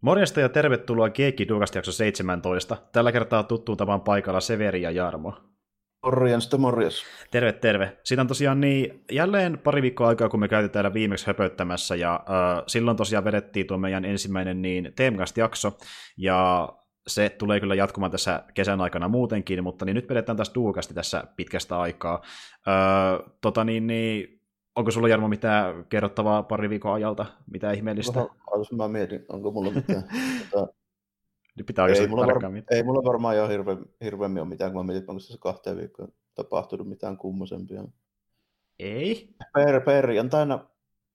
Morjesta ja tervetuloa Keekki Duukasta jakso 17. Tällä kertaa tuttuun tapaan paikalla Severi ja Jarmo. Morjesta, morjes. Terve, terve. Siitä on tosiaan niin, jälleen pari viikkoa aikaa, kun me käytiin täällä viimeksi höpöttämässä, ja äh, silloin tosiaan vedettiin tuo meidän ensimmäinen niin Teemcast-jakso, ja se tulee kyllä jatkumaan tässä kesän aikana muutenkin, mutta niin nyt vedetään taas Duukasti tässä pitkästä aikaa. Äh, tota niin, niin Onko sulla Jarmo mitään kerrottavaa pari viikon ajalta? Mitä ihmeellistä? Oho, mä mietin, onko mulla mitään. tota, Nyt pitää ei, mulla var, ei mulla varmaan jo hirve, hirveämmin ole mitään, kun mä mietin, onko tässä kahteen viikkoon tapahtunut mitään kummosempia. Ei? Per, perjantaina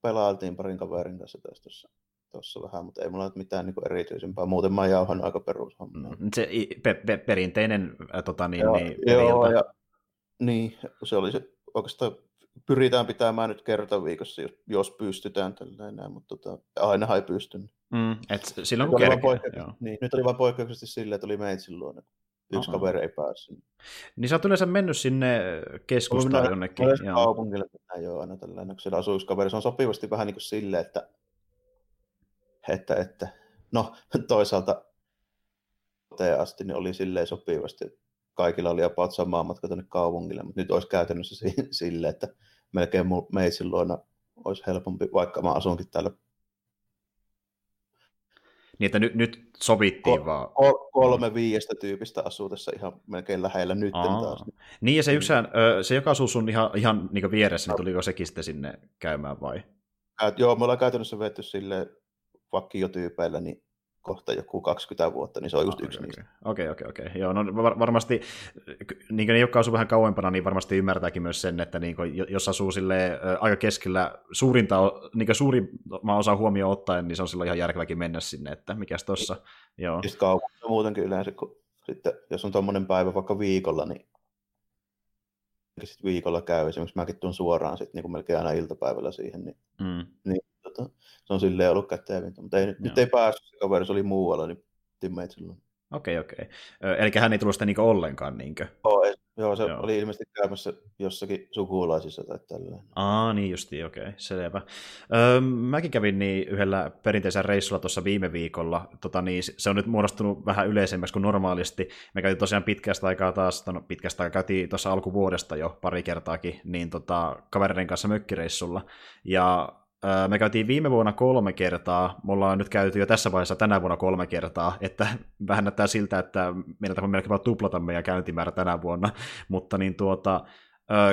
pelailtiin parin kaverin kanssa tuossa tuossa vähän, mutta ei mulla ole mitään niin erityisempää. Muuten mä oon jauhannut aika perushommia. Mm, se pe, pe, perinteinen äh, tota, niin, joo, niin, joo, ja, niin, se oli se oikeastaan pyritään pitämään nyt kerta viikossa, jos, pystytään tällainen, mutta tota, aina ei pystynyt. Mm, et silloin kun kerkeä, poikkeuksesti, niin, nyt oli vain poikkeuksesti silleen, että oli meitsin luona. Yksi Aha. kaveri ei päässyt. Niin sä oot yleensä mennyt sinne keskustaan jonnekin. Mä kaupungille mennään jo aina tällainen, kun siellä asuu yksi kaveri. Se on sopivasti vähän niin kuin silleen, että, että, että no toisaalta asti niin oli silleen sopivasti, että kaikilla oli about samaa matka tuonne kaupungille, mutta nyt olisi käytännössä sille, että melkein meitsin luona olisi helpompi, vaikka mä asunkin täällä. Niin, että nyt, nyt sovittiin Ko- vaan. Kolme viiestä tyypistä asuu tässä ihan melkein lähellä nyt taas. Niin, ja se, yksään, se joka asuu sun ihan, ihan niin vieressä, niin tuliko sekin sitten sinne käymään vai? Joo, me ollaan käytännössä vetty sille vakiotyypeillä, niin kohta joku 20 vuotta, niin se on just okay, yksi okay. niistä. Okei, okei, okei. Joo, no var- varmasti, niin ne, jotka asuu vähän kauempana, niin varmasti ymmärtääkin myös sen, että niin kuin, jos asuu sille aika keskellä suurinta, niin suurimman osa huomioon ottaen, niin se on silloin ihan järkeväkin mennä sinne, että mikäs tossa. Joo. Sitten kaupungissa muutenkin yleensä, kun sitten, jos on tuommoinen päivä vaikka viikolla, niin sitten viikolla käy. Esimerkiksi mäkin tuun suoraan sitten niin kuin melkein aina iltapäivällä siihen, niin, mm. niin tota, se on silleen ollut kätevintä, mutta ei, nyt ei päässyt se kaveri, se oli muualla, niin timmeet silloin. Okei, okei. Eli hän ei tullut sitä niin ollenkaan, niinkö? Oh, ei, joo, se joo. oli ilmeisesti käymässä jossakin sukulaisissa tai tällainen. Aa, niin justi, okei, selvä. Öö, mäkin kävin niin yhdellä perinteisellä reissulla tuossa viime viikolla. Tota, niin, se on nyt muodostunut vähän yleisemmäksi kuin normaalisti. Me käytiin tosiaan pitkästä aikaa taas, no pitkästä aikaa käytiin tuossa alkuvuodesta jo pari kertaakin, niin tota, kavereiden kanssa mökkireissulla. Ja me käytiin viime vuonna kolme kertaa, me ollaan nyt käyty jo tässä vaiheessa tänä vuonna kolme kertaa, että vähän näyttää siltä, että meidän tapaa melkein tuplata meidän käyntimäärä tänä vuonna, mutta niin tuota,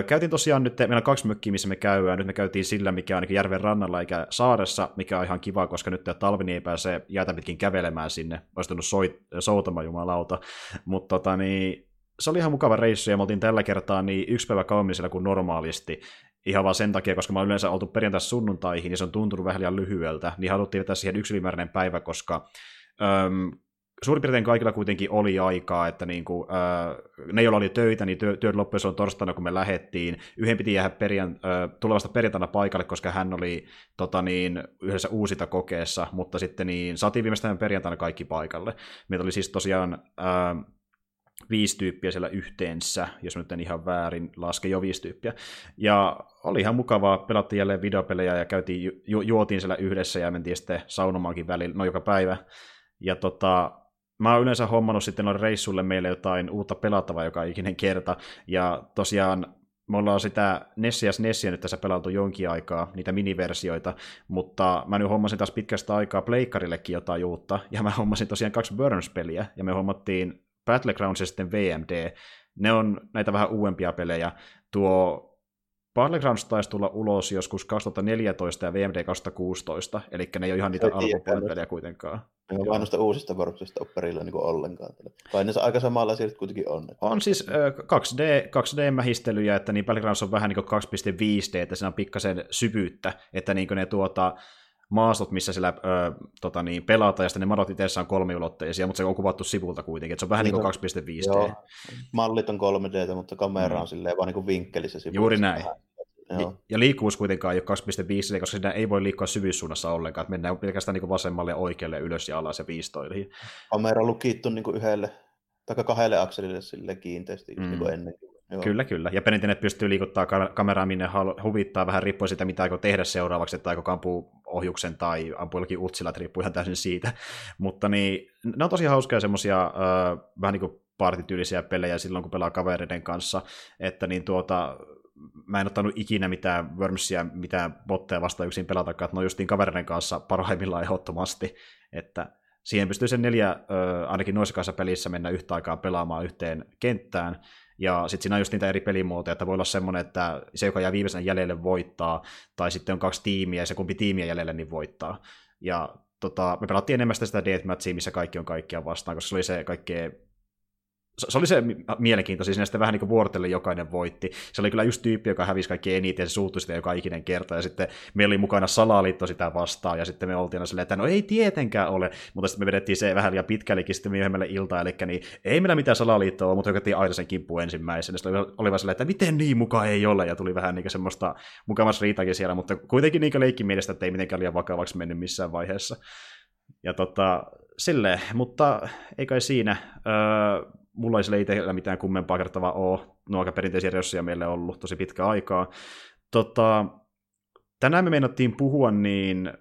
Käytiin tosiaan nyt, meillä on kaksi mökkiä, missä me käydään. Nyt me käytiin sillä, mikä on järven rannalla eikä saaressa, mikä on ihan kiva, koska nyt talvi niin ei pääse jäätä pitkin kävelemään sinne. Olisi tullut soit, soutama jumalauta. Mutta tota, niin, se oli ihan mukava reissu ja me oltiin tällä kertaa niin yksi päivä kauemmin siellä kuin normaalisti ihan vaan sen takia, koska mä olen yleensä oltu perjantai sunnuntaihin, ja se on tuntunut vähän liian lyhyeltä, niin haluttiin vetää siihen yksi ylimääräinen päivä, koska öm, suurin piirtein kaikilla kuitenkin oli aikaa, että niin kuin, äh, ne, joilla oli töitä, niin työ, työt loppujen on torstaina, kun me lähettiin. Yhden piti jäädä perian, äh, tulevasta perjantaina paikalle, koska hän oli tota niin, yhdessä uusita kokeessa, mutta sitten niin, saatiin viimeistään perjantaina kaikki paikalle. Meitä oli siis tosiaan äh, viisi tyyppiä siellä yhteensä, jos nyt en ihan väärin laske, jo viisi tyyppiä. Ja oli ihan mukavaa, pelattiin jälleen videopelejä ja käytiin, ju- juotiin siellä yhdessä ja mentiin sitten saunomaankin välillä, no joka päivä. Ja tota, mä oon yleensä hommannut sitten noin reissulle meille jotain uutta pelattavaa joka ikinen kerta, ja tosiaan me ollaan sitä Nessia ja Nessia nyt tässä pelattu jonkin aikaa, niitä miniversioita, mutta mä nyt hommasin taas pitkästä aikaa Pleikkarillekin jotain uutta, ja mä hommasin tosiaan kaksi Burns-peliä, ja me hommattiin Battlegrounds ja sitten VMD, ne on näitä vähän uudempia pelejä. Tuo Battlegrounds taisi tulla ulos joskus 2014 ja VMD 2016, eli ne ei ole ihan niitä alkupuolipelejä kuitenkaan. Ne on vaan uusista varuksista ole perillä niin ollenkaan. Kai ne aika samalla sieltä kuitenkin on. Että... On siis 2D, 2D-mähistelyjä, että niin Battlegrounds on vähän niin kuin 2.5D, että siinä on pikkasen syvyyttä, että niin ne tuota, maastot, missä siellä ö, tota niin, pelataan, ja sitten ne madot itse on kolmiulotteisia, mutta se on kuvattu sivulta kuitenkin, että se on vähän niin, niin kuin 2.5D. Joo, mallit on 3D, mutta kamera on mm. silleen vaan niin kuin vinkkelissä sivulla. Juuri näin. Joo. Ja liikkuvuus kuitenkaan ei ole 2.5, koska siinä ei voi liikkua syvyyssuunnassa ollenkaan, että mennään pelkästään niin vasemmalle ja oikealle, ylös ja alas ja viistoihin. Kamera on lukittu niin kuin yhdelle tai kahdelle akselille sille kiinteästi, mm. niin kuin ennenkin. Joo. Kyllä, kyllä. Ja perinteinen pystyy liikuttaa kameraa minne huvittaa vähän riippuen siitä, mitä aikoo tehdä seuraavaksi, että aiko ampuu ohjuksen tai ampuu jollakin utsilla, riippuu ihan täysin siitä. Mutta niin, ne on tosi hauskoja semmoisia äh, vähän niin kuin partityylisiä pelejä silloin, kun pelaa kavereiden kanssa, että niin tuota, mä en ottanut ikinä mitään Wormsia, mitään botteja vastaan yksin pelata, että ne on justiin kavereiden kanssa parhaimmillaan ehdottomasti, että siihen pystyy sen neljä, ainakin noissa kanssa pelissä mennä yhtä aikaa pelaamaan yhteen kenttään, ja sitten siinä on just niitä eri pelimuotoja, että voi olla semmoinen, että se, joka jää viimeisenä jäljelle, voittaa, tai sitten on kaksi tiimiä, ja se kumpi tiimiä jäljelle, niin voittaa. Ja tota, me pelattiin enemmän sitä deathmatchia, missä kaikki on kaikkia vastaan, koska se oli se kaikkein se oli se mielenkiintoista, siinä sitten vähän niin kuin vuorotellen jokainen voitti. Se oli kyllä just tyyppi, joka hävisi kaikki eniten, se suuttui sitä joka ikinen kerta, ja sitten meillä oli mukana salaliitto sitä vastaan, ja sitten me oltiin silleen, että no ei tietenkään ole, mutta sitten me vedettiin se vähän liian pitkällekin sitten myöhemmälle iltaan, eli niin ei meillä mitään salaliittoa ole, mutta hyökättiin aina sen kimppuun ensimmäisenä, sitten oli, oli vaan silleen, että miten niin mukaan ei ole, ja tuli vähän niin semmoista mukavassa riitakin siellä, mutta kuitenkin niin leikki mielestä, että ei mitenkään liian vakavaksi mennyt missään vaiheessa. Ja tota, silleen, mutta ei kai siinä. Öö, mulla ei sille itsellä mitään kummempaa kertavaa ole. No aika perinteisiä resursseja meille ollut tosi pitkä aikaa. Tota, tänään me meinattiin puhua niin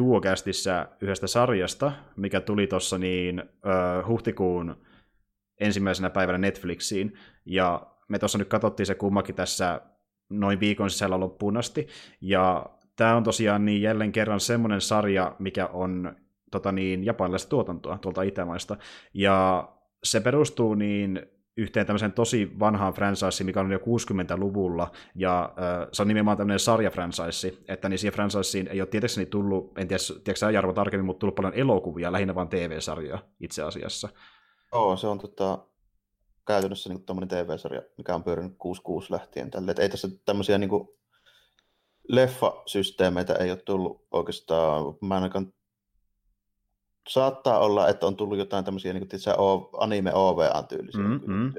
Duokästissä yhdestä sarjasta, mikä tuli tuossa niin ö, huhtikuun ensimmäisenä päivänä Netflixiin, ja me tuossa nyt katsottiin se kummakin tässä noin viikon sisällä loppuun asti, ja tämä on tosiaan niin jälleen kerran semmoinen sarja, mikä on tota niin, japanilaista tuotantoa tuolta Itämaista, ja se perustuu niin yhteen tämmöiseen tosi vanhaan franchiseen, mikä on jo 60-luvulla, ja äh, se on nimenomaan tämmöinen sarjafranchise, että niin siihen franchiseen ei ole tietääkseni tullut, en tiedä, tiedätkö Jarvo tarkemmin, mutta tullut paljon elokuvia, lähinnä vain TV-sarjoja itse asiassa. Joo, se on tota, käytännössä niin tuommoinen TV-sarja, mikä on pyörinyt 66 lähtien tälle. Et ei tässä tämmöisiä niin leffasysteemeitä ei ole tullut oikeastaan, mä ainakaan saattaa olla, että on tullut jotain tämmöisiä niin kuin, anime OVA-tyylisiä, mm, mm.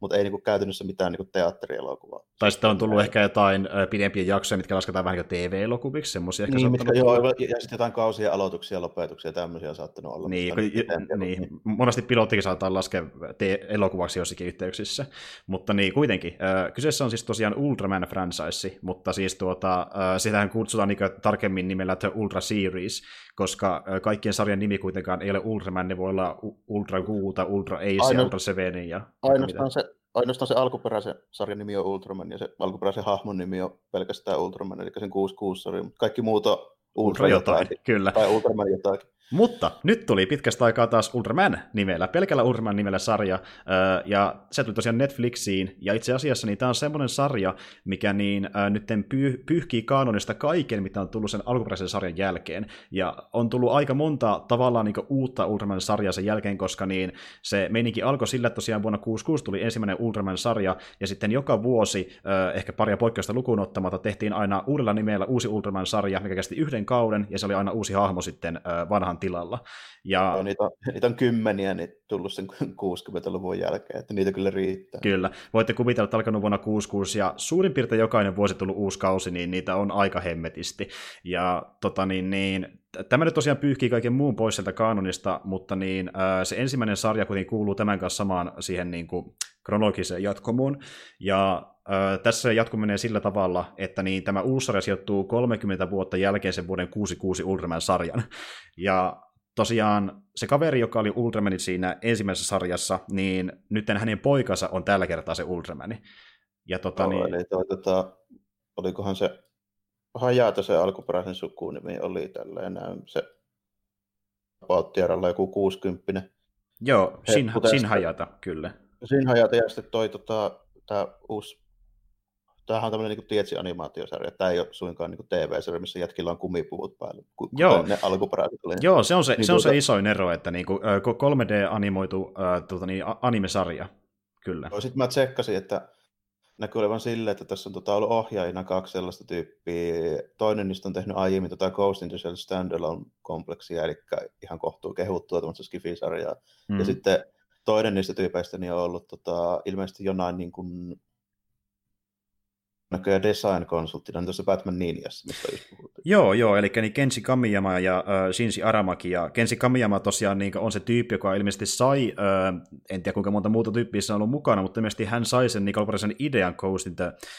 mutta ei niin kuin, käytännössä mitään niin kuin, teatterielokuvaa. Tai sitten on tullut ehkä jotain pidempiä jaksoja, mitkä lasketaan vähän niin TV-elokuviksi, semmoisia niin, mitkä, joo, ja sitten jotain kausia, aloituksia, lopetuksia, tämmöisiä on saattanut olla. Niin, kun, niin, monesti pilottikin saattaa laskea te- elokuvaksi jossakin yhteyksissä, mutta niin, kuitenkin. Äh, kyseessä on siis tosiaan Ultraman franchise, mutta siis tuota, äh, sitähän kutsutaan niin tarkemmin nimellä The Ultra Series, koska kaikkien sarjan nimi kuitenkaan ei ole Ultraman, ne voi olla Ultra Guuta, Ultra Ace Aino, ja Ultra Seven. Ja ainoastaan, se, ainoastaan se alkuperäisen sarjan nimi on Ultraman ja se alkuperäisen hahmon nimi on pelkästään Ultraman, eli sen 66 sarja, mutta kaikki muut on Ultra jotain, jotain, kyllä. Tai Ultraman jotakin. Mutta nyt tuli pitkästä aikaa taas Ultraman nimellä, pelkällä Ultraman nimellä sarja, ja se tuli tosiaan Netflixiin, ja itse asiassa niin tämä on semmoinen sarja, mikä niin äh, nyt pyy- pyyhkii kanonista kaiken, mitä on tullut sen alkuperäisen sarjan jälkeen, ja on tullut aika monta tavallaan niin uutta Ultraman-sarjaa sen jälkeen, koska niin se meininki alkoi sillä, että tosiaan vuonna 66 tuli ensimmäinen Ultraman-sarja, ja sitten joka vuosi, äh, ehkä paria poikkeusta lukuun ottamatta, tehtiin aina uudella nimellä uusi Ultraman-sarja, mikä kesti yhden kauden, ja se oli aina uusi hahmo sitten äh, vanhan saman tilalla. Ja... No, niitä, on, niitä on kymmeniä niin tullut sen 60-luvun jälkeen, että niitä kyllä riittää. Kyllä. Voitte kuvitella, että alkanut vuonna 66 ja suurin piirtein jokainen vuosi tullut uusi kausi, niin niitä on aika hemmetisti. Ja tota niin, niin tämä nyt tosiaan pyyhkii kaiken muun pois sieltä kanonista, mutta niin, se ensimmäinen sarja kuitenkin kuuluu tämän kanssa samaan siihen niin kuin, kronologiseen jatkomuun. Ja tässä jatko menee sillä tavalla, että niin, tämä uusi sarja sijoittuu 30 vuotta jälkeen sen vuoden 66 Ultraman-sarjan. Ja tosiaan se kaveri, joka oli Ultramanit siinä ensimmäisessä sarjassa, niin nyt hänen poikansa on tällä kertaa se Ultramani. Ja tota, no, niin... eli toi, tota, olikohan se Hajata se alkuperäisen sukunimi oli tällainen, se Pauttieralla joku 60 Joo, Sin, Sin Hajata, kyllä. Sin Hajata ja sitten toi tota, tämä uusi Tämähän on tämmöinen niin Tietsi-animaatiosarja. Tämä ei ole suinkaan niin TV-sarja, missä jätkillä on kumipuvut päällä, Joo. ne alkuperäiset oli. Joo, se on se, niin se, on tuota... se isoin ero, että niin kuin 3D-animoitu äh, tuota, niin, animesarja, kyllä. Sitten mä tsekkasin, että näkyy olevan silleen, että tässä on tota, ollut ohjaajina kaksi sellaista tyyppiä. Toinen niistä on tehnyt aiemmin tota Ghost in the Shell Standalone-kompleksia, eli ihan kohtuu kehuttua tuommoista Skifi-sarjaa. Mm. Ja sitten toinen niistä tyypeistä niin on ollut tota, ilmeisesti jonain niin kuin näköjään design-konsulttina tuossa Batman Ninjassa, mistä just puhuttiin. Joo, joo, eli niin Kenshi Kamiyama ja uh, Shinji Aramaki, ja Kenshi Kamiyama tosiaan niin on se tyyppi, joka ilmeisesti sai, uh, en tiedä kuinka monta muuta tyyppiä on ollut mukana, mutta ilmeisesti hän sai sen niin alkuperäisen idean Coast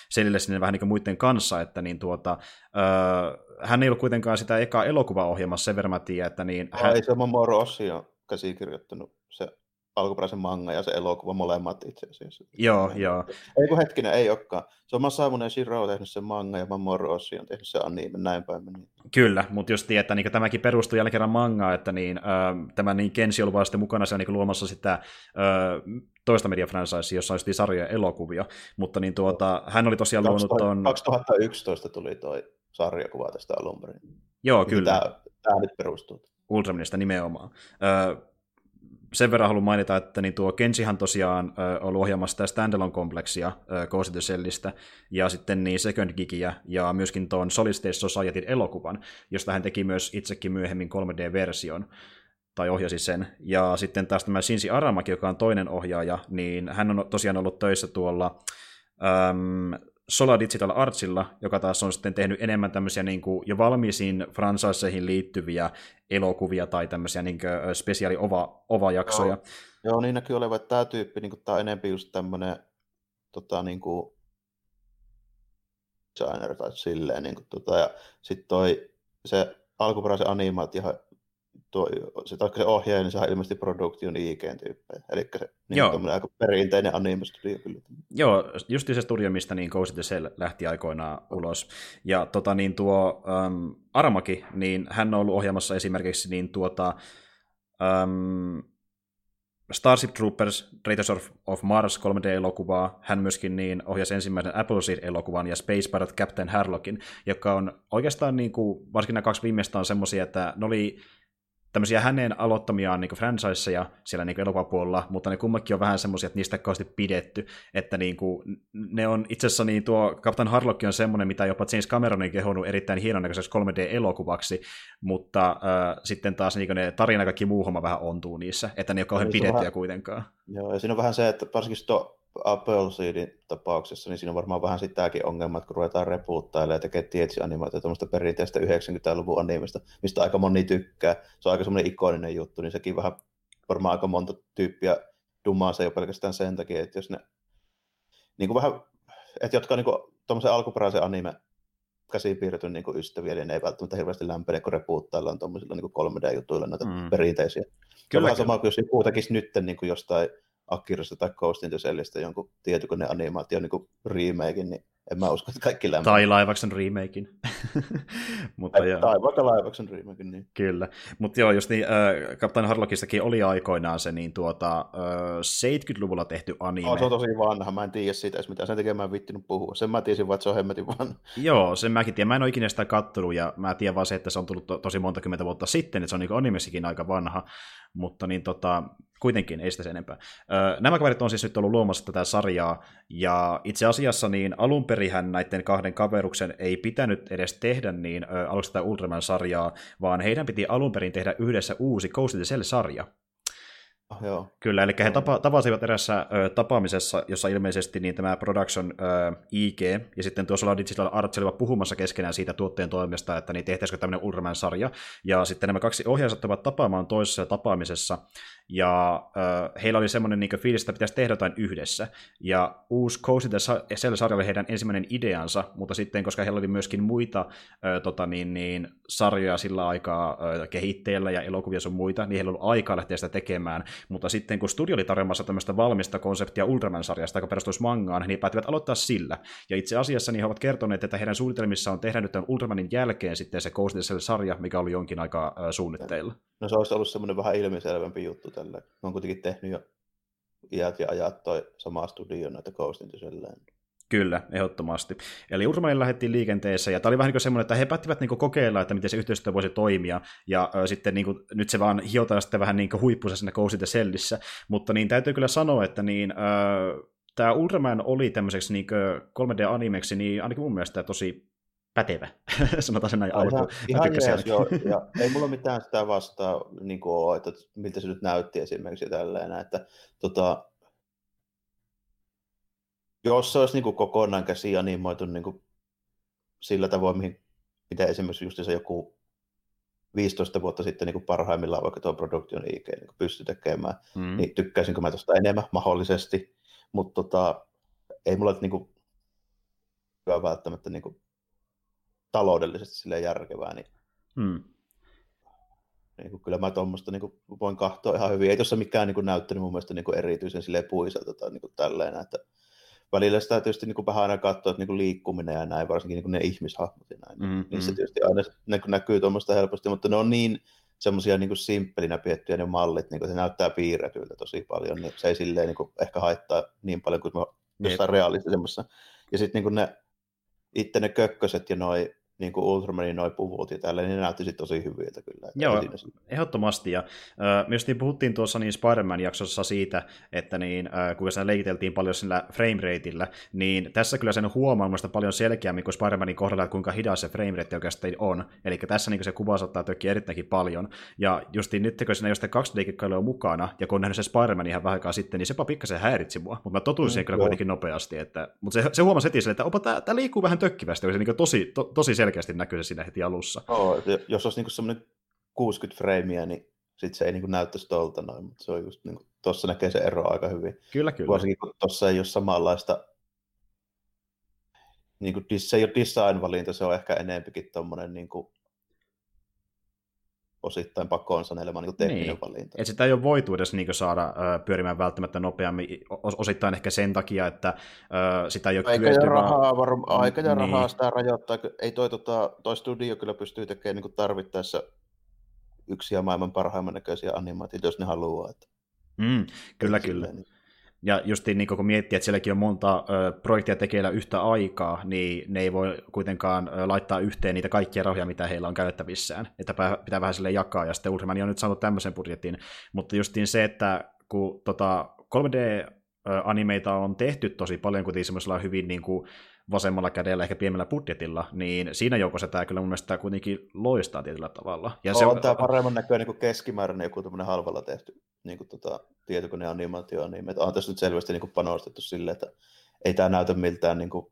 selille sinne vähän niin kuin muiden kanssa, että niin tuota, uh, hän ei ollut kuitenkaan sitä eka elokuvaohjelmassa, sen verran mä tiedän, että niin... Hän... Ei se Mamoru Ossi on käsikirjoittanut se alkuperäisen manga ja se elokuva molemmat itse asiassa. Joo, joo. Ei kun hetkinen, ei olekaan. Se on Masamune ja Shiro on tehnyt sen manga ja Mamoru Oshii on tehnyt sen anime, näin päin meni. Kyllä, mutta just että niin tämäkin perustuu jälleen kerran mangaan, että niin, äh, tämä niin Kenshi on sitten mukana siellä niin luomassa sitä äh, toista media franchise, jossa on sarjoja elokuvia, mutta niin tuota, hän oli tosiaan luonut tuon... 2011 tuli toi sarjakuva tästä alun perin. Joo, kyllä. Tämä, tämä nyt perustuu. Ultramanista nimenomaan. Äh, sen verran haluan mainita, että niin tuo Kensihan tosiaan äh, ollut ohjaamassa sitä standalone-kompleksia äh, ja sitten niin Second Gigia, ja myöskin tuon Solid State Societyn elokuvan, josta hän teki myös itsekin myöhemmin 3D-version, tai ohjasi sen. Ja sitten taas tämä Shinji Aramaki, joka on toinen ohjaaja, niin hän on tosiaan ollut töissä tuolla ähm, Sola Digital Artsilla, joka taas on sitten tehnyt enemmän tämmöisiä niin kuin jo valmiisiin franchiseihin liittyviä elokuvia tai tämmöisiä niin spesiaali ova, ova-jaksoja. Joo, Joo, niin näkyy olevan, että tämä tyyppi, niin kuin, tämä on enemmän just tämmöinen tota, niin kuin, designer tai silleen, niin kuin, tota, ja sitten toi se alkuperäisen animaatio tuo, se, se ohjaaja, niin se on ilmeisesti Production IG-tyyppejä. Eli se niin Joo. aika perinteinen anime-studio kyllä. Joo, just se studio, mistä niin Ghost the Shell lähti aikoinaan ulos. Ja tota, niin tuo um, Aramaki, niin hän on ollut ohjaamassa esimerkiksi niin tuota, um, Starship Troopers, Raiders of, of Mars 3D-elokuvaa. Hän myöskin niin ohjasi ensimmäisen Appleseed-elokuvan ja Space Pirate Captain Harlockin, joka on oikeastaan, niin kuin, varsinkin nämä kaksi viimeistä on semmoisia, että ne oli tämmöisiä hänen aloittamiaan niin franchiseja siellä niin elokuvapuolella, mutta ne kummakin on vähän semmoisia, että niistä ei kauheasti pidetty, että niin kuin, ne on itse asiassa niin tuo Captain Harlock on semmoinen, mitä jopa James Cameron on kehonut erittäin hienon näköiseksi 3D-elokuvaksi, mutta äh, sitten taas niin ne tarina kaikki muu homma vähän ontuu niissä, että ne ei ole kauhean pidettyjä vähän, kuitenkaan. Joo, ja siinä on vähän se, että varsinkin tuo Appleseedin tapauksessa, niin siinä on varmaan vähän sitäkin ongelmaa, että kun ruvetaan repuuttailemaan ja tekee tietysti animaatio tuommoista perinteistä 90-luvun animesta, mistä aika moni tykkää. Se on aika semmoinen ikoninen juttu, niin sekin vähän varmaan aika monta tyyppiä dummaa se jo pelkästään sen takia, että jos ne niin kuin vähän, että jotka on niin tuommoisen alkuperäisen anime käsipiirretyn niin ystäviä, niin ne ei välttämättä hirveästi lämpene, kun repuuttaillaan tuommoisilla niin 3D-jutuilla näitä mm. perinteisiä. Kyllä, on sama kuin jos joku tekisi nyt niin kuin jostain Akirasta tai Ghost in the jonkun tietokoneanimaation niin remakein, niin en mä usko, että kaikki lämpää. Tai Laivaksen remakein. Mutta tai, tai vaikka Laivaksen remakein, niin. Kyllä. Mutta joo, just niin, äh, Captain Harlockistakin oli aikoinaan se niin tuota, äh, 70-luvulla tehty anime. Oh, se on tosi vanha, mä en tiedä siitä edes mitään, sen takia mä en vittinyt puhua. Sen mä tiesin vaan, että se on hemmetin vanha. joo, sen mäkin tiedän. Mä en ole ikinä sitä kattonut, ja mä tiedän vaan se, että se on tullut to- tosi monta kymmentä vuotta sitten, että se on niin animessikin aika vanha. Mutta niin tota, kuitenkin, ei sitä sen enempää. Nämä kaverit on siis nyt ollut luomassa tätä sarjaa, ja itse asiassa niin alun perihän näiden kahden kaveruksen ei pitänyt edes tehdä niin aluksi tätä Ultraman-sarjaa, vaan heidän piti alun perin tehdä yhdessä uusi Ghost in the Shell-sarja. Oh, joo. Kyllä, eli he tapa, tapasivat erässä ö, tapaamisessa, jossa ilmeisesti niin tämä Production ö, IG ja sitten tuossa Digital Arts olivat puhumassa keskenään siitä tuotteen toimesta, että niin tehtäisikö tämmöinen Ultraman-sarja. Ja sitten nämä kaksi ohjaajat ovat tapaamaan toisessa tapaamisessa, ja äh, heillä oli semmoinen niin fiilis, että pitäisi tehdä jotain yhdessä. Ja uusi Coast Cell-sarja oli heidän ensimmäinen ideansa, mutta sitten, koska heillä oli myöskin muita äh, tota, niin, niin, sarjoja sillä aikaa äh, kehitteellä ja elokuvia sun muita, niin heillä oli aikaa lähteä sitä tekemään. Mutta sitten, kun studio oli tarjoamassa tämmöistä valmista konseptia Ultraman-sarjasta, joka perustuisi mangaan, niin päättivät aloittaa sillä. Ja itse asiassa niin he ovat kertoneet, että heidän suunnitelmissa on tehdä nyt tämän Ultramanin jälkeen sitten se Coast Cell-sarja, mikä oli jonkin aikaa äh, suunnitteilla. No se olisi ollut semmoinen vähän ilmiselvempi juttu tällä. on kuitenkin tehnyt jo iät ja ajat toi sama studio näitä Ghost in Kyllä, ehdottomasti. Eli Urmanin lähdettiin liikenteessä, ja tämä oli vähän niin semmoinen, että he päättivät niin kokeilla, että miten se yhteistyö voisi toimia, ja ö, sitten niin kuin, nyt se vaan hiotaan sitten vähän niin huippuissa sinne Ghost Sellissä, mutta niin täytyy kyllä sanoa, että niin, ö, tämä Ultraman oli tämmöiseksi niin 3D-animeksi, niin ainakin mun mielestä tosi pätevä, sanotaan sen näin alkuun. Ihan, ihan jees, joo, ja ei mulla mitään sitä vastaa, niin kuin ole, että miltä se nyt näytti esimerkiksi tälleen, että tota, jos se olisi niin kuin kokonaan käsi animoitu niin kuin sillä tavoin, mihin, mitä esimerkiksi just se joku 15 vuotta sitten niin kuin parhaimmillaan vaikka tuo Production IG niin pystyi tekemään, mm. niin tykkäisinkö mä tuosta enemmän mahdollisesti, mutta tota, ei mulla niin kuin, välttämättä niin kuin, taloudellisesti sille järkevää, niin, mm. niin kuin, kyllä mä tuommoista niin voin katsoa ihan hyvin. Ei tuossa mikään niin kuin, näyttänyt mun mielestä niin kuin, erityisen puiselta tai niin kuin, tälleen, että välillä sitä tietysti niin kuin vähän aina katsoa, että niin kuin liikkuminen ja näin, varsinkin niin kuin ne ihmishahmot ja näin, mm-hmm. niin se tietysti aina ne, näkyy tuommoista helposti, mutta ne on niin semmoisia niin simppelinä piettyjä ne mallit, niin kuin se näyttää piirretyltä tosi paljon, niin se ei silleen niin kuin ehkä haittaa niin paljon kuin jossain realistisemmassa. Ja sitten niin ne itse ne kökköset ja noi niin kuin Ultramanin noin puvut ja tällä, niin ne näytti tosi hyviltä kyllä. Joo, ehdottomasti. Ja äh, myös niin puhuttiin tuossa niin Spider-Man-jaksossa siitä, että niin, äh, kuinka siinä leikiteltiin paljon sillä framerateillä, niin tässä kyllä sen huomaa mielestäni paljon selkeämmin kuin Spider-Manin kohdalla, että kuinka hidas se framerate oikeastaan on. Eli tässä niin se kuva saattaa tökkiä erittäinkin paljon. Ja justiin nyt, kun siinä jostain 2 d on mukana, ja kun on nähnyt se Spider-Man ihan vähän aikaa sitten, niin sepa pikkasen häiritsi mua. Mutta mä totuin siihen mm, kyllä kuitenkin nopeasti. Että, mutta se, se huomasi heti sille, että opa, tämä liikkuu vähän tökkivästi, se niin tosi, to, tosi selkeästi näkyy se siinä heti alussa. Oh, jos olisi niin semmoinen 60 freimiä, niin sitten se ei niin näyttäisi tuolta noin, mutta se on just niin tuossa näkee se ero aika hyvin. Kyllä, kyllä. Varsinkin kun tuossa ei ole samanlaista, niin kuin, se ei ole design-valinta, se on ehkä enempikin tuommoinen niin kuin, osittain pakoon sanelema niin tekninen niin. valinta. Et sitä ei ole voitu edes niin saada ö, pyörimään välttämättä nopeammin, osittain ehkä sen takia, että ö, sitä ei ole aika ja rahaa, varm- aika ja niin. rahaa sitä rajoittaa. Ei toi, tota, toi studio kyllä pystyy tekemään niin tarvittaessa yksi ja maailman parhaimman näköisiä animaatioita, jos ne haluaa. Että... Mm, kyllä, kyllä. Niin. Ja justiin niin kun miettii, että sielläkin on monta projektia tekeillä yhtä aikaa, niin ne ei voi kuitenkaan laittaa yhteen niitä kaikkia rahoja, mitä heillä on käyttävissään. Että pitää vähän sille jakaa, ja sitten Ultraman on nyt saanut tämmöisen budjetin. Mutta justiin se, että kun tota, 3D-animeita on tehty tosi paljon, kuten semmoisella hyvin niin kuin, vasemmalla kädellä, ehkä pienemmällä budjetilla, niin siinä joukossa tämä kyllä mun mielestä kuitenkin loistaa tietyllä tavalla. Ja on, se on tämä paremman näköinen kuin keskimääräinen joku tämmöinen halvalla tehty niin kuin tota, tietokoneanimaatio, niin me on tässä nyt selvästi niin kuin panostettu silleen, että ei tämä näytä miltään niin kuin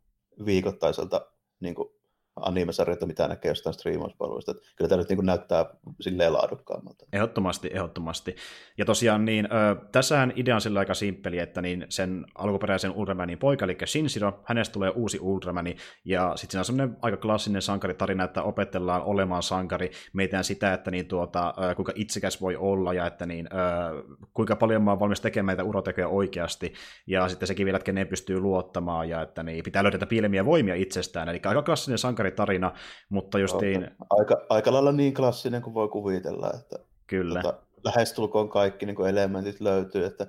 viikoittaiselta niin kuin animesarjoita, mitä näkee jostain striimauspalveluista. Kyllä tämä nyt niin näyttää silleen laadukkaammalta. Ehdottomasti, ehdottomasti. Ja tosiaan niin, ö, tässähän idea on sillä aika simppeli, että niin sen alkuperäisen Ultramanin poika, eli Shinshiro, hänestä tulee uusi Ultramani, ja sitten siinä on semmoinen aika klassinen sankaritarina, että opetellaan olemaan sankari, meitään sitä, että niin tuota, ö, kuinka itsekäs voi olla, ja että niin, ö, kuinka paljon mä oon valmis tekemään näitä urotekoja oikeasti, ja sitten sekin vielä, että kenen pystyy luottamaan, ja että niin, pitää löytää piilemiä voimia itsestään, eli aika klassinen sankari tarina, mutta justiin... Aika, aika lailla niin klassinen kuin voi kuvitella, että Kyllä. Tota, lähestulkoon kaikki niin kuin elementit löytyy, että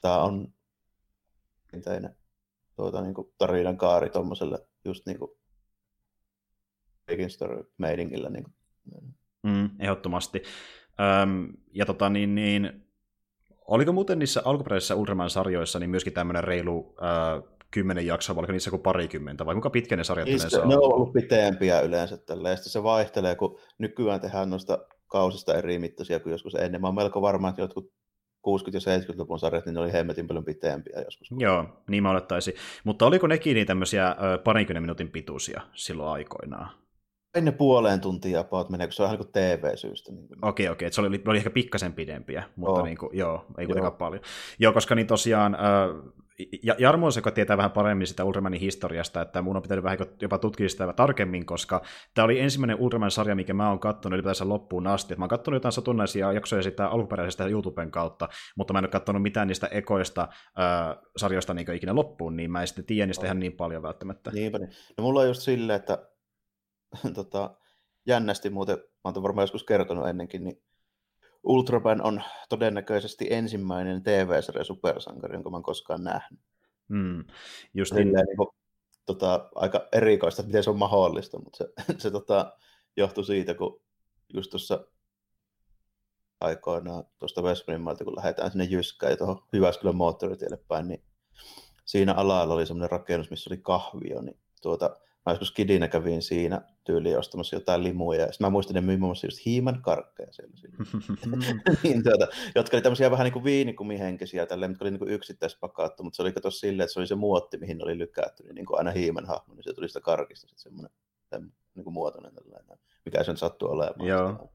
tämä on teinen tuota, niin kuin tarinan kaari tuommoiselle just niin kuin meiningillä. Niin kuin. Mm, ehdottomasti. Öm, ja tota niin, niin, oliko muuten niissä alkuperäisissä Ultraman-sarjoissa niin myöskin tämmöinen reilu äh, kymmenen jaksoa, vai oliko niissä kuin parikymmentä, vai kuinka pitkä ne sarjat Niistä, yleensä on? Ne on ollut pitempiä yleensä tällä, ja se vaihtelee, kun nykyään tehdään noista kausista eri mittaisia kuin joskus ennen. Mä oon melko varma, että jotkut 60- ja 70-luvun sarjat, niin ne oli hemmetin paljon pitempiä joskus. Joo, niin mä olettaisin. Mutta oliko nekin niin tämmöisiä parinkymmenen minuutin pituisia silloin aikoinaan? Ennen puoleen tuntia about menee, kun se on ihan niin TV-syystä. Niin okei, okei, se oli, oli ehkä pikkasen pidempiä, mutta oh. niin kuin, joo, ei kuitenkaan joo. paljon. Joo, koska niin tosiaan äh, Jarmo on se, joka tietää vähän paremmin sitä Ultramanin historiasta, että mun on pitänyt vähän jopa tutkia sitä tarkemmin, koska tämä oli ensimmäinen Ultraman-sarja, mikä mä oon katsonut ylipäänsä loppuun asti. Et mä oon katsonut jotain satunnaisia jaksoja sitä alkuperäisestä YouTuben kautta, mutta mä en ole katsonut mitään niistä ekoista äh, sarjoista niin ikinä loppuun, niin mä en sitten tiedä niistä ihan niin paljon välttämättä. Niinpä niin. No mulla on just silleen, että tota, jännästi muuten, mä oon varmaan joskus kertonut ennenkin, niin Ultraman on todennäköisesti ensimmäinen TV-sarja supersankari, jonka mä koskaan nähnyt. Mm, just niin. niin kuin, tota, aika erikoista, miten se on mahdollista, mutta se, se tota, johtui siitä, kun just tuossa aikoinaan tuosta Westmanin kun lähdetään sinne Jyskään ja tuohon Jyväskylän moottoritielle päin, niin siinä alalla oli semmoinen rakennus, missä oli kahvio, niin tuota, Mä joskus kidinä kävin siinä tyyliin ostamassa jotain limuja, ja sitten mä muistin, että ne muun muassa just hiiman karkkeja siellä. niin, tuota, jotka oli tämmöisiä vähän niin kuin viinikumihenkisiä, tälleen, mitkä oli niin kuin yksittäispakattu, mutta se oli kato silleen, että se oli se muotti, mihin ne oli lykätty, niin, niin kuin aina hiiman hahmo, niin se tuli sitä karkista sitten semmoinen niin kuin muotoinen tällainen, mikä sen sattuu olemaan. Joo.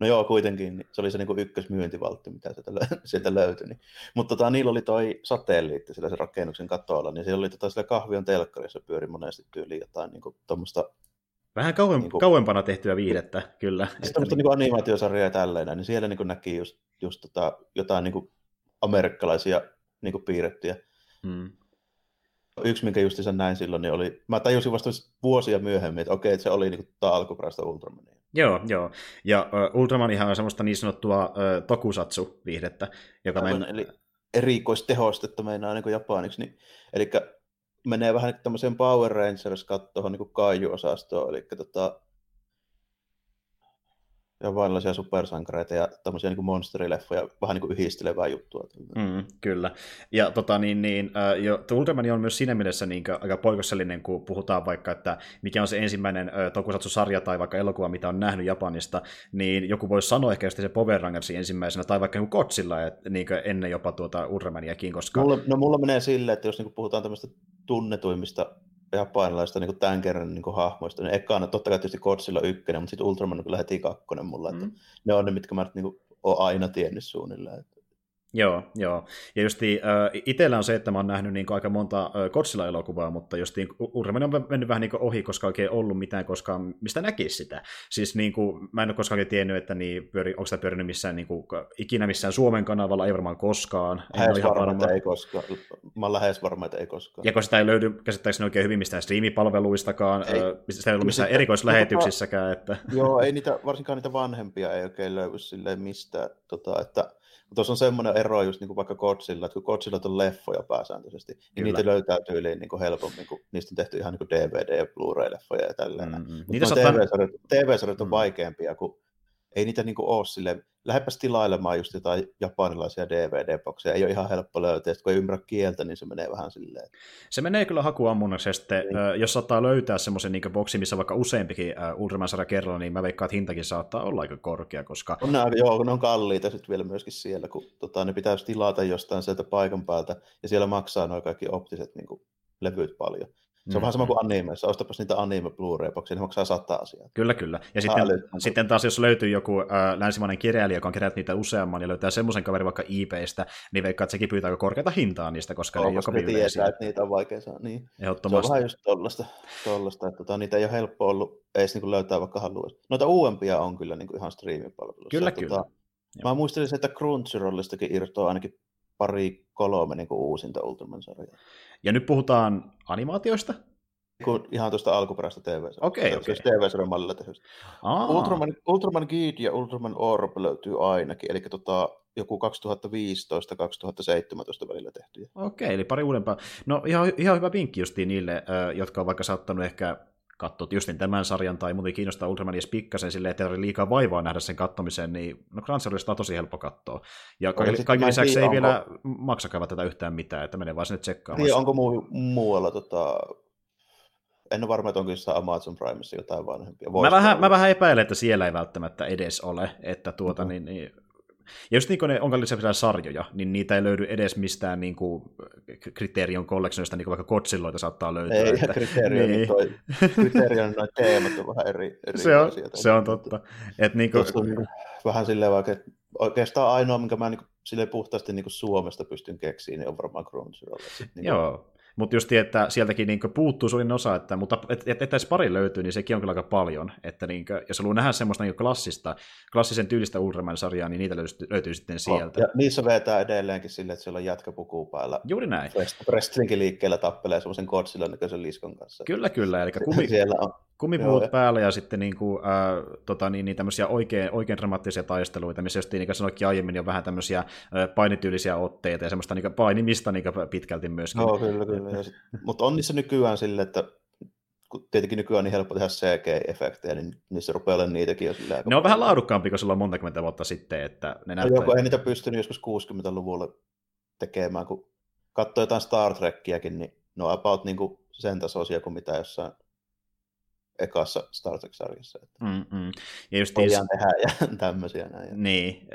No joo, kuitenkin. Niin se oli se niin ykkösmyyntivaltti, mitä sieltä, sieltä löytyi. Niin. Mutta tota, niillä oli toi satelliitti sillä se rakennuksen katolla, niin siellä oli tota, sillä kahvion telkkarissa pyöri monesti tyyliin jotain niin kuin, tommosta, Vähän kauem, niin kuin, kauempana tehtyä viihdettä, kyllä. Sitten tämmöistä niin animaatiosarjaa ja tälleen, niin siellä niin kuin näki just, just tota, jotain niin kuin amerikkalaisia niin kuin piirrettyjä. Hmm yksi, minkä justiinsa näin silloin, niin oli, mä tajusin vasta vuosia myöhemmin, että okei, että se oli niin kuin alkuperäistä Ultramania. Joo, joo. Ja uh, Ultramanihan on semmoista niin sanottua uh, tokusatsu-viihdettä, joka Aivan, men... eli erikoistehostetta meinaa niin japaniksi. Niin, eli menee vähän tämmöiseen Power Rangers-kattoon niin kaiju-osastoon, eli tota, ja vainlaisia supersankareita ja tämmöisiä niin monsterileffoja, vähän niin kuin yhdistelevää juttua. Mm, kyllä. Ja tota, niin, niin, äh, jo, Ultraman on myös siinä mielessä niin aika poikkeukselinen, kun puhutaan vaikka, että mikä on se ensimmäinen äh, tokusatsu-sarja tai vaikka elokuva, mitä on nähnyt Japanista, niin joku voisi sanoa ehkä se Power Rangersin ensimmäisenä, tai vaikka Kotsilla, että niin ennen jopa tuota Ultramaniakin, koska... Mulla, no mulla menee silleen, että jos niin puhutaan tämmöistä tunnetuimmista japanilaista niin tämän kerran niin hahmoista. Niin ekana totta kai tietysti Godzilla ykkönen, mutta sitten Ultraman on kyllä heti kakkonen mulla. Mm. Että ne on ne, mitkä mä niin kuin, olen aina tiennyt suunnilleen. Joo, joo. Ja justi äh, itsellä on se, että mä oon nähnyt niin aika monta äh, Godzilla-elokuvaa, mutta justiin Ultraman on mennyt vähän niin ohi, koska oikein ollut mitään koskaan, mistä näkisi sitä. Siis niin kuin, mä en ole koskaan tiennyt, että niin pyöri, onko sitä pyörinyt missään niin kuin, ikinä missään Suomen kanavalla, ei varmaan koskaan. Lähes varma, että ei koskaan. Mä oon lähes varma, että ei koskaan. Ja kun sitä ei löydy käsittääkseni oikein hyvin mistään striimipalveluistakaan, ei, äh, sitä ei ollut missään erikoislähetyksissäkään. Että... Joo, ei niitä, varsinkaan niitä vanhempia ei oikein löydy silleen mistään, tota, että tuossa on semmoinen ero just niin kuin vaikka Godzilla, että kun Godzilla on leffoja pääsääntöisesti, niin Kyllä. niitä löytää tyyliin niin kuin helpommin, kun niistä on tehty ihan niin kuin DVD- ja Blu-ray-leffoja ja tälleen. Mm-hmm. Niitä TV-sarjat, TV-sarjat on mm. vaikeampia, kun ei niitä niin kuin ole silleen, lähdepäs tilailemaan just jotain japanilaisia DVD-bokseja, ei ole ihan helppo löytää, kun ei ymmärrä kieltä, niin se menee vähän silleen. Se menee kyllä hakuammunnaksi, ja sitten niin. jos saattaa löytää semmoisen niin boksi, missä vaikka useampikin äh, Ultraman-sarja kerralla, niin mä veikkaan, että hintakin saattaa olla aika korkea, koska... On ne, joo, ne on kalliita sitten vielä myöskin siellä, kun tota, ne pitäisi tilata jostain sieltä paikan päältä, ja siellä maksaa nuo kaikki optiset niin kuin, levyt paljon. Se on mm. vähän sama kuin animeissa. Ostapas niitä anime Blu-ray-boksia, ne maksaa sata asiaa. Kyllä, kyllä. Ja sitten, sitten taas, jos löytyy joku äh, länsimainen kirjailija, joka on kerännyt niitä useamman ja löytää semmoisen kaverin vaikka eBaystä, niin veikkaa, että sekin pyytää aika korkeata hintaa niistä, koska ne ei joka tietää, että niitä on vaikea saada. Niin. Se on vähän just tollasta, tollasta että tota, niitä ei ole helppo ollut edes niin löytää vaikka haluaisi. Noita uudempia on kyllä niin kuin ihan streaming-palveluissa. Kyllä, tota, kyllä. Mä muistelisin, että Crunchyrollistakin irtoaa ainakin pari kolme niin kuin uusinta Ultraman-sarjaa. Ja nyt puhutaan animaatioista? Kun ihan tuosta alkuperäistä tv Okei, okay, okay. TV-sarjan mallilla tehdystä. Ultraman, Ultraman Guide ja Ultraman Orb löytyy ainakin, eli tota, joku 2015-2017 välillä tehty. Okei, eli pari uudempaa. No ihan, ihan hyvä vinkki justiin niille, jotka on vaikka saattanut ehkä katsoa justin tämän sarjan tai muuten kiinnostaa Ultraman edes pikkasen silleen, että ei liikaa vaivaa nähdä sen kattomiseen, niin no Crunchyrollista on tosi helppo katsoa. Ja kaiken, kaiken lisäksi ei onko... vielä maksakaan tätä yhtään mitään, että menee vaan sinne tsekkaamaan. Niin, onko muu, muualla tota, en ole varma, että onko jossain Amazon Primeissa jotain vanhempia. mä vähän, mä vähän epäilen, että siellä ei välttämättä edes ole, että tuota, mm-hmm. niin, niin, ja just niin kuin ne lisäksi sarjoja, niin niitä ei löydy edes mistään niin kuin Criterion Collectionista, niin kuin vaikka Kotsilloita saattaa löytyä. Ei, että, Criterion, niin. toi, Criterion noin teemat on vähän eri, eri se on, asioita. Se on totta. Et niin kuin... on vähän silleen vaikka, että oikeastaan ainoa, minkä mä niin kuin, silleen puhtaasti niin kuin Suomesta pystyn keksiin, niin on varmaan Crunchyroll. Niin Joo, mutta just että sieltäkin niin puuttuu suurin osa, että, mutta että et, et edes pari löytyy, niin sekin on kyllä aika paljon. Että niin kuin, jos haluaa nähdä semmoista niin klassista, klassisen tyylistä Ultraman-sarjaa, niin niitä löytyy, löytyy sitten sieltä. Ja niissä vetää edelleenkin sille, että siellä on jätkäpuku päällä. Juuri näin. Wrestlingin liikkeellä tappelee semmoisen Godzilla näköisen liskon kanssa. Kyllä, kyllä. Eli kumi, siellä on kumipuut Joo, päällä ja sitten niin kuin, äh, tota, niin, niin tämmöisiä oikein, oikein dramaattisia taisteluita, missä just niin kuin sanoikin aiemmin jo vähän tämmöisiä äh, painityylisiä otteita ja semmoista niin painimista niin pitkälti myöskin. Joo, kyllä, kyllä. Sit, mutta on niissä nykyään sille, että kun tietenkin nykyään on niin helppo tehdä CG-efektejä, niin niissä rupeaa olemaan niitäkin jo sillä Ne on vähän laadukkaampi kuin silloin monta vuotta sitten, että ne näyttää... Joku ei niitä pystynyt joskus 60-luvulla tekemään, kun katsoo jotain Star Trekkiäkin, niin no about niin kuin sen tasoisia kuin mitä jossain ekassa Star Trek-sarjassa. Että Mm-mm. Ja just voidaan tehdä ja tämmöisiä näin. Niin,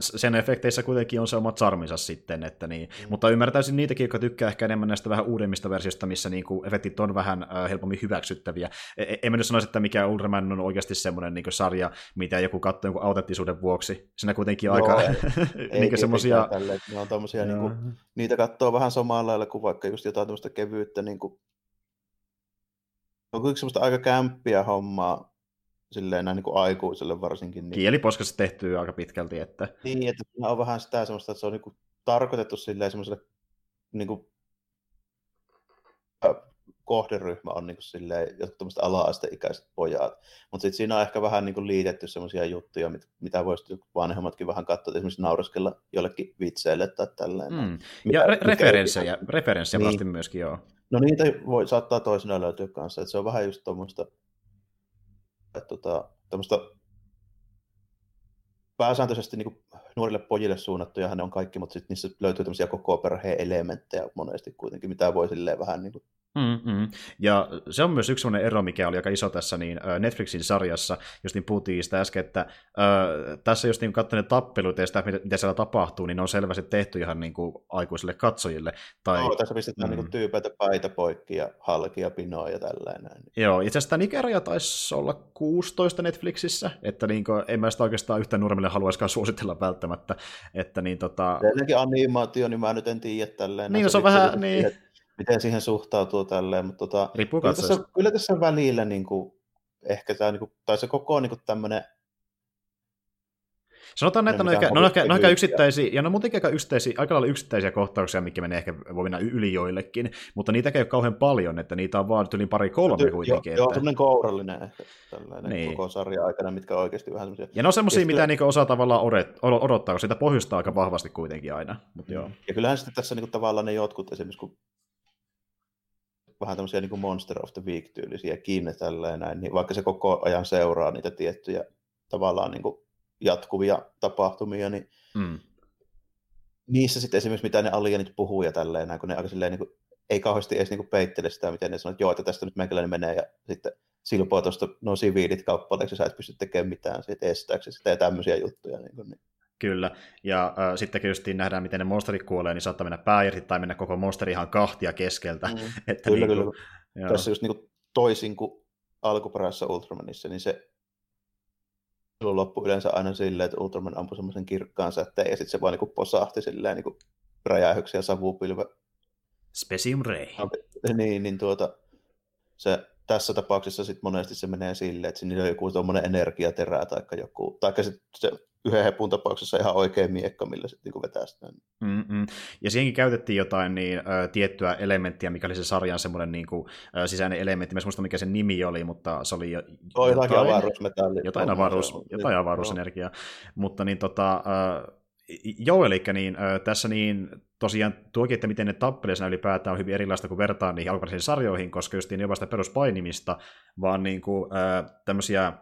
sen efekteissä kuitenkin on se oma charminsa sitten, että niin. Mm. Mutta ymmärtäisin niitäkin, jotka tykkää ehkä enemmän näistä vähän uudemmista versioista, missä niinku efektit on vähän äh, helpommin hyväksyttäviä. E- e- en mä nyt sanoisi, että mikä Ultraman on oikeasti semmoinen niinku sarja, mitä joku katsoo jonkun autenttisuuden vuoksi. Siinä kuitenkin Joo, aika ei- Ei semmoisia... Ne on tommosia, niin kuin, niitä katsoo vähän samalla lailla kuin vaikka just jotain tämmöistä kevyyttä, niin kuin, on kuitenkin semmoista aika kämppiä hommaa, silleen näin niin kuin aikuiselle varsinkin. Niin, Kieliposkassa tehtyä aika pitkälti, että niin, että siinä on vähän sitä semmoista, että se on niin kuin tarkoitettu silleen semmoiselle niin kuin, kohderyhmä on niin kuin silleen, jotkut tämmöiset ala-asteikäiset pojat. Mutta sitten siinä on ehkä vähän niin kuin liitetty semmoisia juttuja, mit, mitä voisi vanhemmatkin vähän katsoa, että esimerkiksi naureskella jollekin vitseille tai tälleen. mm. Ja re- referenssejä, referenssejä Niin. myöskin, joo. No niitä voi, saattaa toisinaan löytyä kanssa, että se on vähän just tuommoista, että tota, tämmöistä pääsääntöisesti niin nuorille pojille suunnattuja ne on kaikki, mutta sitten niissä löytyy tämmöisiä koko perheen elementtejä monesti kuitenkin, mitä voi silleen vähän niin kuin, Mm-mm. Ja se on myös yksi sellainen ero, mikä oli aika iso tässä niin Netflixin sarjassa, just niin puhuttiin sitä äsken, että ö, tässä just niin katsoin ne tappelut ja sitä, mitä, mitä siellä tapahtuu, niin ne on selvästi tehty ihan niin kuin aikuisille katsojille. Tai, no, tässä pistetään mm. mm. niin tyypeitä paita poikki ja halki ja pinoa ja tällainen. Joo, itse asiassa tämä ikäraja taisi olla 16 Netflixissä, että niin kuin, en mä sitä oikeastaan yhtään nuoremmille haluaisikaan suositella välttämättä, että niin tota... Edelleenkin animaatio, niin mä nyt en tiedä tälleen. Niin, no se on vähän- niin. että Miten siihen suhtautuu tälleen, mutta tota, Riippuu kyllä, tässä, kyllä tässä välillä niin kuin, ehkä tämä, niin kuin, tai se koko niin kuin tämmöinen Sanotaan, ne on, mitään ehkä, ehkä, aika kovin yksittäisiä, ja ne on muutenkin aika, yksittäisiä, aika lailla yksittäisiä kohtauksia, mikä menee ehkä, voi mennä yli joillekin, mutta niitä ei ole kauhean paljon, että niitä on vaan yli pari kolme Joo, kuitenkin. joo, että... semmoinen kourallinen ehkä tällainen Niin. niin. koko sarja aikana, mitkä on oikeasti vähän semmoisia. Ja ne on semmoisia, mitä sitten- niinku osaa tavallaan odottaa, koska sitä pohjustaa aika vahvasti kuitenkin aina. Mut joo. Ja kyllähän sitten tässä niin tavallaan ne jotkut esimerkiksi, kun vähän tämmöisiä niin Monster of the Week-tyylisiä kiinni tälleen näin, niin vaikka se koko ajan seuraa niitä tiettyjä tavallaan niin jatkuvia tapahtumia, niin Mm. niissä sitten esimerkiksi mitä ne alienit puhuu ja tälleen näin, kun ne aika silleen niin kuin, ei kauheasti edes niin kuin peittele sitä, miten ne sanoo, että joo, että tästä nyt meikäläinen menee ja sitten silpoa tuosta no siviilit kappaleeksi sä et pysty tekemään mitään siitä estääksi sitä ja tämmöisiä juttuja. Niin kuin, niin. Kyllä, ja äh, sitten just nähdään, miten ne monsterit kuolee, niin saattaa mennä pää tai mennä koko monsteri ihan kahtia keskeltä. Mm. Että Kyllä, niinku, kyllä. Joo. Tässä just niin kuin toisin kuin alkuperäisessä Ultramanissa, niin se silloin loppui yleensä aina silleen, että Ultraman ampui semmoisen kirkkaan sätteen ja sitten se vaan niin kuin posahti silleen niin kuin räjähyksiä savupilve. Specium Ray. Niin, niin tuota, se, tässä tapauksessa sit monesti se menee silleen, että siinä on joku tuommoinen energiaterä tai joku, tai sit se yhden hepun tapauksessa ihan oikea miekka, millä sitten niin vetää sitä. Mm-mm. Ja siihenkin käytettiin jotain niin, ö, tiettyä elementtiä, mikä oli se sarjan semmoinen niin kuin, ö, sisäinen elementti. Mä en muista, mikä se nimi oli, mutta se oli jo, Toi jotakin avaruusmetalli. jotain, avaruus, on. jotain Joo. avaruusenergiaa. Mutta niin tota, ö, joo, eli niin, ö, tässä niin tosiaan tuokin, että miten ne tappelee ylipäätään on hyvin erilaista kuin vertaan niihin alkuperäisiin sarjoihin, koska just niin ei ole vasta peruspainimista, vaan niin kuin, ö, tämmöisiä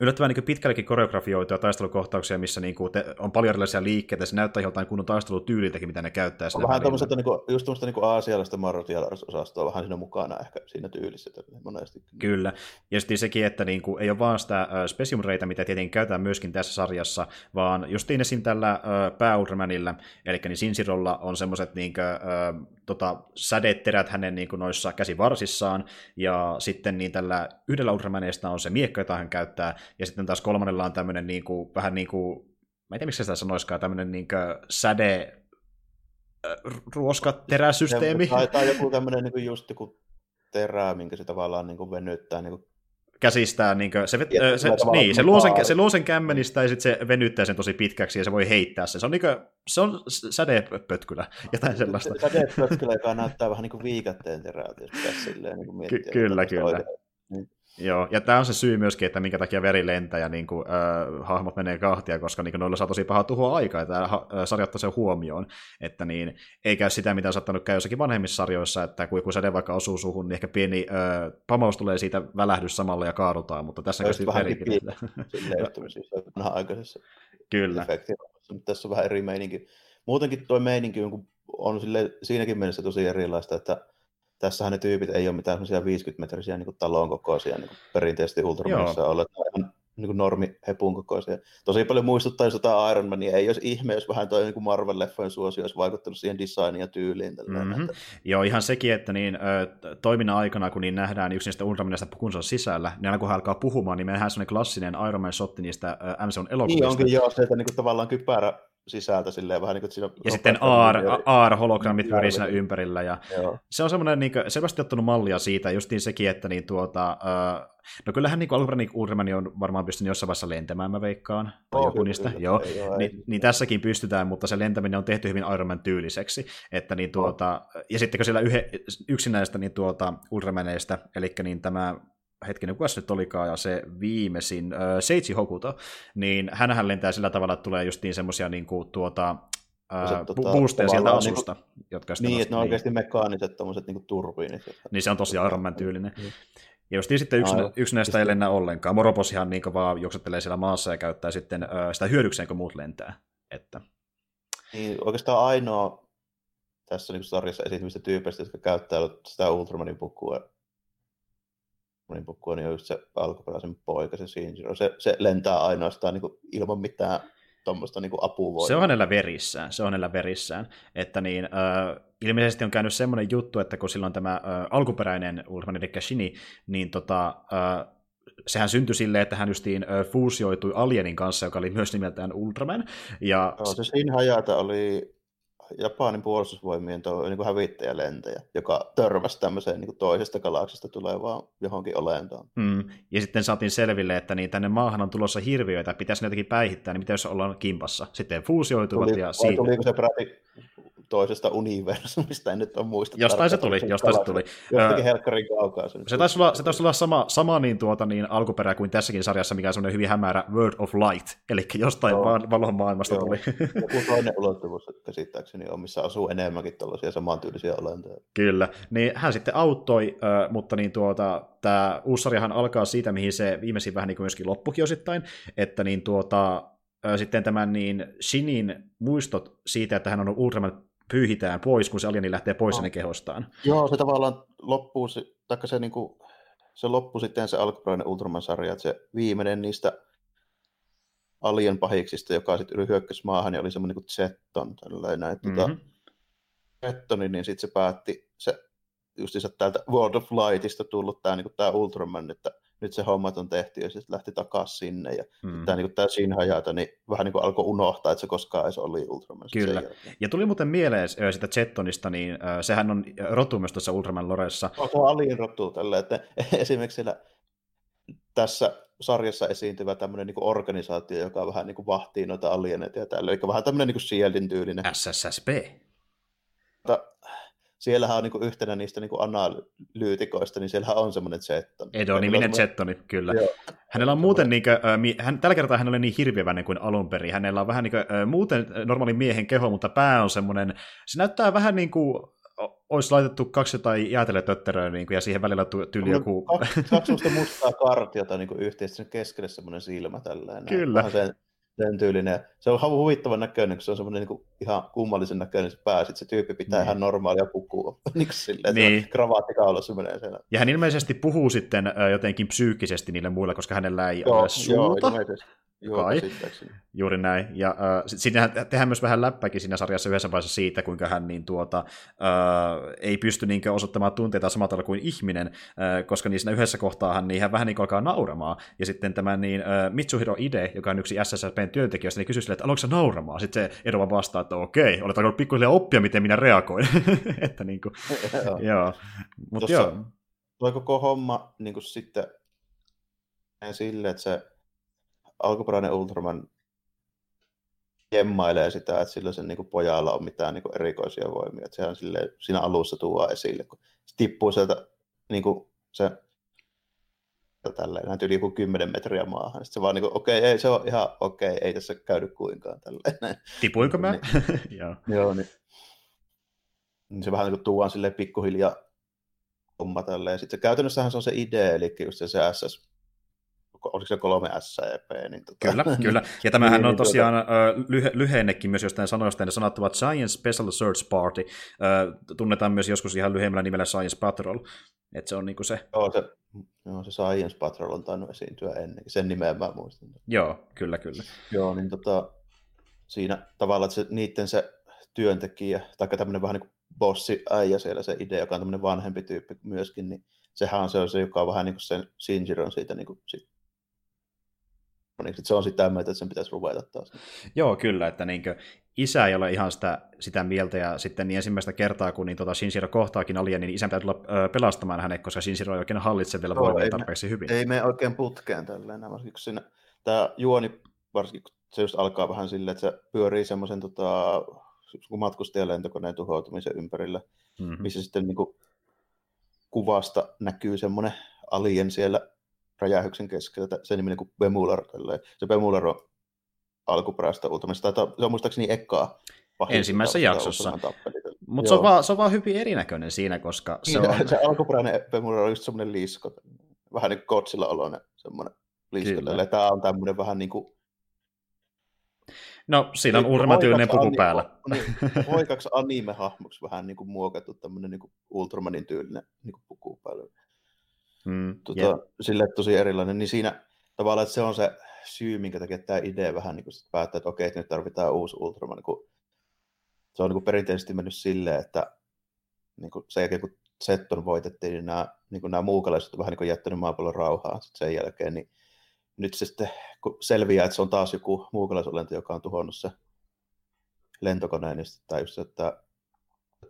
yllättävän niin pitkällekin koreografioituja taistelukohtauksia, missä niin kuin te, on paljon erilaisia liikkeitä, se näyttää jotain kunnon taistelutyyliltäkin, mitä ne käyttää. On vähän tuommoista, niinku, just tuommoista niinku aasialaista martial-osastoa vähän siinä mukana ehkä siinä tyylissä monesti. Kyllä. Ja sitten sekin, että niin kuin, ei ole vaan sitä äh, Specium mitä tietenkin käytetään myöskin tässä sarjassa, vaan justiin esim. tällä äh, pääultramanilla, eli niin Sinsirolla on semmoiset niin kuin, äh, tota, sädeterät hänen niin kuin, noissa käsivarsissaan, ja sitten niin tällä yhdellä Ultramanista on se miekka, jota hän käyttää, ja sitten taas kolmannella on tämmöinen niin kuin, vähän niin kuin, mä en tiedä, miksi sitä sanoisikaan, tämmöinen niin kuin, säde ruoskateräsysteemi. Tai, joku tämmöinen niinku just joku terä, minkä se tavallaan niinku venyttää. Niinku, käsistään, niin se, vet, Ja se, tavalla niin, se, luo sen, se luo sen kämmenistä ja sitten se venyttää sen tosi pitkäksi ja se voi heittää sen. Se on, niin kuin, se on sädepötkylä, jotain sellaista. Sädepötkylä, joka näyttää vähän niin kuin viikatteen terältä, jos pitäisi silleen niin miettiä. Ky- kyllä, kyllä. oikein- Joo, ja tämä on se syy myöskin, että minkä takia veri lentää ja niin kuin, äh, hahmot menee kahtia, koska niin kuin, noilla saa tosi pahaa tuhoa aikaa, ja tämä äh, sarja ottaa sen huomioon, että niin, ei käy sitä, mitä on saattanut käydä jossakin vanhemmissa sarjoissa, että kun joku säde vaikka osuu suhun, niin ehkä pieni äh, pamaus tulee siitä välähdys samalla ja kaadutaan, mutta tässä käy vähän vanha-aikaisessa Kyllä. mutta tässä on vähän eri meininki. Muutenkin tuo meininki on, on sille, siinäkin mielessä tosi erilaista, että tässähän ne tyypit ei ole mitään 50-metrisiä niin talon kokoisia, niin kuin perinteisesti Ultramanissa on ollut niin normi hepun kokoisia. Tosi paljon muistuttaa sitä Iron Mania. Ei olisi ihme, jos vähän toi niin Marvel-leffojen suosio olisi vaikuttanut siihen designiin ja tyyliin. Mm-hmm. Että... Joo, ihan sekin, että niin, toiminnan aikana, kun niin nähdään yksi niistä Ultramanista pukunsa sisällä, niin aina kun hän alkaa puhumaan, niin me nähdään sellainen klassinen Iron Man-shotti niistä MCUn elokuvista. Niin onkin joo, se, että niin kuin tavallaan kypärä sisältä silleen vähän niin kuin siinä Ja sitten AR, AR-hologrammit pyörii siinä ympärillä. Ja se on semmoinen niin kuin, selvästi ottanut mallia siitä, justiin sekin, että niin tuota, uh, no kyllähän niin alkuperäinen Ultraman on varmaan pystynyt jossain vaiheessa lentämään, mä veikkaan, tai oh, joku niistä, kyllä, joo, joo niin, niin, tässäkin pystytään, mutta se lentäminen on tehty hyvin Iron Man tyyliseksi, että niin tuota, oh. ja sitten kun siellä yhe, yksi näistä niin tuota, Ultramaneista, eli niin tämä hetkinen, kuka se nyt olikaan, ja se viimeisin, äh, Seitsi Hokuto, niin hänhän lentää sillä tavalla, että tulee justiin semmoisia niin kuin, tuota, ää, tota, boosteja sieltä niinku- asusta. Niin, jotka niin, että ne on oikeasti mekaaniset tommoset niin turbiinit. Jotka... Niin se on tosi Iron Man tyylinen. Mm. Ja just sitten yksi, no, yksi näistä ei lennä ollenkaan. Moropos ihan niin vaan juoksettelee siellä maassa ja käyttää sitten äh, sitä hyödykseen, kun muut lentää. Että... Niin, oikeastaan ainoa tässä niin sarjassa esiintymistä tyypeistä, jotka käyttää sitä Ultramanin pukua Pukua, niin on just se alkuperäisen poika, se Shinjiro. Se, se lentää ainoastaan niin kuin, ilman mitään tuommoista niin apuvoimaa. Se on hänellä verissään, se on hänellä verissään. Että niin, äh, ilmeisesti on käynyt semmoinen juttu, että kun silloin tämä äh, alkuperäinen Ultraman, eli Shini, niin tota, äh, sehän syntyi silleen, että hän justiin äh, fuusioitui Alienin kanssa, joka oli myös nimeltään Ultraman. Ja... Joo, se Shin Hayata oli Japanin puolustusvoimien tuo, niin hävittäjälentäjä, joka törmäsi tämmöiseen niin kuin toisesta galaksista tulevaan johonkin olentoon. Mm. Ja sitten saatiin selville, että niin tänne maahan on tulossa hirviöitä, pitäisi ne jotenkin päihittää, niin mitä jos ollaan kimpassa. Sitten fuusioituvat Tuli, ja siitä... Tuliko se peräti toisesta universumista, en nyt ole muista. Jostain se tuli, jostain se tuli. Jostakin helkkarin kaukaa. Se, se taisi olla, se taisi olla sama, sama niin, tuota, niin alkuperä kuin tässäkin sarjassa, mikä on semmoinen hyvin hämärä Word of Light, eli jostain Joo. valon maailmasta Joo. tuli. Joku toinen ulottuvuus käsittääkseni on, missä asuu enemmänkin tällaisia samantyylisiä olentoja. Kyllä, niin hän sitten auttoi, mutta niin tuota, tämä uusi sarjahan alkaa siitä, mihin se viimeisin vähän niin kuin myöskin loppukin osittain, että niin tuota, sitten tämän niin Shinin muistot siitä, että hän on Ultraman pyyhitään pois, kun se alieni lähtee pois no. kehostaan. Joo, se tavallaan loppuu, taikka se, niin kuin, se loppui sitten se alkuperäinen Ultraman-sarja, että se viimeinen niistä alien pahiksista, joka sitten hyökkäsi maahan, niin oli semmoinen kuin Zetton, tällainen, että mm-hmm. tota, Zettoni, niin sitten se päätti, se justiinsa täältä World of Lightista tullut tämä, niin tämä Ultraman, että nyt se hommat on tehty ja sitten lähti takaisin sinne. Ja mm. tämä, niin tämä Shinhajata niin vähän niin kuin alkoi unohtaa, että se koskaan edes oli Ultraman. Kyllä. Ja tuli muuten mieleen sitä Jettonista, niin sehän on rotu myös tuossa Ultraman Loressa. On alin rotu tällä, että esimerkiksi siellä tässä sarjassa esiintyvä tämmöinen niin organisaatio, joka vähän niin kuin vahtii noita alieneita ja tällä, eli vähän tämmöinen niin kuin Shieldin tyylinen. SSSB. Mutta siellähän on niin yhtenä niistä niin analyytikoista, niin siellähän on semmoinen Zettoni. Edo-niminen Zettoni, kyllä. Joo. Hänellä on muuten, niin kuin, äh, hän, tällä kertaa hän oli niin hirviöväinen kuin alun perin. Hänellä on vähän niin kuin, äh, muuten normaali miehen keho, mutta pää on semmoinen, se näyttää vähän niin kuin olisi laitettu kaksi jotain jäätelötötteröä niin kuin, ja siihen välillä tyyli joku... Kaksi, kaksi mustaa kartiota niin yhteisesti sen keskelle semmoinen silmä tällainen. Kyllä. Vähän sen, sen tyylinen. Se on huvittavan näköinen, kun se on semmoinen niin ihan kummallisen näköinen se pää. Sitten se tyyppi pitää niin. ihan normaalia pukua. niin silleen, niin. kravaatti menee siellä. Ja hän ilmeisesti puhuu sitten jotenkin psyykkisesti niille muille, koska hänellä ei joo, ole suuta. Joo, Joo, Kai. Juuri näin. Ja äh, siinä tehdään myös vähän läppäkin siinä sarjassa yhdessä vaiheessa siitä, kuinka hän niin, tuota, äh, ei pysty niin, osoittamaan tunteita samalla tavalla kuin ihminen, äh, koska niin siinä yhdessä kohtaa hän, niin hän vähän niin alkaa nauramaan. Ja sitten tämä niin, äh, Mitsuhiro Ide, joka on yksi SSSPn työntekijöistä, niin kysyy sille, että aloitko nauramaan? Sitten se Edova vastaa, että okei, olet alkanut pikkuhiljaa oppia, miten minä reagoin. että niin kuin, joo. Mut joo. Toi koko homma niin kuin sitten sille, että se alkuperäinen Ultraman jemmailee sitä, että sillä sen niin kuin pojalla on mitään niin kuin erikoisia voimia. Että sehän sille, siinä alussa tuo esille, kun se tippuu sieltä niin kuin se tälleen, yli joku 10 metriä maahan. Sitten se vaan niin kuin, okei, okay, ei, se on ihan okei, okay, ei tässä käydy kuinkaan. Tipuinko mä? niin, joo. joo, niin, niin se vähän niin kuin tuodaan silleen pikkuhiljaa homma tälleen. Sitten se, käytännössähän se on se idea, eli just se, se SS oliko se kolme SCP. Niin tota, kyllä, kyllä. Ja tämähän niin, on niin, tosiaan tuota... lyhy- lyhennekin myös jostain sanoista, ne sanottuvat Science Special Search Party. Tunnetaan myös joskus ihan lyhyemmällä nimellä Science Patrol. Että se on niinku se... Joo, se, joo, se Science Patrol on tainnut esiintyä ennen. Sen nimeä mä muistan. Joo, kyllä, kyllä. Joo, niin tota, siinä tavallaan, että se, niiden se työntekijä, tai tämmöinen vähän niin kuin bossi äijä siellä se idea, joka on tämmöinen vanhempi tyyppi myöskin, niin sehän on se, on se joka on vähän niin kuin sen Shinjiron siitä niin kuin, sit, niin se on sitä mieltä, että sen pitäisi ruveta taas. Joo, kyllä, että niin kuin, isä ei ole ihan sitä, sitä mieltä, ja sitten niin ensimmäistä kertaa, kun niin tota Shinjiro kohtaakin alien, niin isän pitää tulla pelastamaan hänet, koska Shinjiro ei oikein hallitse vielä voimia tarpeeksi me, hyvin. Ei mene oikein putkeen tälleen, varsinkin kun siinä, tämä juoni, varsinkin kun se just alkaa vähän silleen, että se pyörii semmoisen tota, matkustajalentokoneen tuhoutumisen ympärillä, mm-hmm. missä sitten niin kuin, kuvasta näkyy semmoinen alien siellä räjähyksen keskellä, se nimi kuin Bemular. Se Bemular on alkuperäistä Ultramista, tai se on muistaakseni ekkaa ensimmäisessä jaksossa. Mutta se, on vaan, se on vaan hyvin erinäköinen siinä, koska se niin, on... Se alkuperäinen Bemular on just semmoinen lisko, vähän niin kuin Godzilla oloinen semmoinen lisko. Tämä on tämmöinen vähän niin kuin No, siinä on ultraman puku päällä. Niin, poikaksi anime-hahmoksi vähän niin kuin muokattu tämmöinen niin kuin Ultramanin tyylinen niin kuin puku päällä. Mm, tota, yeah. Sille tosi erilainen, niin siinä tavallaan, että se on se syy, minkä takia tämä idea vähän niin kuin päättää, että okei, että nyt tarvitaan uusi Ultraman. Niin kuin, se on niin kuin perinteisesti mennyt silleen, että niin kuin sen jälkeen kun Setton voitettiin, niin nämä, niin kuin nämä muukalaiset ovat vähän niin kuin jättänyt maapallon rauhaan sen jälkeen, niin nyt se sitten kun selviää, että se on taas joku muukalaisolento, joka on tuhonnut se lentokoneen, niin sitten just, että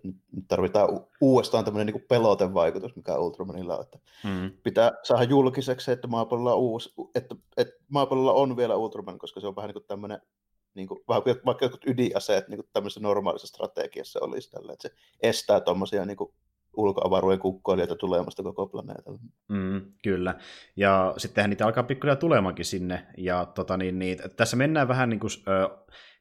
nyt tarvitaan uudestaan tämmöinen niin pelotevaikutus, mikä Ultramanilla on, että mm. pitää saada julkiseksi, että maapallolla, on uusi, että, että maapallolla on vielä Ultraman, koska se on vähän niin kuin tämmöinen, niin kuin, vaikka jotkut ydinaseet niin kuin tämmöisessä normaalissa strategiassa olisi tällä, että se estää tuommoisia niin ulkoavaruuden kukkoilijoita tulemasta koko planeetalla. Mm, kyllä. Ja sittenhän niitä alkaa pikkuhiljaa tulemaankin sinne. Ja tota, niin, niin, tässä mennään vähän niin kuin, ö,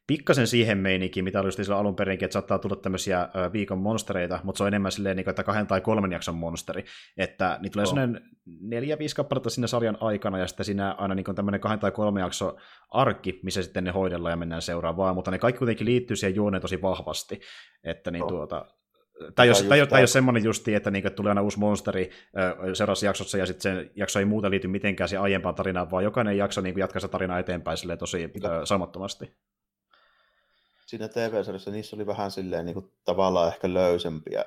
pikkasen siihen meininkiin, mitä oli just alun perinkin, että saattaa tulla tämmöisiä viikon monstereita, mutta se on enemmän silleen, niin kuin, että kahden tai kolmen jakson monsteri. Että niitä tulee oh. sellainen neljä, viisi kappaletta siinä sarjan aikana, ja sitten siinä aina niin tämmöinen kahden tai kolmen jakso arkki, missä sitten ne hoidellaan ja mennään seuraavaan, mutta ne kaikki kuitenkin liittyy siihen juoneen tosi vahvasti. Että niin oh. tuota, tai jos, tai, tai jos semmoinen justi, että niinku, tulee aina uusi monsteri seuraavassa jaksossa, ja sitten se jakso ei muuta liity mitenkään siihen aiempaan tarinaan, vaan jokainen jakso niinku, jatkaa sitä tarinaa eteenpäin tosi ö, samattomasti. Siinä TV-sarjassa niissä oli vähän silleen niinku, tavallaan ehkä löysempiä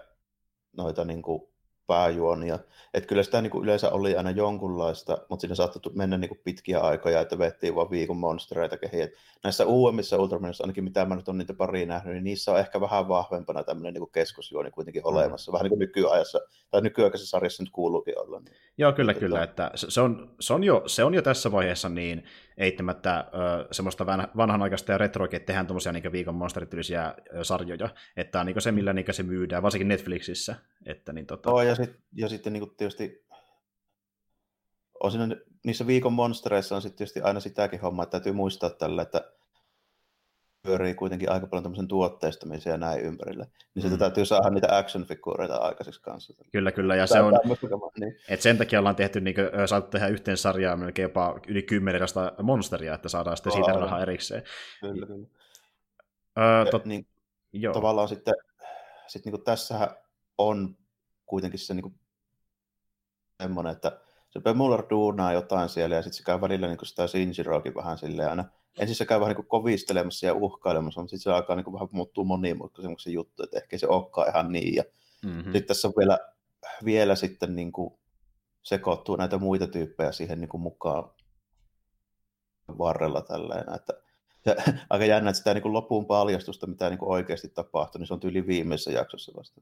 noita niinku, pääjuonia. Että kyllä sitä niin kuin yleensä oli aina jonkunlaista, mutta siinä saattoi mennä niin kuin pitkiä aikoja, että vettiin vaan viikon monstereita kehiin. Et näissä uudemmissa Ultramanissa, ainakin mitä mä nyt on niitä pari nähnyt, niin niissä on ehkä vähän vahvempana tämmöinen niin kuin keskusjuoni kuitenkin mm. olemassa. Vähän niin kuin nykyajassa, tai nykyaikaisessa sarjassa nyt kuuluukin olla. Niin. Joo, kyllä, niin, kyllä. Tota- että se, on, se, on jo, se on jo tässä vaiheessa niin eittämättä ö, semmoista vanhanaikaista ja retroikin, että tehdään tuommoisia niin viikon monsterityylisiä sarjoja. Että tämä on niin se, millä niin se myydään, varsinkin Netflixissä. Että, niin, tota... oh, ja, sit, ja sitten niin tietysti on siinä, niissä viikon monstereissa on sitten tietysti aina sitäkin hommaa, että täytyy muistaa tällä, että pyörii kuitenkin aika paljon tämmöisen tuotteistamisen ja näin ympärillä. Niin mm. täytyy saada niitä action-figuureita aikaiseksi kanssa. Kyllä, kyllä. Ja se on, niin. että sen takia ollaan tehty, niin kuin, saatu tehdä yhteen sarjaa melkein jopa yli kymmenen monsteria, että saadaan sitten siitä rahaa erikseen. Kyllä, kyllä. Öö, tot... niin, joo. Tavallaan sitten, sitten niin kuin tässähän on kuitenkin se niin kuin, semmoinen, että se Pemular duunaa jotain siellä ja sitten se käy välillä niin kuin sitä Shinjiroakin vähän silleen aina ensin se käy vähän niin kovistelemassa ja uhkailemassa, mutta sitten se alkaa niin kuin vähän muuttuu monimutkaisemmaksi juttu, että ehkä se olekaan ihan niin. Ja mm-hmm. sitten tässä on vielä, vielä sitten niin kuin sekoittuu näitä muita tyyppejä siihen niin kuin mukaan varrella tällainen, että ja aika jännä, että sitä niin kuin lopun paljastusta, mitä niin kuin oikeasti tapahtui, niin se on tyyli viimeisessä jaksossa vasta.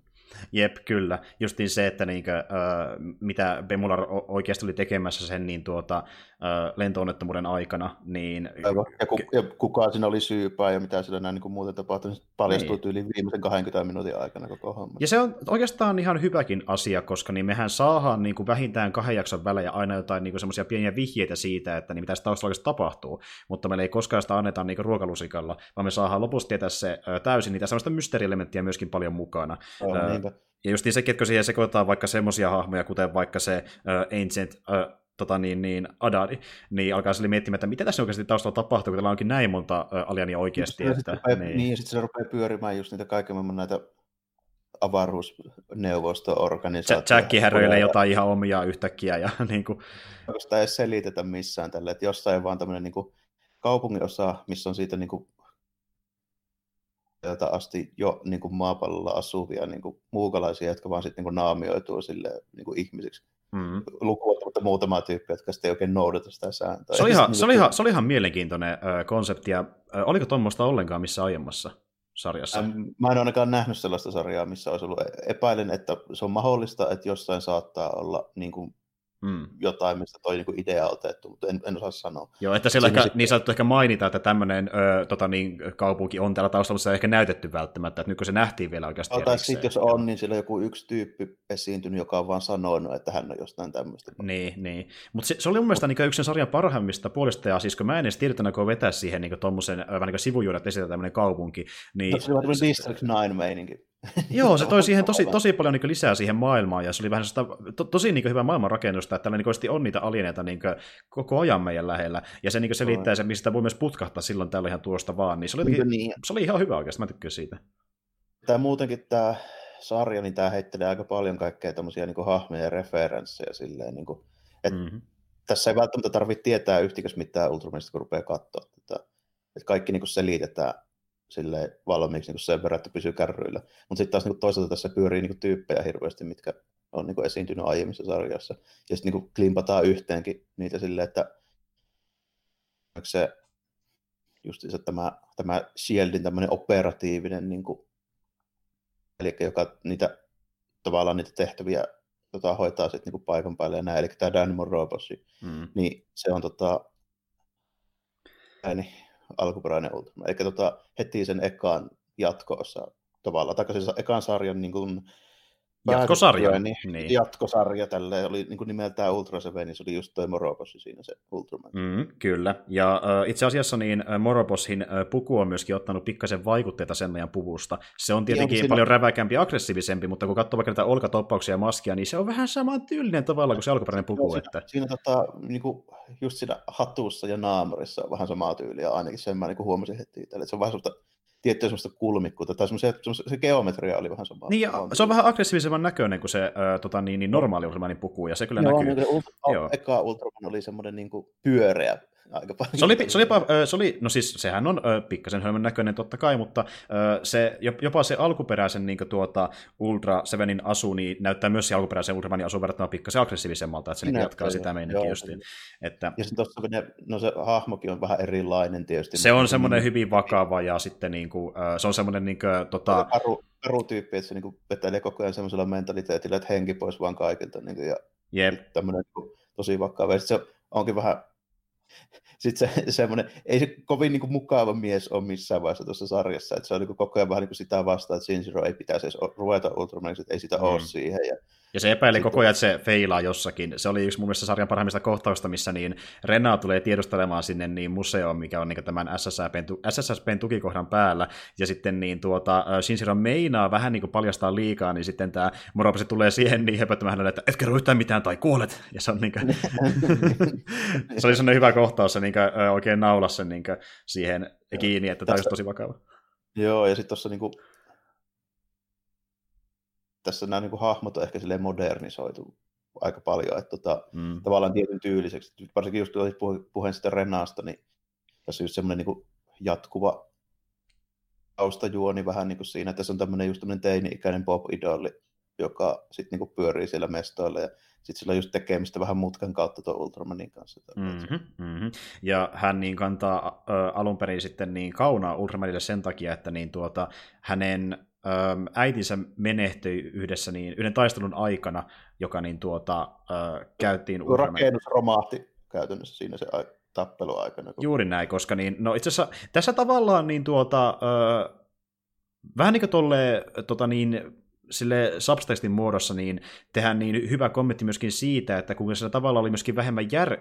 Jep, kyllä. Justiin se, että niin kuin, äh, mitä Bemular oikeasti oli tekemässä sen niin tuota, äh, lentoonnettomuuden aikana, niin... Ja, ku, ja kuka siinä oli syypää ja mitä sillä näin niin kuin muuten tapahtui, niin paljastui niin. tyyli viimeisen 20 minuutin aikana koko homma. Ja se on oikeastaan ihan hyväkin asia, koska niin mehän saadaan niin kuin vähintään kahden jakson välejä aina jotain niin semmoisia pieniä vihjeitä siitä, että niin mitä taustalla tapahtuu, mutta meillä ei koskaan sitä anneta niin ruokalusikalla, vaan me saadaan lopussa tietää se täysin, niitä sellaista mysteerielementtiä myöskin paljon mukana. Oh, ja just niin se, ketkä siihen sekoitetaan vaikka semmoisia hahmoja, kuten vaikka se uh, Ancient uh, tota niin, niin Adadi, niin alkaa sille miettimään, että mitä tässä oikeasti taustalla tapahtuu, kun täällä onkin näin monta aliania oikeasti. Ja että, rupeaa, niin. niin, ja sitten se rupeaa pyörimään just niitä kaiken maailman näitä avaruusneuvosto-organisaatioita. Jack häröilee jotain ihan omia yhtäkkiä. Ja, niin kuin... Sitä ei selitetä missään tällä, että jossain vaan tämmöinen niin kaupungin osa, missä on siitä niin kuin, asti jo niin kuin maapallolla asuvia niin kuin, muukalaisia, jotka vaan sitten niin naamioituu sille niin kuin ihmisiksi. Mm. Lukuottamatta muutamaa tyyppiä, jotka sitten ei oikein noudata sitä sääntöä. Se oli ihan, se oli ihan, se oli ihan mielenkiintoinen äh, konsepti, ja äh, oliko tuommoista ollenkaan missä aiemmassa sarjassa? Ähm, mä en ainakaan nähnyt sellaista sarjaa, missä olisi ollut. Epäilen, että se on mahdollista, että jossain saattaa olla niin kuin mm. jotain, mistä toi niinku idea on otettu, mutta en, en osaa sanoa. Joo, että siellä ehkä, sitten... niin saattu ehkä mainita, että tämmöinen ö, tota niin, kaupunki on täällä taustalla, mutta se ei ehkä näytetty välttämättä, että nyt kun se nähtiin vielä oikeasti. Tai sitten jos on, niin siellä joku yksi tyyppi esiintynyt, joka on vaan sanonut, että hän on jostain tämmöistä. Niin, niin. Mutta se, se, oli mun mielestä niin yksi sarjan parhaimmista puolesta, ja siis kun mä en edes tiedä, että vetää siihen niin tuommoisen vähän niin sivujuudet esitä tämmöinen kaupunki. Niin... No, se on District 9 meininki. Joo, se toi siihen tosi, tosi paljon niin lisää siihen maailmaan, ja se oli vähän sitä, to, tosi niin hyvä maailmanrakennusta, että tällä niin on niitä alieneita niin koko ajan meidän lähellä, ja se niin selittää sen, mistä voi myös putkahtaa silloin täällä ihan tuosta vaan, niin se oli, niin. se oli ihan hyvä oikeasti, mä tykkään siitä. Tämä muutenkin tämä sarja, niin tämä heittelee aika paljon kaikkea tämmöisiä niin hahmoja ja referenssejä silleen, niin kuin, että mm-hmm. tässä ei välttämättä tarvitse tietää yhtikäs mitään Ultramanista, kun rupeaa katsoa tätä. Että kaikki niin selitetään sille valmiiksi niin sen verran, että pysyy kärryillä. Mutta sitten taas niin toisaalta tässä pyörii niin tyyppejä hirveästi, mitkä on niin esiintynyt aiemmissa sarjassa. Ja sitten niin klimpataan yhteenkin niitä silleen, että se just se, tämä, tämä Shieldin tämmöinen operatiivinen, niin kuin, eli joka niitä tavallaan niitä tehtäviä tota, hoitaa sitten niin paikan päälle ja näin, eli tämä Dynamo Robosi, mm. niin se on tota, niin, alkuperäinen Ultraman. Eli tota, heti sen ekaan jatkoossa tavallaan, tai siis ekan sarjan niin kuin, Jatkosarja. Niin, niin. Jatkosarja tälle oli niin kuin nimeltään Ultra Seven, niin se oli just toi Morobossi siinä se Ultraman. Mm, kyllä, ja uh, itse asiassa niin Morobossin uh, puku on myöskin ottanut pikkasen vaikutteita sen ajan puvusta. Se on tietenkin ja, siinä... paljon räväkämpi ja aggressiivisempi, mutta kun katsoo vaikka näitä olkatoppauksia ja maskia, niin se on vähän saman tyylinen tavalla kuin se alkuperäinen puku. Joo, siinä, että... siinä tota, niin kuin, just siinä hatussa ja naamurissa on vähän samaa tyyliä, ainakin sen mä niin kuin huomasin heti. Että se on vähän sellaista tiettyä semmoista kulmikkuutta, tai semmoisia, se geometria oli vähän sama. Niin, ja se on vähän aggressiivisemman näköinen kuin se äh, tota, niin, niin normaali Ultramanin puku, ja se kyllä Joo, näkyy. Niin, Joo, eka Ultraman oli semmoinen niin kuin pyöreä, aika paljon. Se oli, se oli, jopa, se oli, no siis sehän on pikkasen hölmön näköinen totta kai, mutta se, jopa se alkuperäisen niin tuota, Ultra Sevenin asu niin näyttää myös se alkuperäisen Ultramanin asu verrattuna pikkasen aggressiivisemmalta, että se niin jatkaa sitä meininkiä justiin. Että... Ja tuossa ne, no se hahmokin on vähän erilainen tietysti. Se on semmoinen hyvin vakava ja sitten niin kuin, se on semmoinen niin kuin, tota... Karu, karu tyyppi, että se niin kuin vetelee koko ajan semmoisella mentaliteetillä, että henki pois vaan kaikilta. Niin kuin, ja Jep. tämmöinen niin tosi vakava. Ja se onkin vähän sitten se, semmoinen, ei se kovin niin kuin, mukava mies ole missään vaiheessa tuossa sarjassa, että se on niin kuin, koko ajan vähän niin kuin sitä vastaan, että Shinjiro ei pitäisi edes ruveta Ultramaniksi, että ei sitä mm. ole siihen. Ja ja se epäili koko ajan, että se feilaa jossakin. Se oli yksi mun mielestä sarjan parhaimmista kohtausta, missä niin Rena tulee tiedustelemaan sinne niin museoon, mikä on niin tämän SSSPn, tukikohdan päällä. Ja sitten niin tuota, Shinjiro meinaa vähän niin kuin paljastaa liikaa, niin sitten tämä Moroposi tulee siihen niin höpöttämään hänelle, että et kerro yhtään mitään tai kuolet. Ja se on niin kuin... se oli sellainen hyvä kohtaus, se niin kuin, oikein naulasi sen niin siihen kiinni, että tämä olisi tosi vakava. Joo, ja sitten tuossa niin kuin tässä nämä niin kuin hahmot on ehkä modernisoitu aika paljon, että tota, mm. tavallaan tietyn tyyliseksi. Varsinkin just puheen sitä Renasta, niin tässä on just semmoinen niin jatkuva taustajuoni vähän niin kuin siinä, että tässä on tämmöinen just tämmöinen teini-ikäinen pop-idoli, joka sitten niin pyörii siellä mestoilla ja sitten sillä on just tekemistä vähän mutkan kautta tuon Ultramanin kanssa. Mm-hmm, mm-hmm. Ja hän niin kantaa ä, alun perin sitten niin kaunaa Ultramanille sen takia, että niin tuota, hänen äitinsä menehtyi yhdessä niin, yhden taistelun aikana, joka niin tuota, äh, käyttiin Ultraman. Rakennus romahti käytännössä siinä se tappelu aikana. Juuri näin, koska niin, no itse asiassa tässä tavallaan niin tuota, äh, vähän niin kuin tolle, tota niin, sille subtextin muodossa niin tehdään niin hyvä kommentti myöskin siitä, että kun sillä tavalla oli myöskin vähemmän jär,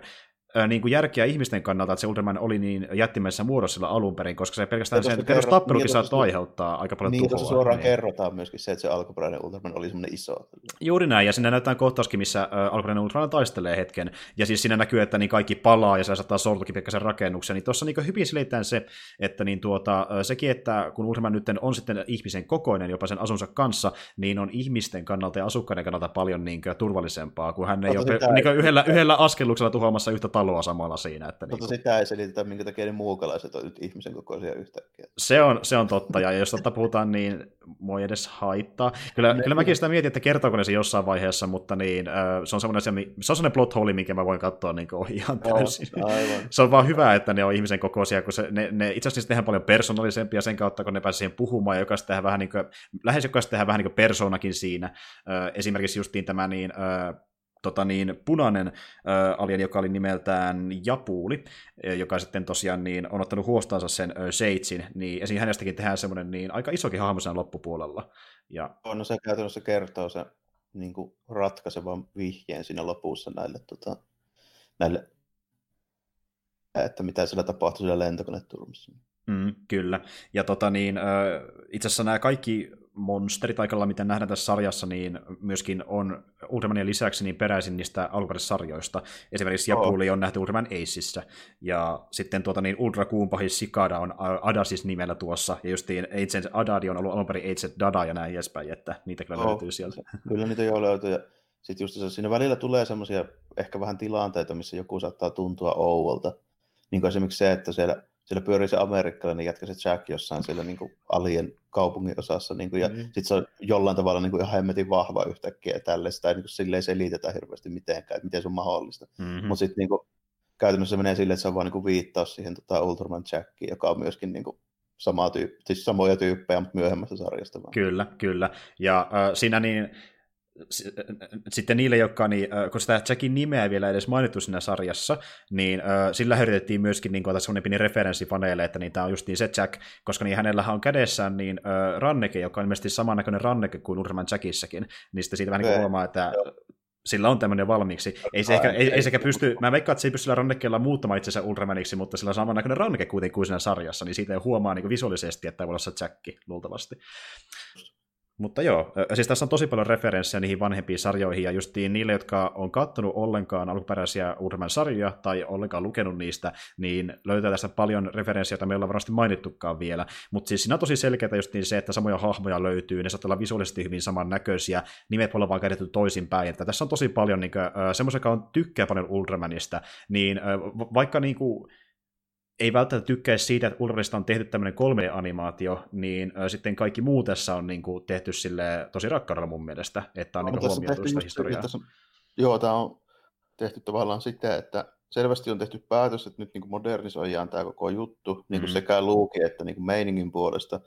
niin kuin järkeä ihmisten kannalta, että se Ultraman oli niin jättimäisessä muodossa alun perin, koska se pelkästään se perustappelukin niin, saattoi aiheuttaa aika paljon niin, tuhoa. Niin, suoraan niin. kerrotaan myöskin se, että se alkuperäinen Ultraman oli semmoinen iso. Juuri näin, ja sinne näyttää kohtauskin, missä äh, alkuperäinen Ultraman taistelee hetken, ja siis siinä näkyy, että niin kaikki palaa, ja se saattaa sortukin pikkasen rakennuksen, niin tuossa niin hyvin selitään se, että niin tuota, sekin, että kun Ultraman nyt on sitten ihmisen kokoinen jopa sen asunsa kanssa, niin on ihmisten kannalta ja asukkaiden kannalta paljon niin kuin, turvallisempaa, kun hän ei ole niin yhdellä, yhdellä askelluksella tuhoamassa yhtä taloa samalla siinä. Että, niin kuin... sitä ei selitetä, minkä takia ne muukalaiset on nyt ihmisen kokoisia yhtäkkiä. Se on, se on totta, ja jos totta puhutaan, niin ei edes haittaa. Kyllä, ne, kyllä mäkin sitä mietin, että kertooko ne se jossain vaiheessa, mutta niin, se on semmoinen, se on semmoinen plot hole, minkä mä voin katsoa niin ohi ihan täysin. No, se on vaan hyvä, että ne on ihmisen kokoisia, kun se, ne, ne itse asiassa tehdään paljon persoonallisempia sen kautta, kun ne pääsee siihen puhumaan, ja jokaista tehdään vähän niin kuin, lähes jokaista tehdään vähän niin kuin persoonakin siinä. Esimerkiksi justiin tämä niin, tota niin, punainen äh, alien, joka oli nimeltään Japuuli, joka sitten tosiaan niin, on ottanut huostaansa sen äh, Seitsin, niin esiin hänestäkin tehdään semmoinen niin, aika isokin hahmo sen loppupuolella. Ja... No se käytännössä kertoo se niin kuin ratkaisevan vihjeen siinä lopussa näille, tota, näille että mitä siellä tapahtui siellä lentokoneturmassa. Mm, kyllä. Ja tota niin, itse asiassa nämä kaikki monsterit aikalla, mitä nähdään tässä sarjassa, niin myöskin on Ultramanien lisäksi niin peräisin niistä alkuperäisistä sarjoista. Esimerkiksi oh. Japuli on nähty Ultraman Aceissa, ja sitten tuota, niin Ultra Kuumpahis Sikada on Adasis nimellä tuossa, ja justiin Agent Adadi on ollut alun perin Agent Dada ja näin edespäin, että niitä kyllä oh. löytyy sieltä. Kyllä niitä jo löytyy, ja sitten just se, siinä välillä tulee semmoisia ehkä vähän tilanteita, missä joku saattaa tuntua ouvolta, niin kuin esimerkiksi se, että siellä siellä pyörii se amerikkalainen jätkä, se Jack jossain siellä niin kuin alien kaupungin osassa, niin kuin, ja mm-hmm. sitten se on jollain tavalla niin kuin ihan hemmetin vahva yhtäkkiä, ja tälle sitä ei niin kuin, silleen selitetä hirveästi mitenkään, että miten se on mahdollista. Mm-hmm. Mutta sitten niin kuin, käytännössä se menee silleen, että se on vaan niin kuin, viittaus siihen tota, Ultraman Jackiin, joka on myöskin niin kuin, samaa tyyppi, siis samoja tyyppejä, mutta myöhemmästä sarjasta vaan. Kyllä, kyllä. Ja äh, siinä niin sitten niille, jotka, niin, kun sitä Jackin nimeä vielä edes mainittu siinä sarjassa, niin sillä yritettiin myöskin niin sellainen pieni referenssi faneille, että niin tämä on just niin se Jack, koska niin hänellä on kädessään niin ranneke, joka on ilmeisesti samannäköinen ranneke kuin Urman Jackissakin, niin sitten siitä vähän niin huomaa, että sillä on tämmöinen valmiiksi. Ei se, ehkä, ei, ei sekä pysty, mä veikkaan, että se ei pysty sillä rannekkeella muuttamaan itsensä Ultramaniksi, mutta sillä on samannäköinen ranneke kuitenkin kuin siinä sarjassa, niin siitä ei huomaa niin visuaalisesti, että tämä voi olla se Jack, luultavasti. Mutta joo, siis tässä on tosi paljon referenssejä niihin vanhempiin sarjoihin, ja justiin niille, jotka on kattonut ollenkaan alkuperäisiä Urman sarjoja tai ollenkaan lukenut niistä, niin löytää tästä paljon referenssejä, joita meillä on varmasti mainittukaan vielä. Mutta siis siinä on tosi selkeää justiin se, että samoja hahmoja löytyy, ne saattaa olla visuaalisesti hyvin samannäköisiä, nimet voi olla vaan kädetty toisinpäin. Että tässä on tosi paljon niin semmoisia, joka on tykkää paljon Ultramanista, niin vaikka niin kuin, ei välttämättä tykkää siitä, että Ulrista on tehty tämmöinen 3D-animaatio, niin äh, sitten kaikki muu tässä on niin kuin, tehty sille tosi rakkaudella mun mielestä, että on no, niin huomioitu sitä historiaa. Tässä, joo, tämä on tehty tavallaan sitä, että selvästi on tehty päätös, että nyt niin kuin modernisoidaan tämä koko juttu, niin kuin mm. sekä luuki että niin kuin meiningin puolesta,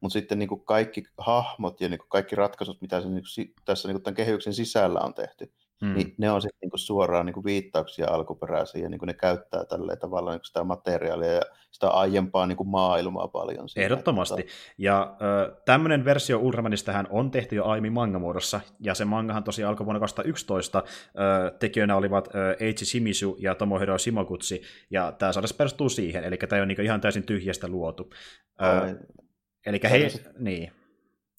mutta sitten niin kuin kaikki hahmot ja niin kuin kaikki ratkaisut, mitä se niin kuin, tässä niin kuin tämän kehyksen sisällä on tehty, Mm. Niin ne on sitten niinku suoraan niinku viittauksia alkuperäisiin ja niinku ne käyttää tällä tavalla niinku sitä materiaalia ja sitä aiempaa niinku maailmaa paljon. Siinä, Ehdottomasti. Että... Ja äh, tämmöinen versio Ultramanistähän on tehty jo aiemmin manga-muodossa, ja se mangahan tosiaan alkoi vuonna 2011. Äh, tekijöinä olivat äh, Eiichi Shimizu ja Tomohiro Shimogutsi, ja tämä sarja perustuu siihen, eli tämä ole niinku ihan täysin tyhjästä luotu. Äh, eli hei, niin.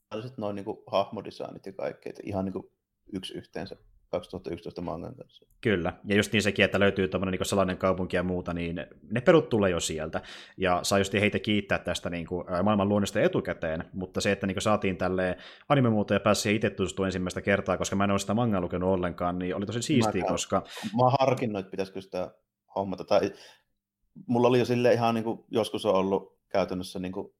Tällaiset noin niinku hahmodesignit ja kaikki, että ihan niinku yksi yhteensä 2011 mangan kanssa. Kyllä, ja just niin sekin, että löytyy tämmöinen niin salainen kaupunki ja muuta, niin ne perut tulee jo sieltä, ja saa just heitä kiittää tästä niin kuin, maailman luonnosta etukäteen, mutta se, että niin kuin, saatiin tälle anime muuta ja pääsi itse tutustua ensimmäistä kertaa, koska mä en ole sitä mangaa lukenut ollenkaan, niin oli tosi siistiä, mä, koska... Mä oon harkinnut, että pitäisikö sitä hommata, tai mulla oli jo sille ihan niin kuin, joskus on ollut käytännössä niin kuin,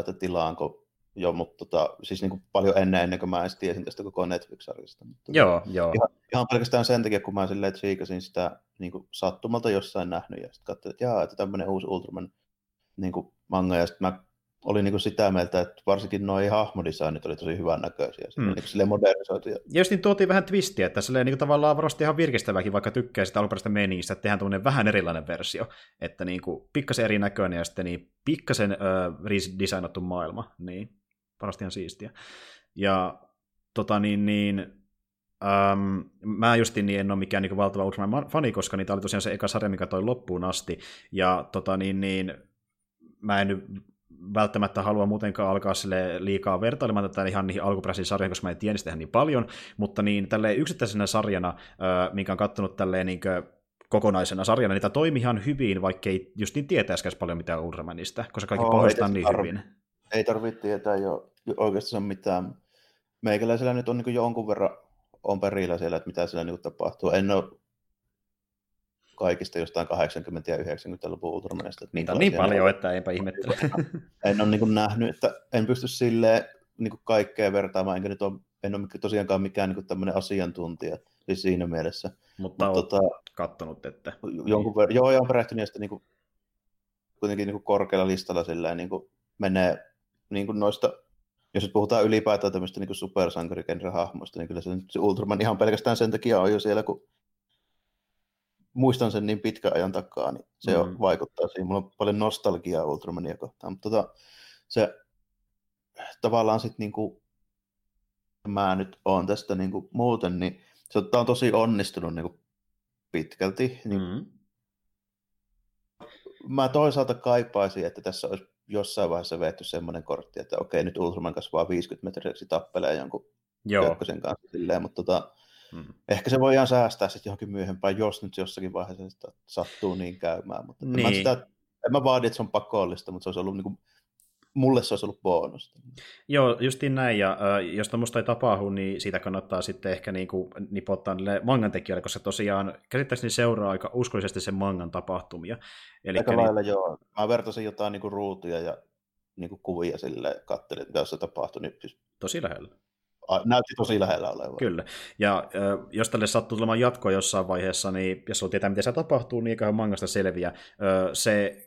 että tilaanko Joo, mutta tota, siis niin kuin paljon ennen, ennen kuin mä edes tiesin tästä koko Netflix-sarjasta. Mutta joo, joo. Ihan, ihan, pelkästään sen takia, kun mä silleen tsiikasin sitä niin kuin sattumalta jossain nähnyt, ja sitten katsoin, että jaa, että tämmöinen uusi Ultraman niin kuin manga, ja sitten mä olin niin kuin sitä mieltä, että varsinkin nuo hahmodesignit oli tosi hyvän näköisiä, mm. niin kuin modernisoituja. Ja just niin tuotiin vähän twistiä, että silleen niin kuin tavallaan varmasti ihan virkistäväkin, vaikka tykkää sitä alkuperäistä meningistä, että tehdään tämmöinen vähän erilainen versio, että niin kuin pikkasen erinäköinen ja sitten niin pikkasen äh, redesignattu maailma, niin parasti ihan siistiä. Ja tota niin, niin Um, mä justiin niin en ole mikään niin valtava Ultraman fani, koska niitä oli tosiaan se eka sarja, mikä toi loppuun asti, ja tota, niin, niin, mä en nyt välttämättä halua muutenkaan alkaa sille liikaa vertailemaan tätä ihan niihin alkuperäisiin sarjoihin, koska mä en tiedä niistä niin paljon, mutta niin tälleen yksittäisenä sarjana, minkä on kattonut tälleen niin kuin, kokonaisena sarjana, niitä toimii ihan hyvin, vaikka ei just niin tietäisikään paljon mitään Ultramanista, koska kaikki oh, pohjastaa niin tarvi, hyvin. Ei tarvitse tietää jo oikeastaan mitään. Meikäläisellä nyt on niin jonkun verran on perillä siellä, että mitä siellä niin tapahtuu. En ole kaikista jostain 80- ja 90-luvun Ultramanista. Niitä on niin paljon, on. että eipä ihmettele. en ole niin nähnyt, että en pysty silleen niin kaikkea vertaamaan, enkä nyt ole, en ole tosiaankaan mikään niin tämmöinen asiantuntija siis siinä mielessä. Mutta, Mutta tota, kattonut, että... Jonkun ver- joo, joo, perehtynyt, ja sitten niin kuin, kuitenkin niin kuin korkealla listalla silleen, niin kuin menee niin kuin noista jos nyt puhutaan ylipäätään tämmöistä niin supersankarikenre-hahmoista, niin kyllä se, se Ultraman ihan pelkästään sen takia on jo siellä, kun muistan sen niin pitkän ajan takaa, niin se mm. vaikuttaa siihen. Mulla on paljon nostalgiaa Ultramania kohtaan, mutta tota, se tavallaan sitten niin kuin, mä nyt oon tästä niin kuin, muuten, niin se on tosi onnistunut niin kuin, pitkälti. Niin, mm. Mä toisaalta kaipaisin, että tässä olisi jossain vaiheessa vetty semmoinen kortti, että okei, nyt Ultraman kasvaa 50 metriseksi tappelee jonkun Joo. kanssa silleen, mutta tota, mm. ehkä se voidaan säästää sitten johonkin myöhempään, jos nyt jossakin vaiheessa sattuu niin käymään. Mutta niin. mä, sitä, en mä vaadi, että se on pakollista, mutta se olisi ollut niin kuin, mulle se olisi ollut bonus. Joo, justiin näin, ja äh, jos tämmöistä ei tapahdu, niin siitä kannattaa sitten ehkä niin kuin nipottaa niille mangan tekijöille, koska tosiaan käsittääkseni seuraa aika uskollisesti sen mangan tapahtumia. Eli aika niin... lailla joo. Mä vertasin jotain niin kuin ruutuja ja niin kuin kuvia sille katselin, mitä se tapahtui. Niin siis... Tosi lähellä. Näytti tosi lähellä olevan. Kyllä. Ja äh, jos tälle sattuu tulemaan jatkoa jossain vaiheessa, niin jos on tietää, miten se tapahtuu, niin eiköhän mangasta selviä. Äh, se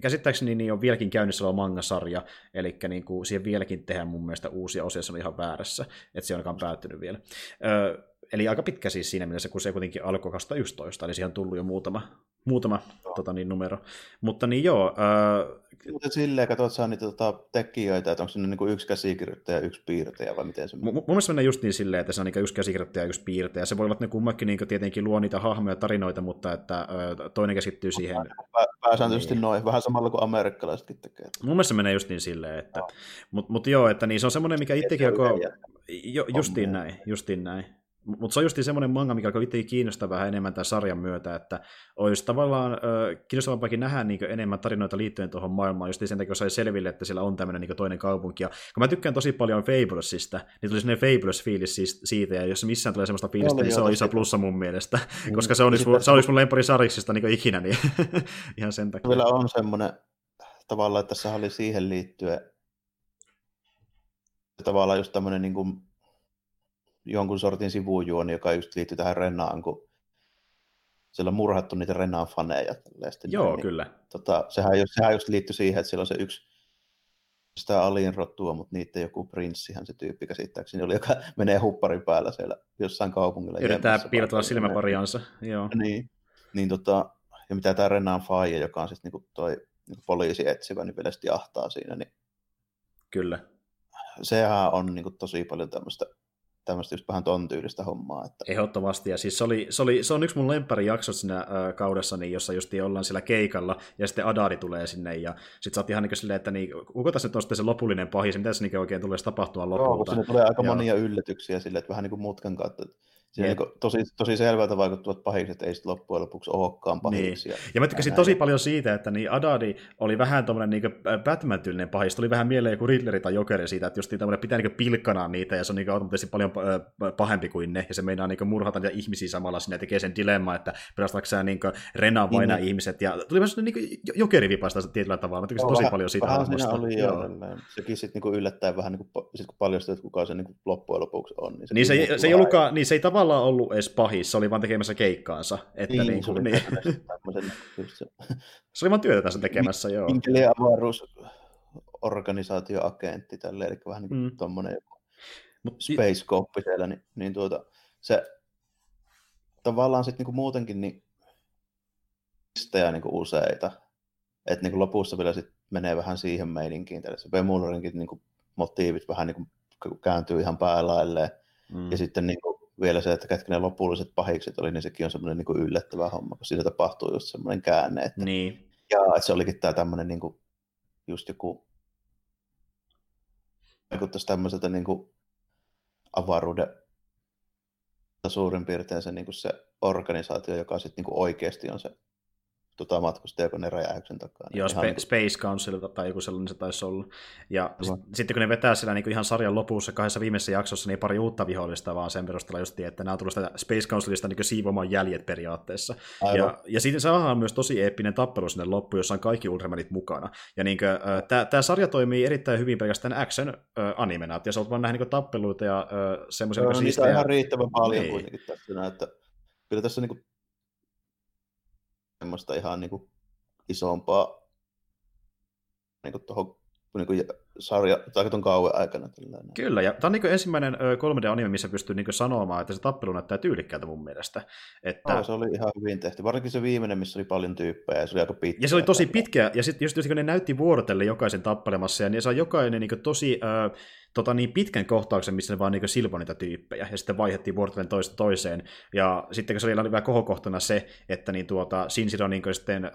käsittääkseni niin on vieläkin käynnissä oleva manga-sarja, eli niin kuin siihen vieläkin tehdään mun mielestä uusia osia, se on ihan väärässä, että se on ainakaan päättynyt vielä. Ö, eli aika pitkä siis siinä mielessä, kun se kuitenkin alkoi 2011, eli siihen on tullut jo muutama, muutama tota niin, numero. Mutta niin joo. Ö... Mutta silleen, katsot saa niitä tota, tekijöitä, että onko se niin yksi käsikirjoittaja ja yksi piirtäjä vai miten se M- mun mielestä mennään just niin silleen, että se on niin yksi käsikirjoittaja ja yksi piirtäjä. Se voi olla, että ne kummakin niin tietenkin luo niitä hahmoja tarinoita, mutta että ö, toinen keskittyy siihen. Pääsääntöisesti niin. noin, vähän samalla kuin amerikkalaisetkin tekee. Mun mielestä menee just niin silleen, että, no. mutta mut joo, että niin se on semmoinen, mikä itsekin alkoi, jo, justiin näin, justiin näin. Mutta se on just semmoinen manga, mikä alkoi itsekin kiinnostaa vähän enemmän tämän sarjan myötä, että olisi tavallaan äh, kiinnostavampaakin nähdä niin enemmän tarinoita liittyen tuohon maailmaan, just sen takia, kun sai selville, että siellä on tämmöinen niin toinen kaupunki. Ja kun mä tykkään tosi paljon Fablesista, niin tuli sellainen Fables-fiilis siis siitä, ja jos missään tulee semmoista fiilistä, niin se on iso plussa mun mielestä, mm. koska se on, mun, se olisi mun lempari sariksista niin ikinä, niin ihan sen takia. Vielä on semmoinen tavallaan, että tässä oli siihen liittyen tavallaan just tämmöinen niin kuin jonkun sortin sivujuoni, joka just liittyy tähän Renaan, kun siellä on murhattu niitä Renaan faneja. Joo, niin, kyllä. Tota, sehän, just, sehän just liittyy siihen, että siellä on se yksi sitä alien rottua, mutta niiden joku prinssihän se tyyppi käsittääkseni oli, joka menee hupparin päällä siellä jossain kaupungilla. Yrittää piilotella silmäpariansa, joo. Niin, niin tota, ja mitä tämä Renan Faija, joka on siis niinku toi niinku poliisi etsivä, niin vielä sitten jahtaa siinä. Niin Kyllä. Sehän on niinku tosi paljon tämmöistä tämmöistä just vähän ton tyylistä hommaa. Että... Ehdottomasti, ja siis se, oli, se, oli, se on yksi mun lempparijaksot siinä äh, kaudessa, niin, jossa just ollaan siellä keikalla, ja sitten Adari tulee sinne, ja sitten sä oot ihan niin silleen, että niin, kuka tässä nyt on sitten se lopullinen pahis, mitä se niin oikein tulee tapahtua lopulta. Joo, mutta sinne tulee aika ja... monia yllätyksiä silleen, että vähän niin kuin mutkan kautta, Siinä niin tosi, tosi selvältä vaikuttavat pahikset ei sitten loppujen lopuksi olekaan pahiksia. Niin. Ja mä tykkäsin tosi paljon siitä, että niin Adadi oli vähän tuommoinen niin Batman-tyylinen pahis. Tuli vähän mieleen joku Riddleri tai Jokeri siitä, että just niin pitää niin pilkkanaa niitä ja se on niin automaattisesti paljon pahempi kuin ne. Ja se meinaa niin murhata niitä ihmisiä samalla sinne ja tekee sen dilemma, että pelastaako sä niin Renan vai niin, nämä niin. ihmiset. Ja tuli vähän niin Jokeri-vipasta tietyllä tavalla. Mä tykkäsin tosi vähän, paljon siitä vähän siinä oli joo. Sekin sitten niin yllättäen vähän, niin kuin, sit kun paljastui, että kuka se niin loppujen lopuksi on. Niin se, niin se, se, ei ollutkaan, niin se ei tavallaan ollut edes pahis, se oli vaan tekemässä keikkaansa. Että niin, niin, se, oli niin. se. se oli vaan työtä tässä tekemässä, joo. Inkelien avaruusorganisaatioagentti, tälle, eli vähän niin kuin mm. tuommoinen Mut, space copy siellä, niin, niin tuota, se tavallaan sitten niin muutenkin niin listejä niin useita, että niin lopussa vielä sit menee vähän siihen meininkiin, se Vemularinkin niin motiivit vähän niin kuin kääntyy ihan päälailleen, mm. ja sitten niin vielä se, että ketkä ne lopulliset pahikset oli, niin sekin on semmoinen niin kuin yllättävä homma, kun siinä tapahtuu just semmoinen käänne, että, Niin, ja, että se olikin tämä tämmöinen niin kuin, just joku vaikuttaisi tämmöiseltä niin kuin avaruuden suurin piirtein se, niin kuin se organisaatio, joka sitten niin oikeasti on se tota, matkustajakone räjähdyksen takaa. Joo, Ihan Spe- niin kuin, Space Council tai joku sellainen se taisi olla. Ja s- sitten kun ne vetää siellä niin kuin ihan sarjan lopussa kahdessa viimeisessä jaksossa, niin pari uutta vihollista, vaan sen perusteella just, että nämä on tullut sitä Space Councilista niin siivomaan jäljet periaatteessa. aivan. Ja, ja sitten saadaan myös tosi eeppinen tappelu sinne loppuun, jossa on kaikki Ultramanit mukana. Ja niin tämä sarja toimii erittäin hyvin pelkästään action-animena, että jos olet vaan nähdä niin tappeluita ja äh, semmoisia Joo, niin niitä on ihan riittävän paljon Niin. kuitenkin tässä, että kyllä tässä niinku semmoista ihan niinku isompaa niinku tuohon niinku sarja, tai tuon kauan aikana. Tällainen. Kyllä, ja tämä on niin ensimmäinen ö, 3D-anime, missä pystyy niin sanomaan, että se tappelu näyttää tyylikkäältä mun mielestä. Että... Joo, se oli ihan hyvin tehty. Varsinkin se viimeinen, missä oli paljon tyyppejä, ja se oli aika pitkä. Ja se oli tosi pitkä, ja sitten just, just kun ne näytti vuorotelle jokaisen tappelemassa, ja ne saa jokainen niin tosi äh, tota, niin pitkän kohtauksen, missä ne vaan niin silpoi niitä tyyppejä, ja sitten vaihdettiin vuorotellen toista toiseen. Ja sitten kun se oli vielä kohokohtana se, että niin tuota, Shinjiro niin sitten äh,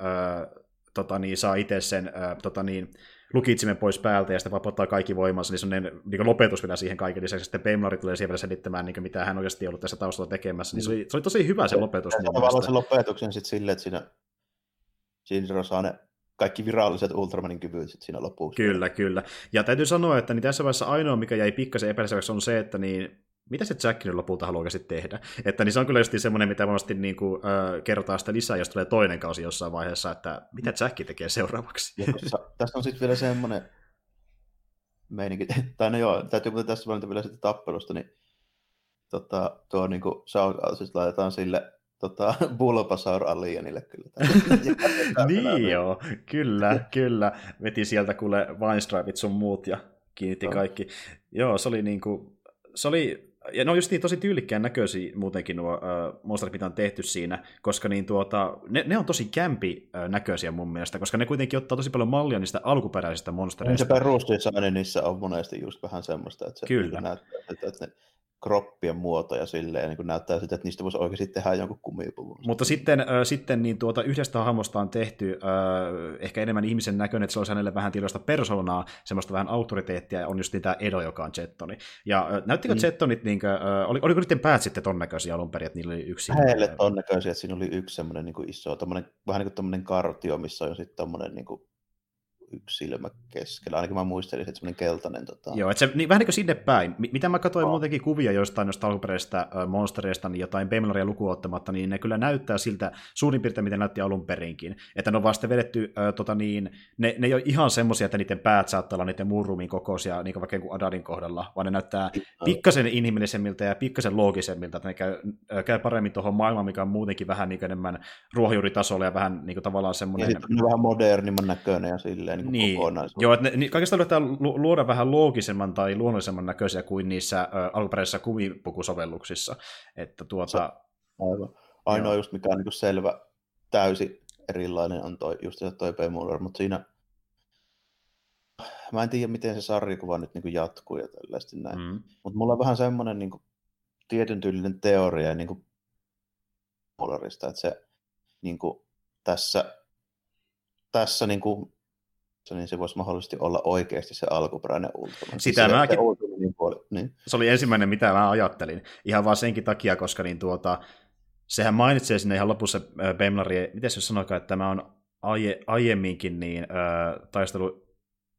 tota, niin, saa itse sen äh, tota, niin, lukitsimen pois päältä ja sitten vapauttaa kaikki voimansa, niin semmoinen niin lopetus vielä siihen kaiken lisäksi. Sitten Beimlari tulee siihen vielä selittämään, niin mitä hän oikeasti ollut tässä taustalla tekemässä. Niin se, oli, se oli tosi hyvä se lopetus. Mun tavallaan se lopetuksen sitten silleen, että siinä Shinjiro saa ne kaikki viralliset Ultramanin kyvyt sit siinä lopussa. Kyllä, kyllä. Ja täytyy sanoa, että niin tässä vaiheessa ainoa, mikä jäi pikkasen epäselväksi, on se, että niin, mitä se Jack nyt lopulta haluaa sitten tehdä. Että niin se on kyllä just semmoinen, mitä varmasti niin kuin, äh, kerrotaan sitä lisää, jos tulee toinen kausi jossain vaiheessa, että mitä Jack tekee seuraavaksi. Ja tossa, tässä on sitten vielä semmoinen meininki, tai no joo, täytyy muuten tässä mainita vielä sitten tappelusta, niin tota, tuo niin kuin, siis laitetaan sille tota, Bulbasaur Alienille kyllä. niin joo, kyllä, kyllä. Veti sieltä kuule Weinstripit sun muut ja kiinnitti Joo. kaikki. Joo, se oli niinku, se oli, ja ne on just niin tosi tyylikkään näköisiä muutenkin nuo uh, monsterit, mitä on tehty siinä, koska niin tuota, ne, ne on tosi kämpi uh, näköisiä mun mielestä, koska ne kuitenkin ottaa tosi paljon mallia niistä alkuperäisistä Niin se monstereista. perusdesign niissä on monesti just vähän semmoista, että se Kyllä. niinku näyttää, että, että ne kroppien muoto ja silleen niin kuin näyttää sitä, että niistä voisi oikeasti tehdä jonkun kumipuvun. Mutta sitten, äh, sitten niin tuota, yhdestä hahmosta on tehty äh, ehkä enemmän ihmisen näköinen, että se olisi hänelle vähän tilasta persoonaa, semmoista vähän autoriteettia, ja on just tämä Edo, joka on Jettoni. Ja äh, näyttikö Mm. Jettonit, niin kuin, äh, oli, oliko niiden päät sitten ton näköisiä alun perin, että niillä oli yksi... Heille on näköisiä, että siinä oli yksi semmoinen niin kuin iso, tommonen, vähän niin kuin tommonen kartio, missä on sitten tommonen niin kuin yksi silmä keskellä. Ainakin mä muistelin, että semmoinen keltainen. Tota... Joo, että se, niin, vähän niin kuin sinne päin. Mi- Mitä mä katsoin Joo. muutenkin kuvia joistain noista alkuperäisistä monstereista, niin jotain Bemlaria lukuun ottamatta, niin ne kyllä näyttää siltä suurin piirtein, miten näytti alun perinkin. Että ne on vasta vedetty, äh, tota niin, ne, ne ei ole ihan semmoisia, että niiden päät saattaa olla niiden murrumin kokoisia, niin kuin vaikka jonkun Adadin kohdalla, vaan ne näyttää pikkasen inhimillisemmiltä ja pikkasen loogisemmilta, että ne käy, äh, käy paremmin tuohon maailmaan, mikä on muutenkin vähän niin kuin enemmän ruohonjuuritasolla ja vähän niin kuin tavallaan Ja semmoinen... sitten on vähän modernimman näköinen ja silleen niin Niin, kokonaisuus. joo, että ne, niin kaikesta yritetään lu- luoda vähän loogisemman tai luonnollisemman näköisiä kuin niissä alkuperäisissä kumipukusovelluksissa. Että tuota, Aivan. Ainoa Joo. just mikä on niin selvä, täysi erilainen on toi, just se toi Pemulor, mutta siinä mä en tiedä, miten se sarjakuva nyt niin jatkuu ja tällaisesti näin. mm, Mutta mulla on vähän semmoinen niin tietyn tyylinen teoria niin kuin, Pemulorista, että se niin kuin, tässä, tässä niin kuin, niin se voisi mahdollisesti olla oikeasti se alkuperäinen Ultraman. Sitä se, mäkin- Ultramanin puoli, niin. se oli ensimmäinen, mitä mä ajattelin. Ihan vaan senkin takia, koska niin tuota, sehän mainitsee sinne ihan lopussa ö, Bemlari, miten se sanoikaan, että tämä on aie, aiemminkin niin, ö, taistelu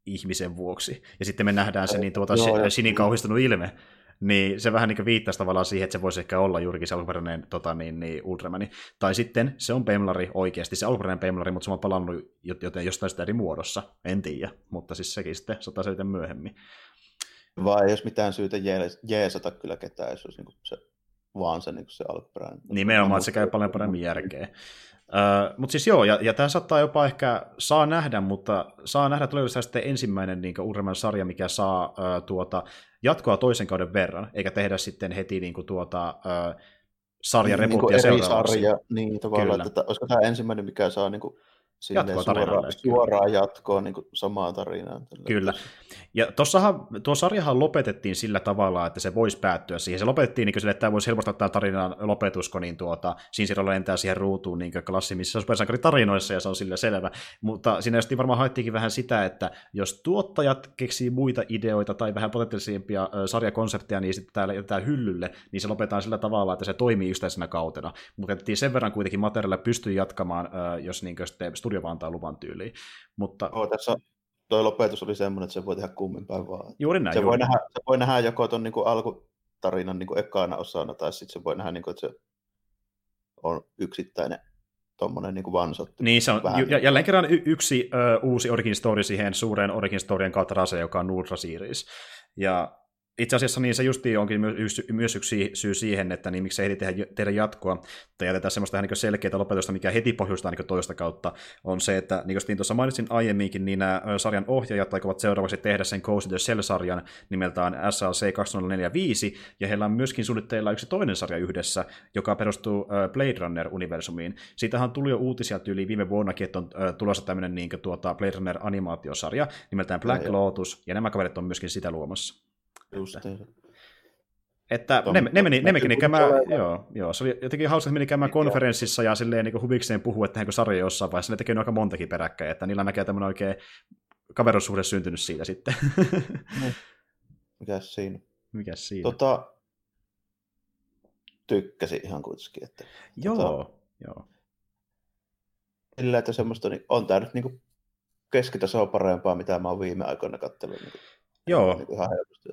ihmisen vuoksi. Ja sitten me nähdään se niin tuota, Joo, Joo, ja- Shinin kauhistunut ilme. Niin se vähän niin viittaisi tavallaan siihen, että se voisi ehkä olla juurikin se alkuperäinen tota, niin, niin Ultramani. Tai sitten se on Pemlari oikeasti, se alkuperäinen Pemlari, mutta se on palannut joten jostain sitä eri muodossa. En tiedä, mutta siis sekin sitten saattaa selvitä myöhemmin. Vai ei olisi mitään syytä jees- jeesata kyllä ketään, jos olisi niin se, vaan se, niin se alkuperäinen. Nimenomaan, että se käy paljon paremmin järkeä. Öö, mutta siis joo, ja, ja tämä saattaa jopa ehkä, saa nähdä, mutta saa nähdä tulevaisuudessa sitten ensimmäinen niin Ultraman sarja, mikä saa öö, tuota, jatkoa toisen kauden verran, eikä tehdä sitten heti niin kuin, tuota, öö, sarja niin, niin seuraavaksi. sarja, niin tavallaan, Kyllä. että, että olisiko tämä ensimmäinen, mikä saa niin kuin, Jatkoa suoraan, suoraan jatkoa niin samaa tarinaa. Kyllä. Ja tossahan, tuo sarjahan lopetettiin sillä tavalla, että se voisi päättyä siihen. Se lopetettiin niin sille, että tämä voisi helpottaa tämä tarinan lopetusko, niin tuota, siinä lentää siihen ruutuun niin klassimmissa tarinoissa ja se on sillä selvä. Mutta siinä just varmaan haettiinkin vähän sitä, että jos tuottajat keksii muita ideoita tai vähän potentiaalisempia sarjakonsepteja, niin sitten täällä jätetään hyllylle, niin se lopetetaan sillä tavalla, että se toimii yksittäisenä kautena. Mutta sen verran kuitenkin materiaalia pystyy jatkamaan, jos niin studio vaan antaa luvan tyyliin. Mutta... Oh, tässä toi lopetus oli semmoinen, että se voi tehdä kummin päin vaan. Juuri näin. Se, juuri. Voi, nähdä, se voi nähdä joko tuon niin alkutarinan niin kuin ekana osana, tai sitten se voi nähdä, niin kuin, että se on yksittäinen tuommoinen niin vansotti. Niin, se on j- jälleen kerran y- yksi ö, uusi origin story siihen suureen origin storyen kautta rase, joka on Ultra Series. Ja itse asiassa niin se justi onkin myös, myös yksi syy siihen, että niin miksi ei heti tehdä, tehdä jatkoa, tai jätetään semmoista niin selkeää lopetusta, mikä heti pohjustaa niin toista kautta, on se, että niin kuin tuossa mainitsin aiemminkin, niin nämä sarjan ohjaajat aikovat seuraavaksi tehdä sen Ghost in the Shell-sarjan nimeltään SLC 2045, ja heillä on myöskin suunnitteilla yksi toinen sarja yhdessä, joka perustuu Blade Runner-universumiin. Siitähän tuli jo uutisia tyyliin viime vuonnakin, että on tulossa tämmöinen niin tuota Blade Runner-animaatiosarja nimeltään Black Lotus, ja nämä kaverit on myöskin sitä luomassa. Justiinsa. Että ne, ne, meni, ne meni käymään, joo, joo, se oli jotenkin hauska, että meni käymään konferenssissa ja silleen niin huvikseen puhuu, että tehdäänkö sarja jossain vaiheessa. Ne tekee aika montakin peräkkäin, että niillä näkee tämmöinen oikein kaverussuhde syntynyt siitä sitten. No. Mikäs siinä? Mikäs siinä? Tota, tykkäsin ihan kuitenkin. Että, joo, tota, joo. Sillä, että semmoista, niin on tämä nyt niin keskitasoa parempaa, mitä mä oon viime aikoina katsellut. Niin Joo, niin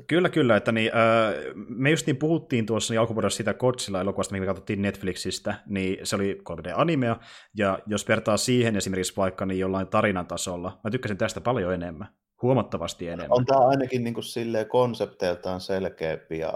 kyllä, kyllä. Että niin, äh, me just niin puhuttiin tuossa niin alkuvuodessa sitä Godzilla-elokuvasta, mikä me katsottiin Netflixistä, niin se oli 3D-animea, ja jos vertaa siihen esimerkiksi vaikka niin jollain tarinan tasolla, mä tykkäsin tästä paljon enemmän, huomattavasti enemmän. On tämä ainakin niin kuin silleen konsepteiltaan selkeämpi, ja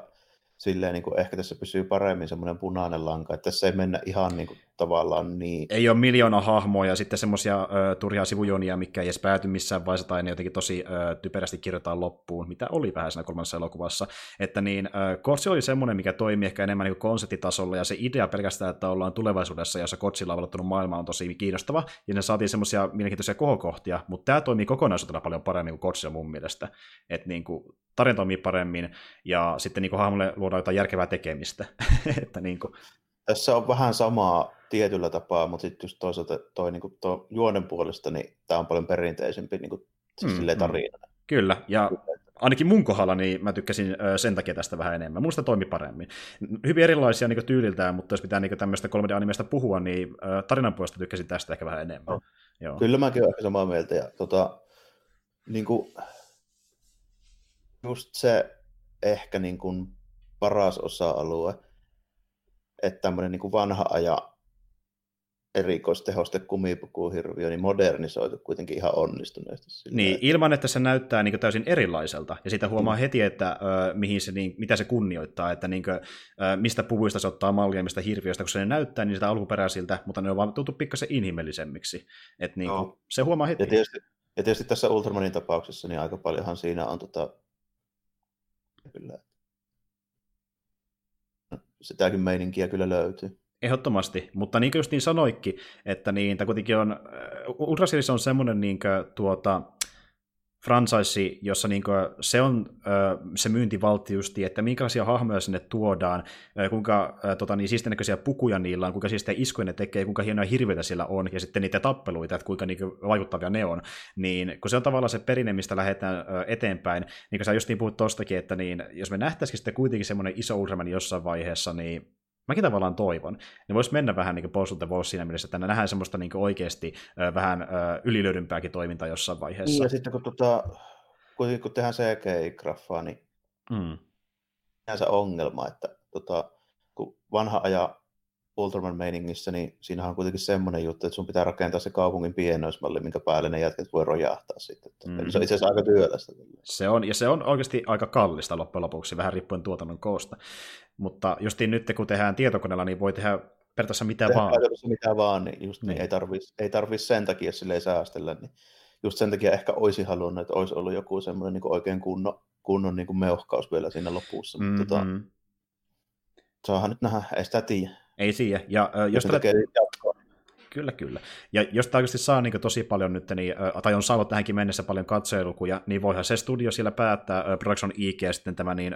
silleen niin kuin ehkä tässä pysyy paremmin semmoinen punainen lanka, että tässä ei mennä ihan niin kuin tavallaan niin. Ei ole miljoona hahmoja ja sitten semmoisia turhia sivujonia, mikä ei edes pääty missään vaiheessa tai ne jotenkin tosi ö, typerästi kirjoitetaan loppuun, mitä oli vähän siinä kolmannessa elokuvassa. Että niin, Kotsi oli semmoinen, mikä toimii ehkä enemmän niin konseptitasolla ja se idea pelkästään, että ollaan tulevaisuudessa, jossa Kotsilla on valottunut maailma on tosi kiinnostava ja ne saatiin semmoisia mielenkiintoisia kohokohtia, mutta tämä toimii kokonaisuutena paljon paremmin kuin Kotsilla mun mielestä. Että niin kuin, tarina toimii paremmin ja sitten niin kuin hahmolle luodaan jotain järkevää tekemistä. että niin kuin... Tässä on vähän samaa tietyllä tapaa, mutta sitten just toisaalta toi, niin kuin, toi juonen puolesta, niin tämä on paljon perinteisempi niin kuin, siis mm, tarina. Mm. Kyllä, ja ainakin mun kohdalla niin mä tykkäsin sen takia tästä vähän enemmän. Musta toimi paremmin. Hyvin erilaisia niin tyyliltään, mutta jos pitää niin tämmöistä 3D-animesta puhua, niin tarinan puolesta tykkäsin tästä ehkä vähän enemmän. No. Joo. Kyllä mäkin olen samaa mieltä. Ja, tota, niin kuin, just se ehkä niin kuin paras osa-alue, että tämmöinen niin kuin vanha aja erikoistehoste kumipukuhirviö, niin modernisoitu kuitenkin ihan onnistuneesti. Sillä niin, ilman että se näyttää niin täysin erilaiselta. Ja siitä huomaa mm. heti, että ö, mihin se, niin, mitä se kunnioittaa, että niin kuin, ö, mistä puvuista se ottaa mallia, mistä hirviöstä, kun se ne näyttää niin sitä alkuperäisiltä, mutta ne on vaan tultu pikkasen inhimillisemmiksi. Et, niin kuin, no. Se huomaa heti. Ja tietysti, ja tietysti tässä Ultramanin tapauksessa niin aika paljonhan siinä on tota, kyllä, sitäkin meininkiä kyllä löytyy. Ehdottomasti, mutta niin kuin just niin sanoikki, että niin, tämä kuitenkin on, Ultra Series on semmoinen niin kuin, tuota, franchise, jossa niin kuin, se on se myyntivaltti justi, että minkälaisia hahmoja sinne tuodaan, kuinka tota, niin näköisiä pukuja niillä on, kuinka siistejä iskuja ne tekee, kuinka hienoja hirveitä siellä on, ja sitten niitä tappeluita, että kuinka niin kuin, vaikuttavia ne on. Niin kun se on tavallaan se perinne, mistä lähdetään eteenpäin, niin kuin sä just niin puhut tostakin, että niin, jos me nähtäisikin sitten kuitenkin semmoinen iso Ultraman jossain vaiheessa, niin mäkin tavallaan toivon, niin voisi mennä vähän niin Balls of the Walls siinä mielessä, että nähdään semmoista niin oikeasti äh, vähän äh, ylilöydynpääkin toimintaa jossain vaiheessa. Niin, ja sitten kun, tota, kun, kun tehdään CGI-graffaa, niin mm. se ongelma, että tota, kun vanha aja Ultraman-meiningissä, niin siinähän on kuitenkin semmoinen juttu, että sun pitää rakentaa se kaupungin pienoismalli, minkä päälle ne jätket voi rojahtaa sitten. Mm. Se on itse asiassa aika työlästä. Se on, ja se on oikeasti aika kallista loppujen lopuksi, vähän riippuen tuotannon koosta. Mutta justiin nyt, kun tehdään tietokoneella, niin voi tehdä periaatteessa mitä Tehdään vaan. Periaatteessa mitä vaan, niin, just niin. niin ei tarvitsisi ei tarvis sen takia silleen säästellä. Niin just sen takia ehkä olisi halunnut, että olisi ollut joku semmoinen niin oikein kunnon, kunnon niin kuin meuhkaus vielä siinä lopussa. Mm-hmm. Mutta tota, saadaan nyt nähdä, ei sitä tiedä. Ei siihen. Ja, äh, jos tätä... Kyllä, kyllä. Ja jos tämä oikeasti saa niin tosi paljon nyt, niin, tai on saanut tähänkin mennessä paljon katsojelukuja, niin voihan se studio siellä päättää, Production IG sitten tämä niin,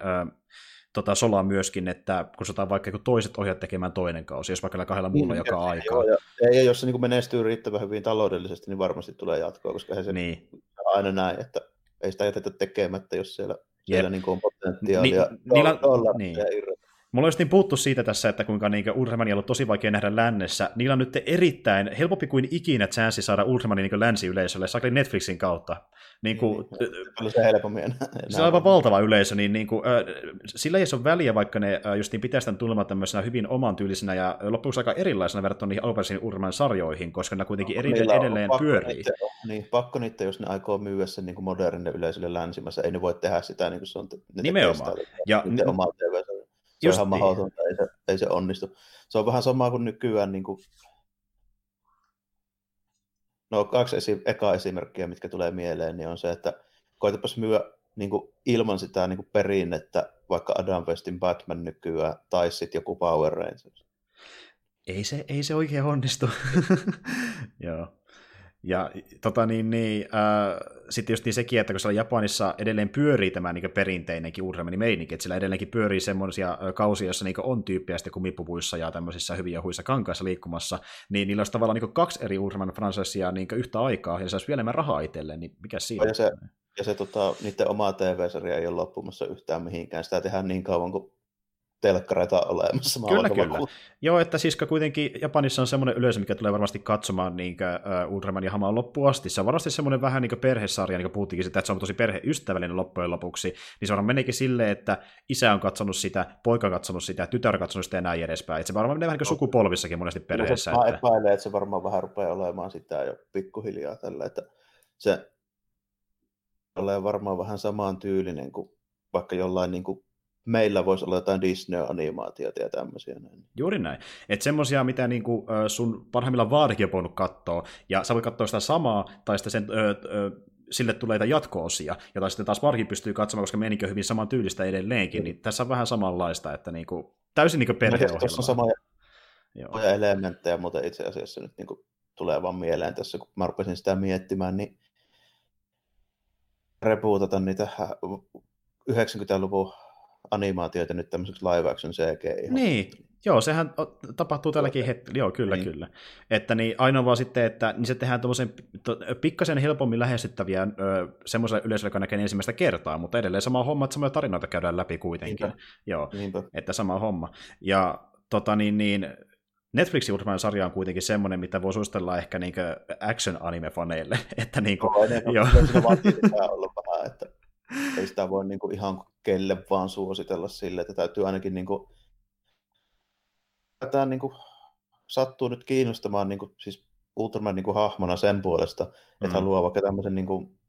tota, solaa myöskin, että kun sataan vaikka joku toiset ohjat tekemään toinen kausi, jos vaikka kahdella muulla niin, joka aika. Joo, ja, ja, jos se niin menestyy riittävän hyvin taloudellisesti, niin varmasti tulee jatkoa, koska se niin. aina näin, että ei sitä jätetä tekemättä, jos siellä, siellä niin on potentiaalia. Ni, niillä, olla, niin. Mulla olisi niin puhuttu siitä tässä, että kuinka niin Ultramania on ollut tosi vaikea nähdä lännessä. Niillä on nyt erittäin helpompi kuin ikinä chanssi saada Ultramanin niin länsi-yleisölle, saakeli Netflixin kautta. Niin kuin, niin, se helpommin. Se on aivan valtava yleisö, niin, niin kuin, äh, sillä ei ole väliä, vaikka ne äh, just niin pitäisi tämän tulemaan tämmöisenä hyvin oman tyylisenä ja loppuksi aika erilaisena verrattuna niihin alkuperäisiin Ultraman sarjoihin, koska ne kuitenkin no, eri, edelleen pyörii. Niitä, niin, pakko niitä, jos ne aikoo myyä sen niin modernille yleisölle länsimässä, ei ne voi tehdä sitä niin kuin se on. Ne Nimenomaan. Ja, ne, omaa TV se Just on ihan niin. mahdotonta, ei se, ei se onnistu. Se on vähän sama kuin nykyään niin kuin... No kaksi esi- ekaa esimerkkiä, mitkä tulee mieleen, niin on se, että koetapas myö niin kuin ilman sitä niin kuin perinnettä vaikka Adam Westin Batman nykyään, tai sitten joku Power Rangers. Ei se, ei se oikein onnistu. Joo. Ja tota niin, niin äh, sitten just niin sekin, että kun siellä Japanissa edelleen pyörii tämä niin perinteinenkin Urhamani meininki, että sillä edelleenkin pyörii semmoisia kausia, joissa niin on tyyppiä sitten kumipuvuissa ja tämmöisissä hyviä huissa kankaissa liikkumassa, niin niillä olisi tavallaan niin kaksi eri Ultraman franchiseja niin yhtä aikaa, ja se olisi vielä enemmän rahaa itselleen, niin mikä siinä? Ja se, ja se tota, niiden oma TV-sarja ei ole loppumassa yhtään mihinkään, sitä tehdään niin kauan kuin telkkareita olemassa. Kyllä, kyllä. Joo, että siis kuitenkin Japanissa on semmoinen yleisö, mikä tulee varmasti katsomaan niin uh, Ultraman ja Hamaan loppuun asti. Se on varmasti semmoinen vähän niin perhesarja, niin kuin puhuttiinkin sitä, että se on tosi perheystävällinen loppujen lopuksi. Niin se varmaan meneekin silleen, että isä on katsonut sitä, poika on katsonut sitä, tytär on katsonut sitä ja näin edespäin. Että se varmaan menee vähän niin sukupolvissakin monesti perheessä. Mä että... epäilen, että se varmaan vähän rupeaa olemaan sitä jo pikkuhiljaa tällä, että se tulee varmaan vähän samaan tyylinen kuin vaikka jollain niin kuin meillä voisi olla jotain Disney-animaatiota ja tämmöisiä. Juuri näin. Että semmoisia, mitä niinku, sun parhaimmillaan vaarikin on voinut katsoa, ja sä voit katsoa sitä samaa, tai sitten sen, ö, ö, sille tulee jatko-osia, jota sitten taas varkin pystyy katsomaan, koska meininki on hyvin saman tyylistä edelleenkin, mm. niin tässä on vähän samanlaista, että niinku, täysin niinku perheohjelma. Tuossa on samoja, samoja elementtejä, mutta itse asiassa nyt niinku tulee vaan mieleen tässä, kun mä rupesin sitä miettimään, niin repuutata niitä 90-luvun animaatioita nyt tämmöiseksi live action CGI. Niin, joo, sehän tapahtuu tälläkin hetkellä, joo, kyllä, niin. kyllä. Että niin, ainoa vaan sitten, että niin se tehdään tuommoisen to, pikkasen helpommin lähestyttäviä semmoiselle yleisölle, joka näkee ensimmäistä kertaa, mutta edelleen sama homma, että samoja tarinoita käydään läpi kuitenkin. Niinpä. Joo, Niinpä. että sama homma. Ja tota niin, niin Netflixin Ultraman-sarja on kuitenkin semmoinen, mitä voi suositella ehkä niin action-anime-faneille. että niin kuin, joo, joo. Se olla vähän, että ei sitä voi niin kuin ihan kelle vaan suositella sille, että täytyy ainakin niin kuin, tämä niin kuin, sattuu nyt kiinnostamaan niin kuin, siis Ultraman niin kuin, hahmona sen puolesta, mm. että haluaa vaikka tämmöisen niin kuin,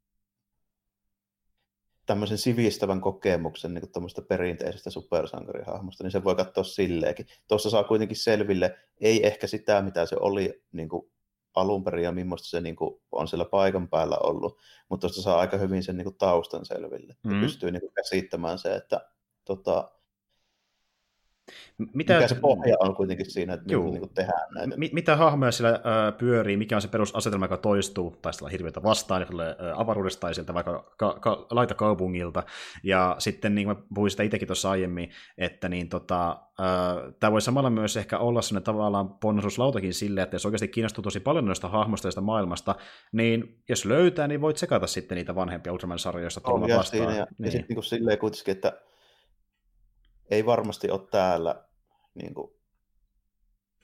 tämmöisen sivistävän kokemuksen niin kuin perinteisestä supersankarihahmosta, niin se voi katsoa silleenkin. Tuossa saa kuitenkin selville, ei ehkä sitä, mitä se oli niin kuin alun perin ja millaista se niin kuin, on siellä paikan päällä ollut, mutta tuosta saa aika hyvin sen niin kuin, taustan selville. Mm. pystyy niin kuin, käsittämään se, että tota, mitä, mikä se pohja on kuitenkin siinä, että juu, niin kuin tehdään näitä. M- mitä hahmoja siellä äh, pyörii, mikä on se perusasetelma, joka toistuu, taistella hirviötä vastaan, ja tulee avaruudesta tai sieltä vaikka ka- ka- laita kaupungilta. Ja sitten, niin kuin mä puhuin sitä itsekin tuossa aiemmin, että niin, tota, tämä voi samalla myös ehkä olla sellainen tavallaan ponnahduslautakin sille, että jos oikeasti kiinnostuu tosi paljon noista hahmoista ja maailmasta, niin jos löytää, niin voit sekata sitten niitä vanhempia Ultraman-sarjoja, joista tulla vastaan. Siinä, ja, niin. ja sitten niin silleen kuitenkin, että ei varmasti ole täällä niin kuin,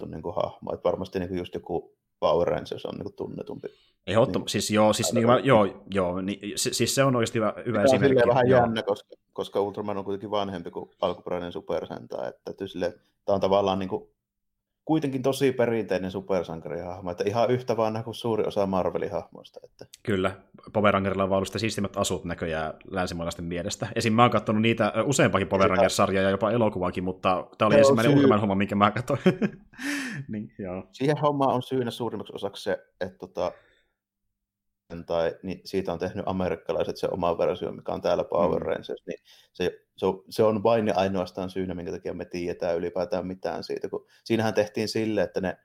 niin kuin hahmo. Että varmasti niin kuin just joku Power Rangers on niin kuin tunnetumpi. Ehdottom- niin, siis joo, siis, niin, mä, joo, joo niin, siis se on oikeasti hyvä, hyvä esimerkki. On vähän jännä, koska, koska Ultraman on kuitenkin vanhempi kuin alkuperäinen Super Sentai. Että sille, tämä on tavallaan niin kuin kuitenkin tosi perinteinen supersankarihahmo, että ihan yhtä vaan kuin suuri osa Marvelin hahmoista. Että... Kyllä, Pomerangerilla on ollut siistimmät asut näköjään länsimaalaisten mielestä. Esim. mä oon katsonut niitä useampakin Pomeranger-sarjaa ja jopa elokuvakin, mutta tämä oli ensimmäinen syy... ulkomaan homma, minkä mä katsoin. niin, joo. Siihen hommaan on syynä suurimmaksi osaksi se, että tota, tai niin siitä on tehnyt amerikkalaiset se oma versio, mikä on täällä Power mm. Rangers, niin se, se, se on vain ja ainoastaan syynä, minkä takia me tiedetään ylipäätään mitään siitä, kun siinähän tehtiin sille, että ne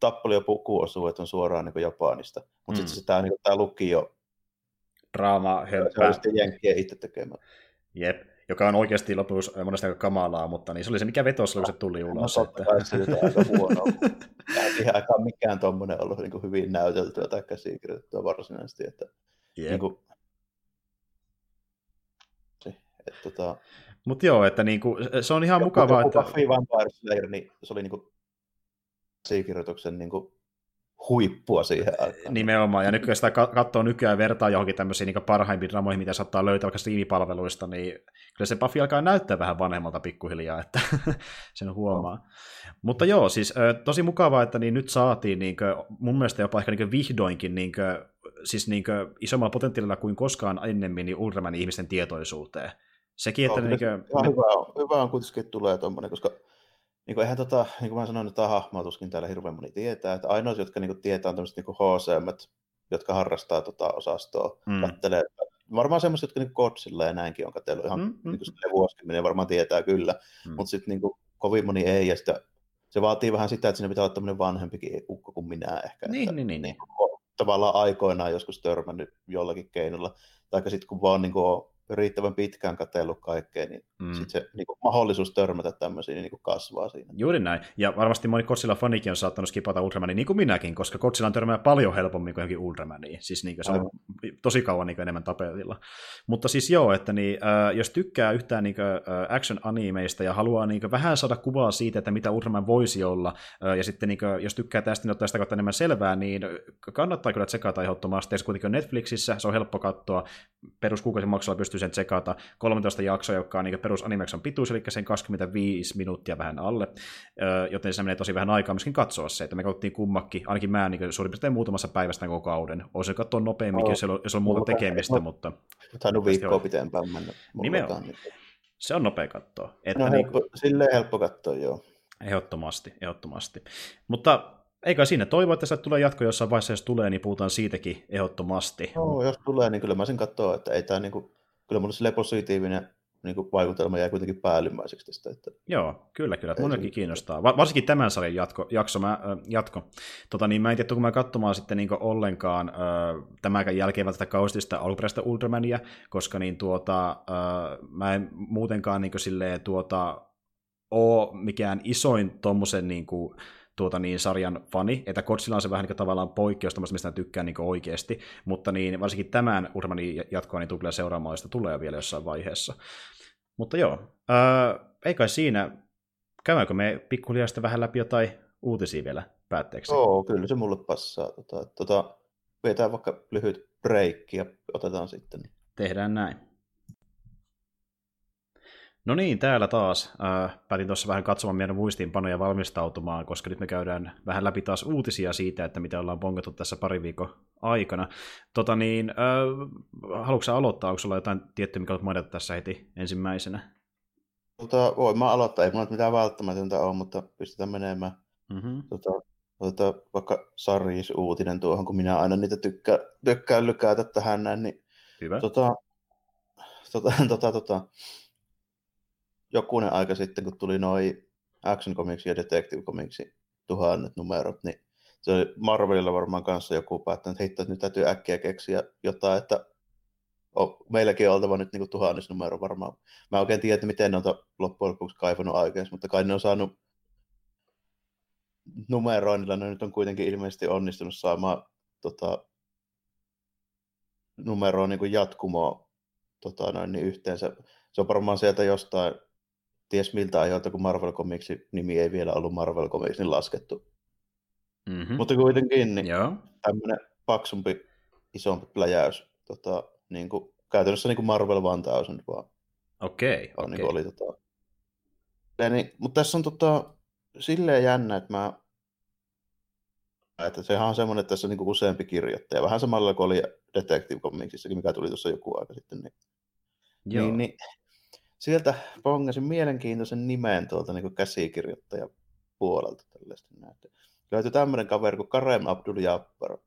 tappeli ja pukuosuudet on suoraan niin Japanista, mutta mm. sitten tämä, niin tämä lukio draama Se oli sitten Jenkkien itse tekemä. Jep, joka on oikeasti lopussa monesti aika kamalaa, mutta niin se oli se, mikä vetosi, kun se tuli ulos. No, että... se aika huono. Eihän aikaan mikään tuommoinen ollut niin kuin hyvin näyteltyä tai käsikirjoittua varsinaisesti. Että, Jep. Niin kuin, että, tota, Mutta joo, että niinku, se on ihan mukavaa. Että... Buffy Vampire Slayer, niin se oli niinku käsikirjoituksen niinku huippua siihen aikaan. Nimenomaan, ja nykyään sitä katsoo nykyään vertaa johonkin tämmöisiin niin parhaimpiin dramoihin, mitä saattaa löytää vaikka striimipalveluista, niin kyllä se Buffy alkaa näyttää vähän vanhemmalta pikkuhiljaa, että sen huomaa. No. Mutta joo, siis tosi mukavaa, että niin nyt saatiin niin kuin, mun mielestä jopa ehkä niin vihdoinkin niin kuin, siis niin kuin, isommalla potentiaalilla kuin koskaan ennemmin niin Ultramanin ihmisten tietoisuuteen. Sekin, että... No, niin kuin, hyvä, on, hyvä on kuitenkin, että tulee tuommoinen, koska niin kuin eihän tota, niin kuin mä sanoin, että hahmoa tuskin täällä hirveän moni tietää, että ainoat, jotka niin kuin tietää, on tämmöiset niin HCM, jotka harrastaa tota osastoa, mm. kattelee, varmaan semmoiset, jotka niin kotsilla ja näinkin on katsellut ihan mm, mm. niin kuin vuosikymmeniä, varmaan tietää kyllä, mm. mutta sitten niin kuin, kovin moni ei, ja sitä, se vaatii vähän sitä, että siinä pitää olla tämmöinen vanhempikin ukko kuin minä ehkä. Niin, että, niin, niin, niin. Tavallaan aikoinaan joskus törmännyt jollakin keinolla, tai sitten kun vaan niin kuin, riittävän pitkään katsellut kaikkea, niin mm. sit se niin kuin, mahdollisuus törmätä tämmöisiin niin kuin kasvaa siinä. Juuri näin. Ja varmasti moni Kotsilla fanikin on saattanut skipata Ultramania, niin kuin minäkin, koska Kotsilla on törmää paljon helpommin kuin johonkin Ultramaniin. Siis niin kuin, se on Aivan. tosi kauan niin kuin, enemmän tapetilla. Mutta siis joo, että niin, äh, jos tykkää yhtään niin kuin, äh, action-animeista ja haluaa niin kuin, vähän saada kuvaa siitä, että mitä Ultraman voisi olla, äh, ja sitten niin kuin, jos tykkää tästä, niin ottaa sitä kautta enemmän selvää, niin kannattaa kyllä tsekata ehdottomasti. Se kuitenkin on Netflixissä, se on helppo katsoa. Peruskuukaisen maksulla pystyy sen tsekata. 13 jaksoa, joka on niin perus Animexon pituus, eli sen 25 minuuttia vähän alle, joten se menee tosi vähän aikaa myöskin katsoa se, että me katsottiin kummakki, ainakin mä niin suurin piirtein muutamassa päivästä koko kauden. Olisin katsoa nopeammin, no, jos, on, jos on muuta tekemistä, no, mutta... Tainnut viikkoa pitempään mennä. Nimenomaan. Niin. Se on nopea katsoa. Että no, niin helppo, silleen helppo katsoa, joo. Ehdottomasti, ehdottomasti. Mutta eikä siinä toivo, että se tulee jatko jossain vaiheessa, jos tulee, niin puhutaan siitäkin ehdottomasti. No, jos tulee, niin kyllä mä sen katsoa, että ei tämä niin kuin kyllä mulle sille positiivinen niin kuin vaikutelma jäi kuitenkin päällimmäiseksi tästä. Että... Joo, kyllä, kyllä. Munkin kiinnostaa. Varsinkin tämän sarjan jatko, jakso, mä, äh, jatko. Tota, niin mä en tiedä, kun mä katsomaan sitten niin ollenkaan äh, tämänkään jälkeen tätä kaustista alkuperäistä Ultramania, koska niin tuota, äh, mä en muutenkaan niin silleen, tuota, ole mikään isoin tuommoisen niin kuin, tuota niin, sarjan fani, että Godzilla on se vähän niin tavallaan poikkeus, mistä tykkään niin oikeasti, mutta niin, varsinkin tämän Urmanin jatkoa niin tulee seuraamaan, sitä tulee vielä jossain vaiheessa. Mutta joo, ää, ei kai siinä, käydäänkö me pikkuhiljaa sitten vähän läpi jotain uutisia vielä päätteeksi? Joo, kyllä se mulle passaa. Tota, tota, vetää vaikka lyhyt break ja otetaan sitten. Tehdään näin. No niin, täällä taas. Äh, päätin tuossa vähän katsomaan meidän muistiinpanoja valmistautumaan, koska nyt me käydään vähän läpi taas uutisia siitä, että mitä ollaan ponkattu tässä pari viikon aikana. Tota niin, äh, haluatko aloittaa? Onko sulla jotain tiettyä, mikä olet mainita tässä heti ensimmäisenä? Tota, voin mä aloittaa. Ei mulla mitään välttämätöntä ole, mutta pistetään menemään. Mm-hmm. Tota, tota, vaikka Sarjis-uutinen tuohon, kun minä aina niitä tykkään, tykkään lykätä tähän näin. Niin, Hyvä. Tota, tota, tota, tota, jokunen aika sitten, kun tuli noin Action Comics ja Detective Comics tuhannet numerot, niin se oli Marvelilla varmaan kanssa joku päättänyt, että hitto, nyt täytyy äkkiä keksiä jotain, että on, meilläkin on oltava nyt niin tuhannes numero varmaan. Mä oikein tiedä, että miten ne on loppujen lopuksi kaivannut aikeissa, mutta kai ne on saanut numeroinnilla, ne nyt on kuitenkin ilmeisesti onnistunut saamaan tota, numeroa niin jatkumoa tota, noin, niin yhteensä. Se on varmaan sieltä jostain ties miltä ajoilta, kun Marvel Comics nimi ei vielä ollut Marvel Comics, niin laskettu. Mm-hmm. Mutta kuitenkin niin Joo. tämmöinen paksumpi, isompi pläjäys. Tota, niin kuin, käytännössä niin kuin Marvel 1000 vaan. Okei, okay, okay. niin oli, tota... ja, niin, mutta tässä on tota, silleen jännä, että mä että sehän on semmoinen, että tässä on niin useampi kirjoittaja. Vähän samalla kuin oli Detective Comicsissakin, mikä tuli tuossa joku aika sitten. Niin, Joo. niin, niin sieltä pongasin mielenkiintoisen nimen tuolta niin käsikirjoittajan puolelta. Tällaista Löytyi tämmöinen kaveri kuin Karem Abdul Jabbar.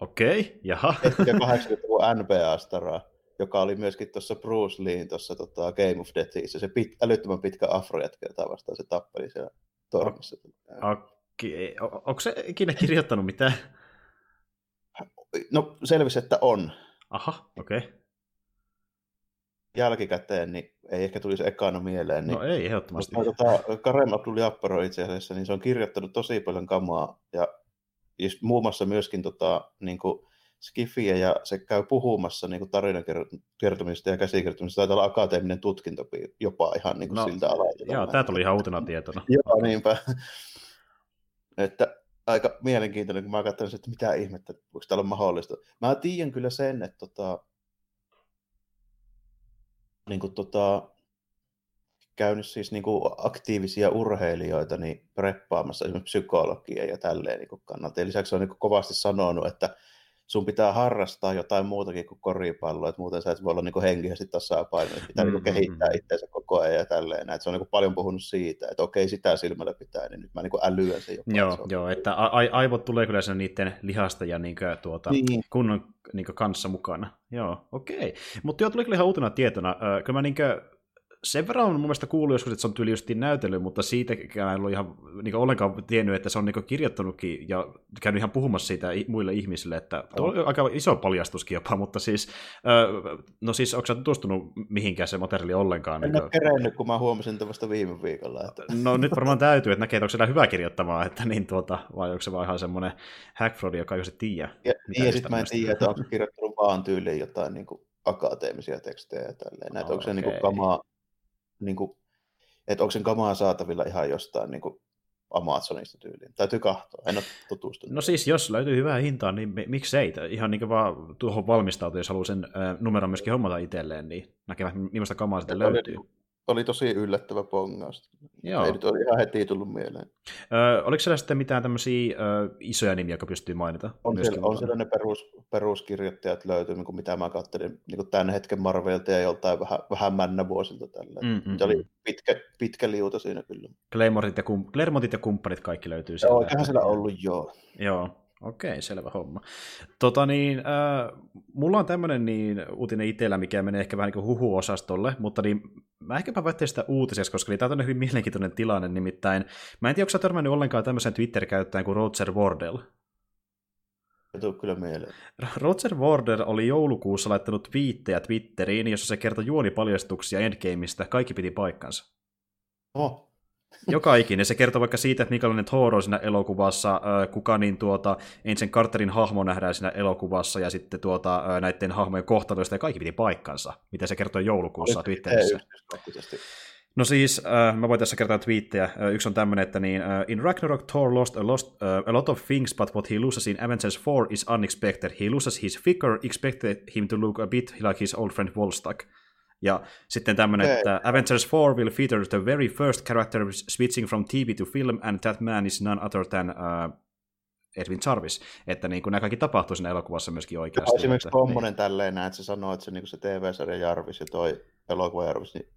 Okei, okay, jaha. Ja 80-luvun NBA-staraa, joka oli myöskin tuossa Bruce Leen tuossa tota, Game of Deathissä, se pit, älyttömän pitkä afrojätkä, jota vastaan se tappeli siellä tornissa. Okei, Onko se ikinä kirjoittanut mitään? No selvisi, että on. Aha, okei. Okay. Jälkikäteen niin ei ehkä tulisi ekana mieleen. Niin, no ei, ehdottomasti. Mutta tota, Karem Abdul Japparo itse asiassa, niin se on kirjoittanut tosi paljon kamaa ja muun muassa myöskin tota, niin kuin Skifiä ja se käy puhumassa niin tarinan kertomisesta ja käsikirjoittamisesta. Taitaa olla akateeminen tutkinto jopa ihan niin kuin no, siltä alalta. Joo, tämä tuli ihan uutena tietona. joo, niinpä. että aika mielenkiintoinen, kun mä katsoin, että mitä ihmettä, voiko tämä olla mahdollista. Mä tiedän kyllä sen, että tota, niin kuin tota, käynyt siis niin kuin aktiivisia urheilijoita niin preppaamassa esimerkiksi psykologia ja tälleen niin kuin kannalta. Ja lisäksi on niin kuin kovasti sanonut, että sun pitää harrastaa jotain muutakin kuin koripalloa, että muuten sä et voi olla niin henkisesti tasapainoinen, että pitää mm-hmm. niin kehittää itseensä koko ajan ja tälleen. Että se on niin paljon puhunut siitä, että okei, sitä silmällä pitää, niin nyt mä niin älyän sen jopa. Joo, se joo että a- aivot tulee kyllä sen niiden lihasta ja niin kuin, tuota, niin. kunnon niin kanssa mukana. Joo, okei. Mutta joo, tuli kyllä ihan uutena tietona. Kyllä mä niin kuin, sen verran on mun mielestä kuullut joskus, että se on tyyli justiin näytellyt, mutta siitäkään en ole ihan niin ollenkaan tiennyt, että se on niin kirjoittanutkin ja käynyt ihan puhumassa siitä muille ihmisille, että tuo on aika iso paljastuskin jopa, mutta siis, no siis, onko sä tutustunut mihinkään se materiaali ollenkaan? En niin ole kerennyt, kun mä huomasin vasta viime viikolla. Että... No nyt varmaan täytyy, että näkee, että onko se hyvä kirjoittamaan, että niin tuota, vai onko se vaan ihan semmoinen hackfraud, joka ei se tiedä. Ja, ja sitten mä en tiedä, että onko kirjoittanut vaan tyyliin jotain niin kuin akateemisia tekstejä ja tälleen. Näitä, okay. onko se niin kuin kamaa niin kuin, että onko sen kamaa saatavilla ihan jostain niin kuin Amazonista tyyliin. Täytyy katsoa, en ole tutustunut. No siis, jos löytyy hyvää hintaa, niin miksei? Ihan niin kuin vaan tuohon valmistautua, jos haluaa sen äh, numeron myöskin hommata itselleen, niin näkevät, millaista kamaa sitten löytyy. Oli, oli tosi yllättävä pongaus. Joo. Ei nyt ole ihan heti tullut mieleen. Ö, oliko siellä sitten mitään tämmöisiä ö, isoja nimiä, jotka pystyy mainita? On siellä, on siellä ne perus, peruskirjoittajat löytyy, niin kuin mitä mä katselin niin kuin tämän hetken Marvelta ja joltain vähän, vähän männä vuosilta tällä. Mm, mm, Se oli mm. pitkä, pitkä liuta siinä kyllä. Claymorit ja, kum, ja kumppanit kaikki löytyy sieltä. Joo, siellä ollut, joo. Joo, Okei, selvä homma. Tota niin, äh, mulla on tämmöinen niin uutinen itsellä, mikä menee ehkä vähän niin kuin huhu-osastolle, mutta niin mä ehkäpä voin sitä uutisessa, koska tämä on hyvin mielenkiintoinen tilanne, nimittäin mä en tiedä, onko sä törmännyt ollenkaan tämmöisen Twitter-käyttäjän kuin Roger Wardell. Tuu kyllä mieleen. Roger Wardell oli joulukuussa laittanut twiittejä Twitteriin, jossa se kertoi juonipaljastuksia Endgameista. Kaikki piti paikkansa. Oh. Joka ikinen. Se kertoo vaikka siitä, että minkälainen Thor on siinä elokuvassa, kuka niin tuota, ensin Carterin hahmo nähdään siinä elokuvassa, ja sitten tuota, näiden hahmojen kohtaloista, ja kaikki piti paikkansa, mitä se kertoi joulukuussa Twitterissä. No siis, äh, mä voin tässä kertoa twiittejä. Äh, yksi on tämmöinen, että niin, in Ragnarok Thor lost, a, lost uh, a lot of things, but what he loses in Avengers 4 is unexpected. He loses his figure, expected him to look a bit like his old friend Volstagg. Ja sitten tämmöinen, okay. että Avengers 4 will feature the very first character switching from TV to film, and that man is none other than uh, Edwin Jarvis. Että niin kuin nämä kaikki tapahtuu siinä elokuvassa myöskin oikeasti. Esimerkiksi tuommoinen niin. tälleen, että se sanoo, että se, niin se TV-sarja Jarvis ja toi elokuva Jarvis, niin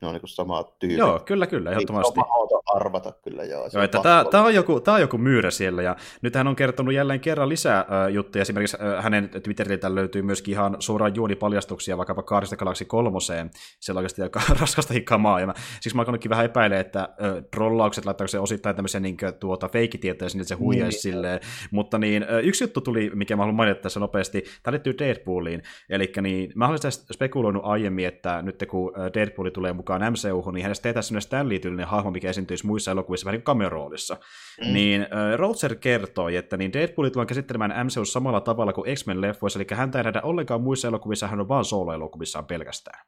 ne on niin samaa tyyppiä. Joo, kyllä, kyllä, ehdottomasti. Niin, on arvata kyllä, joo. joo että tämä, tämä, on joku, tämä on joku myyrä siellä, ja nyt hän on kertonut jälleen kerran lisää äh, juttuja. Esimerkiksi äh, hänen Twitteriltä löytyy myöskin ihan suoraan juonipaljastuksia vaikkapa Kaarista Galaxy 3. Siellä on oikeasti aika raskasta kamaa, ja mä, siksi mä alkanutkin vähän epäilemään, että äh, trollaukset laittaako se osittain tämmöisiä niin kuin, tuota, feikkitietoja sinne, että se huijaisi niin. silleen. Mutta niin, äh, yksi juttu tuli, mikä mä haluan mainita tässä nopeasti, tämä liittyy Deadpooliin. Eli niin, mä olen spekuloinut aiemmin, että nyt kun Deadpool tulee mukaan mukaan MCU, niin hänestä tehdään sellainen Stanley-tyylinen hahmo, mikä esiintyisi muissa elokuvissa vähän niin cameo-roolissa. Mm. Niin äh, Roger kertoi, että niin Deadpool tullaan käsittelemään MCU samalla tavalla kuin X-Men-leffoissa, eli häntä ei nähdä ollenkaan muissa elokuvissa, hän on vaan solo-elokuvissaan pelkästään.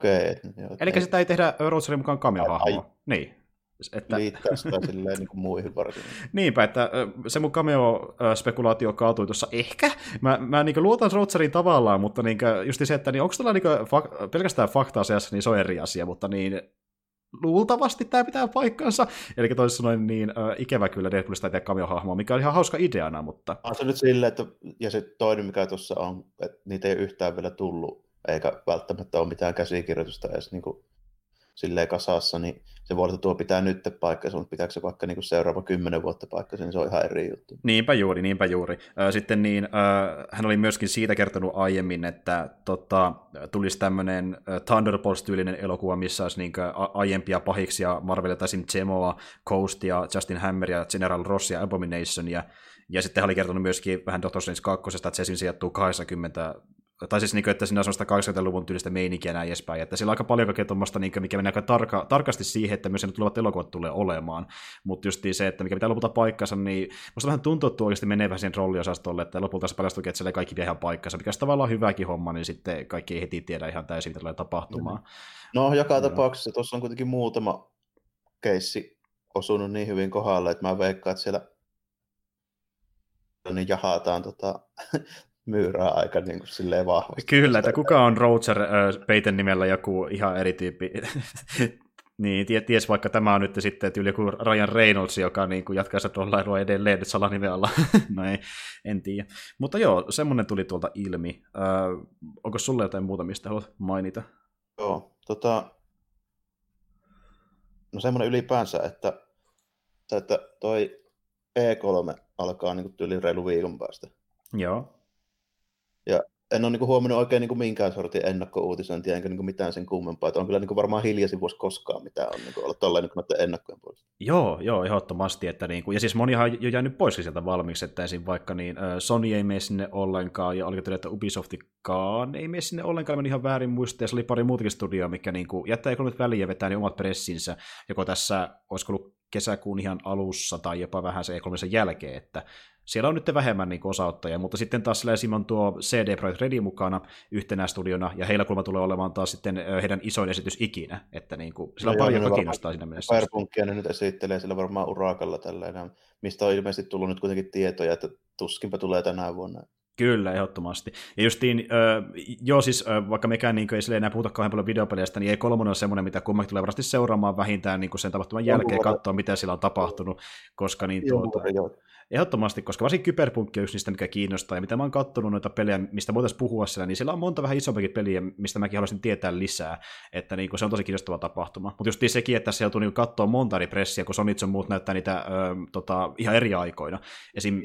Okei. Okay. Eli sitä ei tehdä Rogerin mukaan cameo-hahmoa. Niin. Että... Liittää sitä silleen niin kuin muihin varsin. Niinpä, että se mun cameo-spekulaatio kaatui tuossa ehkä. Mä, mä niin luotan Rogerin tavallaan, mutta niin just se, että niin onko tällä niin fak- pelkästään fakta-asiassa, niin se on eri asia, mutta niin luultavasti tämä pitää paikkansa. Eli toisin sanoen niin äh, ikävä kyllä Deadpoolista ei tee cameo-hahmoa, mikä on ihan hauska ideana, mutta... On se nyt silleen, että ja se toinen mikä tuossa on, että niitä ei yhtään vielä tullut, eikä välttämättä ole mitään käsikirjoitusta edes niin kuin silleen kasassa, niin se voi olla, että tuo pitää nyt paikkansa, mutta pitääkö se vaikka niin kuin seuraava kymmenen vuotta paikkansa, niin se on ihan eri juttu. Niinpä juuri, niinpä juuri. Sitten niin, hän oli myöskin siitä kertonut aiemmin, että tota, tulisi tämmöinen Thunderbolts-tyylinen elokuva, missä olisi niin aiempia pahiksia Marvelilta esim. Jemoa, Coastia, Justin Hammeria, General Rossia, Abominationia, ja sitten hän oli kertonut myöskin vähän Doctor Strange 2, että se esimerkiksi sijoittuu 80 tai siis niin kuin, että siinä on sellaista 80-luvun tyylistä meininkiä näin edespäin, että sillä on aika paljon kaikkea tuommoista, niin mikä menee aika tarka, tarkasti siihen, että myös ne tulevat elokuvat tulee olemaan, mutta just se, että mikä pitää lopulta paikkansa, niin musta vähän tuntuu, että oikeasti menee vähän siihen rolliosastolle, että lopulta se paljastuukin, että siellä kaikki vie ihan paikkansa, mikä on tavallaan hyväkin homma, niin sitten kaikki ei heti tiedä ihan täysin, mitä tulee tapahtumaan. No, joka tapauksessa tuossa on kuitenkin muutama keissi osunut niin hyvin kohdalle, että mä veikkaan, että siellä niin jahataan tota, myyrää aika niin kuin silleen vahvasti. Kyllä, että kuka on Roger äh, Peyton nimellä joku ihan eri tyyppi. niin, ties vaikka tämä on nyt sitten tyyli joku Ryan Reynolds, joka niin kuin jatkaa sitä trollailua edelleen salanimen alla. no ei, en tiedä. Mutta joo, semmoinen tuli tuolta ilmi. Äh, onko sulle jotain muuta, mistä haluat mainita? Joo, tota... No semmoinen ylipäänsä, että, että toi E3 alkaa niin kuin tyyli reilu viikon päästä. Joo. En ole niin huomannut oikein niin minkään sortin ennakkouutisointia, enkä niin mitään sen kummempaa. Että on kyllä niin varmaan hiljaisin vuosi koskaan, mitä on niin kuin, olla tuolla niin ennakkojen puolesta. Joo, joo, ehdottomasti. Että, niin kuin, ja siis monihan on jo jäänyt pois sieltä valmiiksi, että esim. vaikka niin, Sony ei mene sinne ollenkaan, ja oliko tuli, että Ubisoftikaan ei mene sinne ollenkaan, meni ihan väärin muista, ja se oli pari muutakin studioa, mikä niin kuin, jättää ei nyt väliä vetää niin omat pressinsä, joko tässä, olisiko ollut kesäkuun ihan alussa tai jopa vähän se E3 jälkeen, että siellä on nyt vähemmän niin osauttajia, mutta sitten taas Simon tuo CD Projekt Ready mukana yhtenä studiona, ja heillä kulma tulee olemaan taas sitten heidän isoin esitys ikinä, että niin kuin, sillä on no paljon, joka kiinnostaa siinä mielessä. Firepunkia ne nyt esittelee sillä varmaan urakalla tällainen, mistä on ilmeisesti tullut nyt kuitenkin tietoja, että tuskinpä tulee tänä vuonna. Kyllä, ehdottomasti. Ja justiin, äh, joo siis, äh, vaikka mekään niin ei enää puhuta kauhean paljon videopeleistä, niin ei kolmonen ole semmoinen, mitä kummakin tulee varmasti seuraamaan vähintään niin sen tapahtuman jälkeen, katsoa mitä siellä on tapahtunut, koska niin tuota, Ehdottomasti, koska varsinkin Kyberpunk on just niistä, mikä kiinnostaa, ja mitä mä oon kattonut noita pelejä, mistä voitaisiin puhua siellä, niin siellä on monta vähän isompikin peliä, mistä mäkin haluaisin tietää lisää, että niin se on tosi kiinnostava tapahtuma. Mutta just sekin, että se joutuu niin katsoa monta eri pressiä, kun Sonitson muut näyttää niitä ö, tota, ihan eri aikoina. Esim.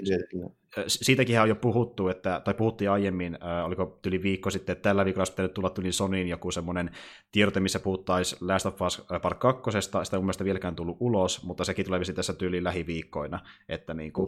Siitäkin on jo puhuttu, että, tai puhuttiin aiemmin, äh, oliko yli viikko sitten, että tällä viikolla olisi pitänyt tulla tuli Sonyin joku semmoinen tiedote, missä puhuttaisiin Last of Us Part 2, sitä on mun mielestä vieläkään tullut ulos, mutta sekin tulee tässä tyyliin lähiviikkoina, että niin kuin,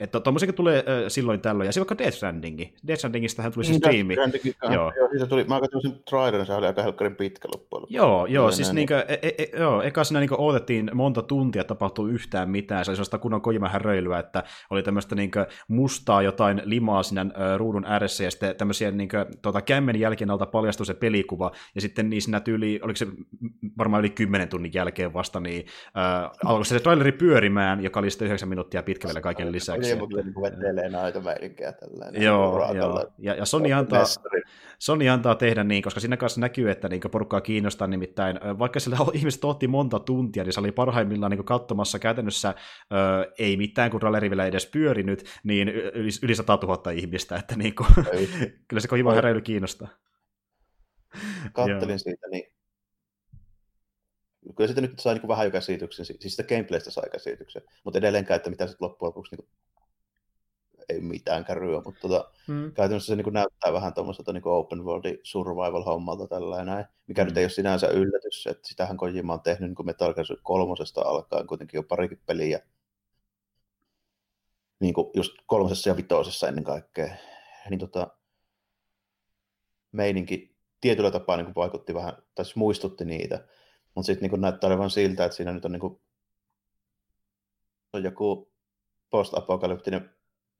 että tuommoisiakin tulee äh, silloin tällöin, ja se vaikka Death Strandingi. Death Strandingistähän tuli se niin, striimi. Joo. joo, siitä tuli, mä katsoin sen trailerin, se oli aika helkkarin pitkä loppujen Joo, joo, siis niin, e, e, e, joo, eka siinä niin odotettiin monta tuntia, tapahtuu yhtään mitään, se oli sellaista kunnon Kojima häröilyä, että oli tämmöistä niin mustaa jotain limaa siinä äh, ruudun ääressä, ja sitten tämmöisiä niin kuin, tuota, kämmen jälkeen alta paljastui se pelikuva, ja sitten niin siinä tyyli, oliko se varmaan yli kymmenen tunnin jälkeen vasta, niin äh, alkoi se traileri pyörimään, joka oli sitten yhdeksän minuuttia pitkä vielä kaiken lisäksi niin, mutta niin vetelee näitä meininkiä tällainen. Joo, joo. Ja, ja Sony, antaa, Sony antaa tehdä niin, koska siinä kanssa näkyy, että niin porukkaa kiinnostaa nimittäin, vaikka sillä ihmiset otti monta tuntia, niin se oli parhaimmillaan niin katsomassa käytännössä ö, ei mitään, kun ralleri vielä edes pyörinyt, niin yli, yli 100 000 ihmistä, että niin kuin, kyllä se Kojima heräily kiinnostaa. Kattelin siitä, niin kyllä siitä nyt sai niin vähän jo käsityksen, siis sitä gameplaystä sai käsityksen, mutta edelleenkään, että mitä sitten loppujen lopuksi niin ei mitään kärryä, mutta tota, mm. käytännössä se niin näyttää vähän tuommoiselta niin open world survival-hommalta tällainen, mikä mm. nyt ei ole sinänsä yllätys, että sitähän Kojima on tehnyt niin Metal Gear kolmosesta alkaen kuitenkin jo parikin peliä, niin kuin just kolmosessa ja vitosessa ennen kaikkea, niin tota, meininki tietyllä tapaa niin vaikutti vähän, tai siis muistutti niitä, mutta sitten niin näyttää olevan siltä, että siinä nyt on, niin kuin, on joku post-apokalyptinen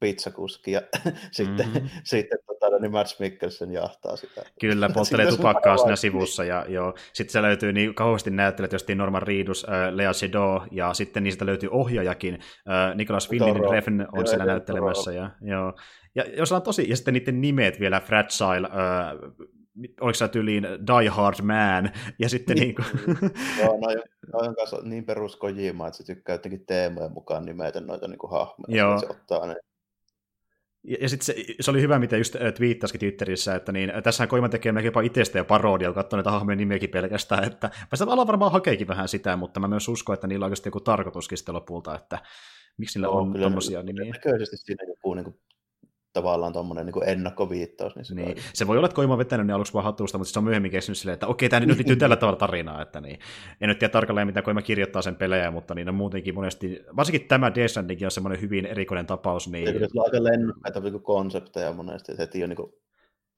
pizzakuski ja sitten, mm-hmm. sitten tota, no niin Mads Mikkelsen jahtaa sitä. Kyllä, polttelee tupakkaa siinä sivussa ja joo. Sitten se löytyy niin kauheasti näyttelijät, jos Norman Reedus, äh, Lea Seydoux ja sitten niistä löytyy ohjaajakin. Äh, Nicholas Winding Refn on siellä näyttelemässä. Ja, joo. ja jos on tosi, ja sitten niiden nimet vielä Fragile, äh, oliko se tyyliin Die Hard Man, ja sitten niin, niin kuin... Joo, no, no on kanssa niin perus Kojima, että se tykkää jotenkin teemojen mukaan nimetä noita niin kuin hahmoja, Joo. se ottaa ne Ja, ja sitten se, se, oli hyvä, mitä just twiittasikin Twitterissä, että niin, tässähän Koima tekee melkein jopa itsestä ja parodia, katsoa näitä hahmojen nimiäkin pelkästään, että mä sitä varmaan hakeekin vähän sitä, mutta mä myös uskon, että niillä on oikeasti joku tarkoituskin sitten lopulta, että miksi niillä on, on tommosia nimiä. Näköisesti siinä joku niin kuin tavallaan tuommoinen niin ennakkoviittaus. Niin, se, niin. se voi olla, että Koima on vetänyt ne aluksi vaan hatusta, mutta se on myöhemmin keksinyt silleen, että okei, tämä nyt liittyy tällä tavalla tarinaa. Että niin. En nyt tiedä tarkalleen, mitä Koima kirjoittaa sen pelejä, mutta niin on muutenkin monesti, varsinkin tämä Death on semmoinen hyvin erikoinen tapaus. Niin... Se on aika lennokkaita niin konsepteja monesti, se heti on niin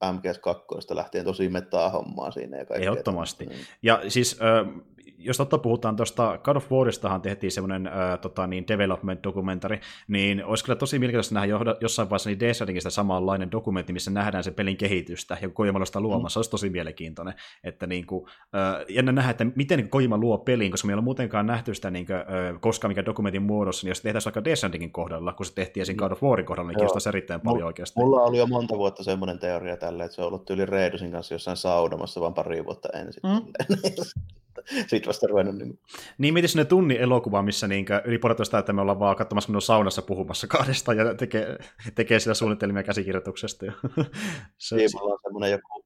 MGS2 lähtien tosi metaa hommaa siinä. Ja Ehdottomasti. Niin. Ja siis jos totta puhutaan tuosta God of Waristahan tehtiin semmoinen äh, tota, niin development-dokumentari, niin olisi kyllä tosi mielenkiintoista nähdä jossain vaiheessa niin Desertingistä samanlainen dokumentti, missä nähdään se pelin kehitystä ja Kojima sitä luomassa, mm. olisi tosi mielenkiintoinen. Että niin kuin, äh, jännä nähdä, että miten niin Kojima luo pelin, koska meillä on muutenkaan nähty sitä niin kuin, äh, koskaan mikä dokumentin muodossa, niin jos tehtäisiin vaikka Desertingin kohdalla, kun se tehtiin esim. God of Warin kohdalla, niin kiinnostaisi erittäin M- paljon oikeasti. Mulla oli jo monta vuotta semmoinen teoria tälle, että se on ollut yli Reidusin kanssa jossain saudomassa vaan pari vuotta ensin. Mm. Sitten vasta ruvennut. Niin, niin mietin sinne tunnin elokuva, missä niin yli puolitoista että me ollaan vaan katsomassa, on saunassa puhumassa kahdesta ja tekee, tekee sillä suunnitelmia käsikirjoituksesta. se, niin, on semmoinen joku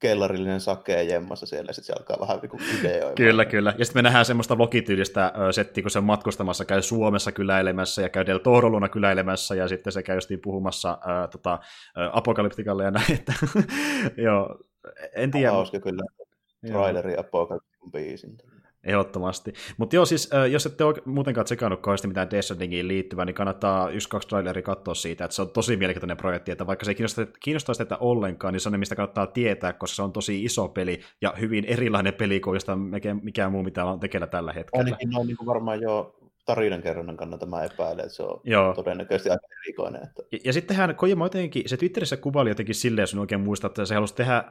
kellarillinen sakee jemmassa siellä, ja sitten se alkaa vähän niin ideoimaan. Kyllä, kyllä. Ja sitten me nähdään semmoista logityylistä settiä, kun se on matkustamassa, käy Suomessa kyläilemässä ja käy Del Toroluna kyläilemässä, ja sitten se käy justiin puhumassa ää, tota, apokalyptikalle ja näin. Että, joo, en tiedä. Hauska kyllä traileri Apocalypse biisin. Ehdottomasti. Mutta joo, siis jos ette ole muutenkaan tsekannut kauheasti mitään Death Strandingiin liittyvää, niin kannattaa yksi kaksi traileria katsoa siitä, että se on tosi mielenkiintoinen projekti, että vaikka se ei kiinnostaisi, kiinnostaisi tätä ollenkaan, niin se on ne, mistä kannattaa tietää, koska se on tosi iso peli ja hyvin erilainen peli kuin mikään muu, mitä on tekeillä tällä hetkellä. Ainakin noin niin kuin varmaan jo tarinankerronnan kannalta mä epäilen, että se on Joo. todennäköisesti aika erikoinen. Että... Ja, ja sittenhän Kojima jotenkin, se Twitterissä kuvaili jotenkin silleen, jos oikein muistaa, että se halusi tehdä äh,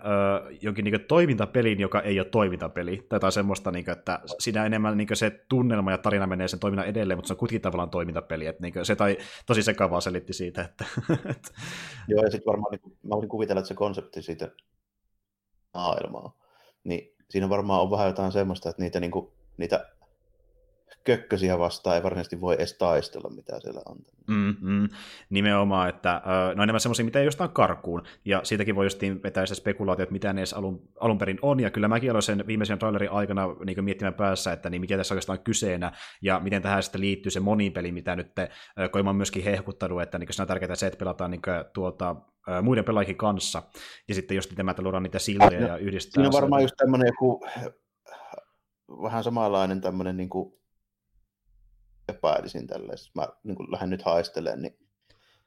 jonkin niin toimintapelin, joka ei ole toimintapeli, tai jotain semmoista, niin kuin, että siinä enemmän niin se tunnelma ja tarina menee sen toiminnan edelleen, mutta se on kuitenkin tavallaan toimintapeli, että niin se tai, tosi sekavaa selitti siitä. Että, Joo, ja sitten varmaan, niin mä voisin kuvitella, että se konsepti siitä maailmaa, niin siinä varmaan on vähän jotain semmoista, että niitä, niin kuin, niitä kökkösiä vastaan ei varsinaisesti voi edes taistella, mitä siellä on. Mm-hmm. Nimenomaan, että no enemmän semmoisia, mitä ei jostain karkuun, ja siitäkin voi justiin vetää sitä spekulaatio, että mitä ne edes alun, alun perin on, ja kyllä mäkin aloin sen viimeisen trailerin aikana niin miettimään päässä, että niin mikä tässä oikeastaan on kyseenä, ja miten tähän sitten liittyy se monipeli, mitä nyt Koima on myöskin hehkuttanut, että niin se on tärkeää se, että pelataan niin kuin, tuota, muiden pelaajien kanssa, ja sitten jos tämä, että luodaan niitä siltoja ja yhdistetään. Siinä on varmaan just tämmöinen joku vähän samanlainen tämmöinen niin kuin epäilisin tälleen, mä niin kuin lähden nyt haistelemaan, niin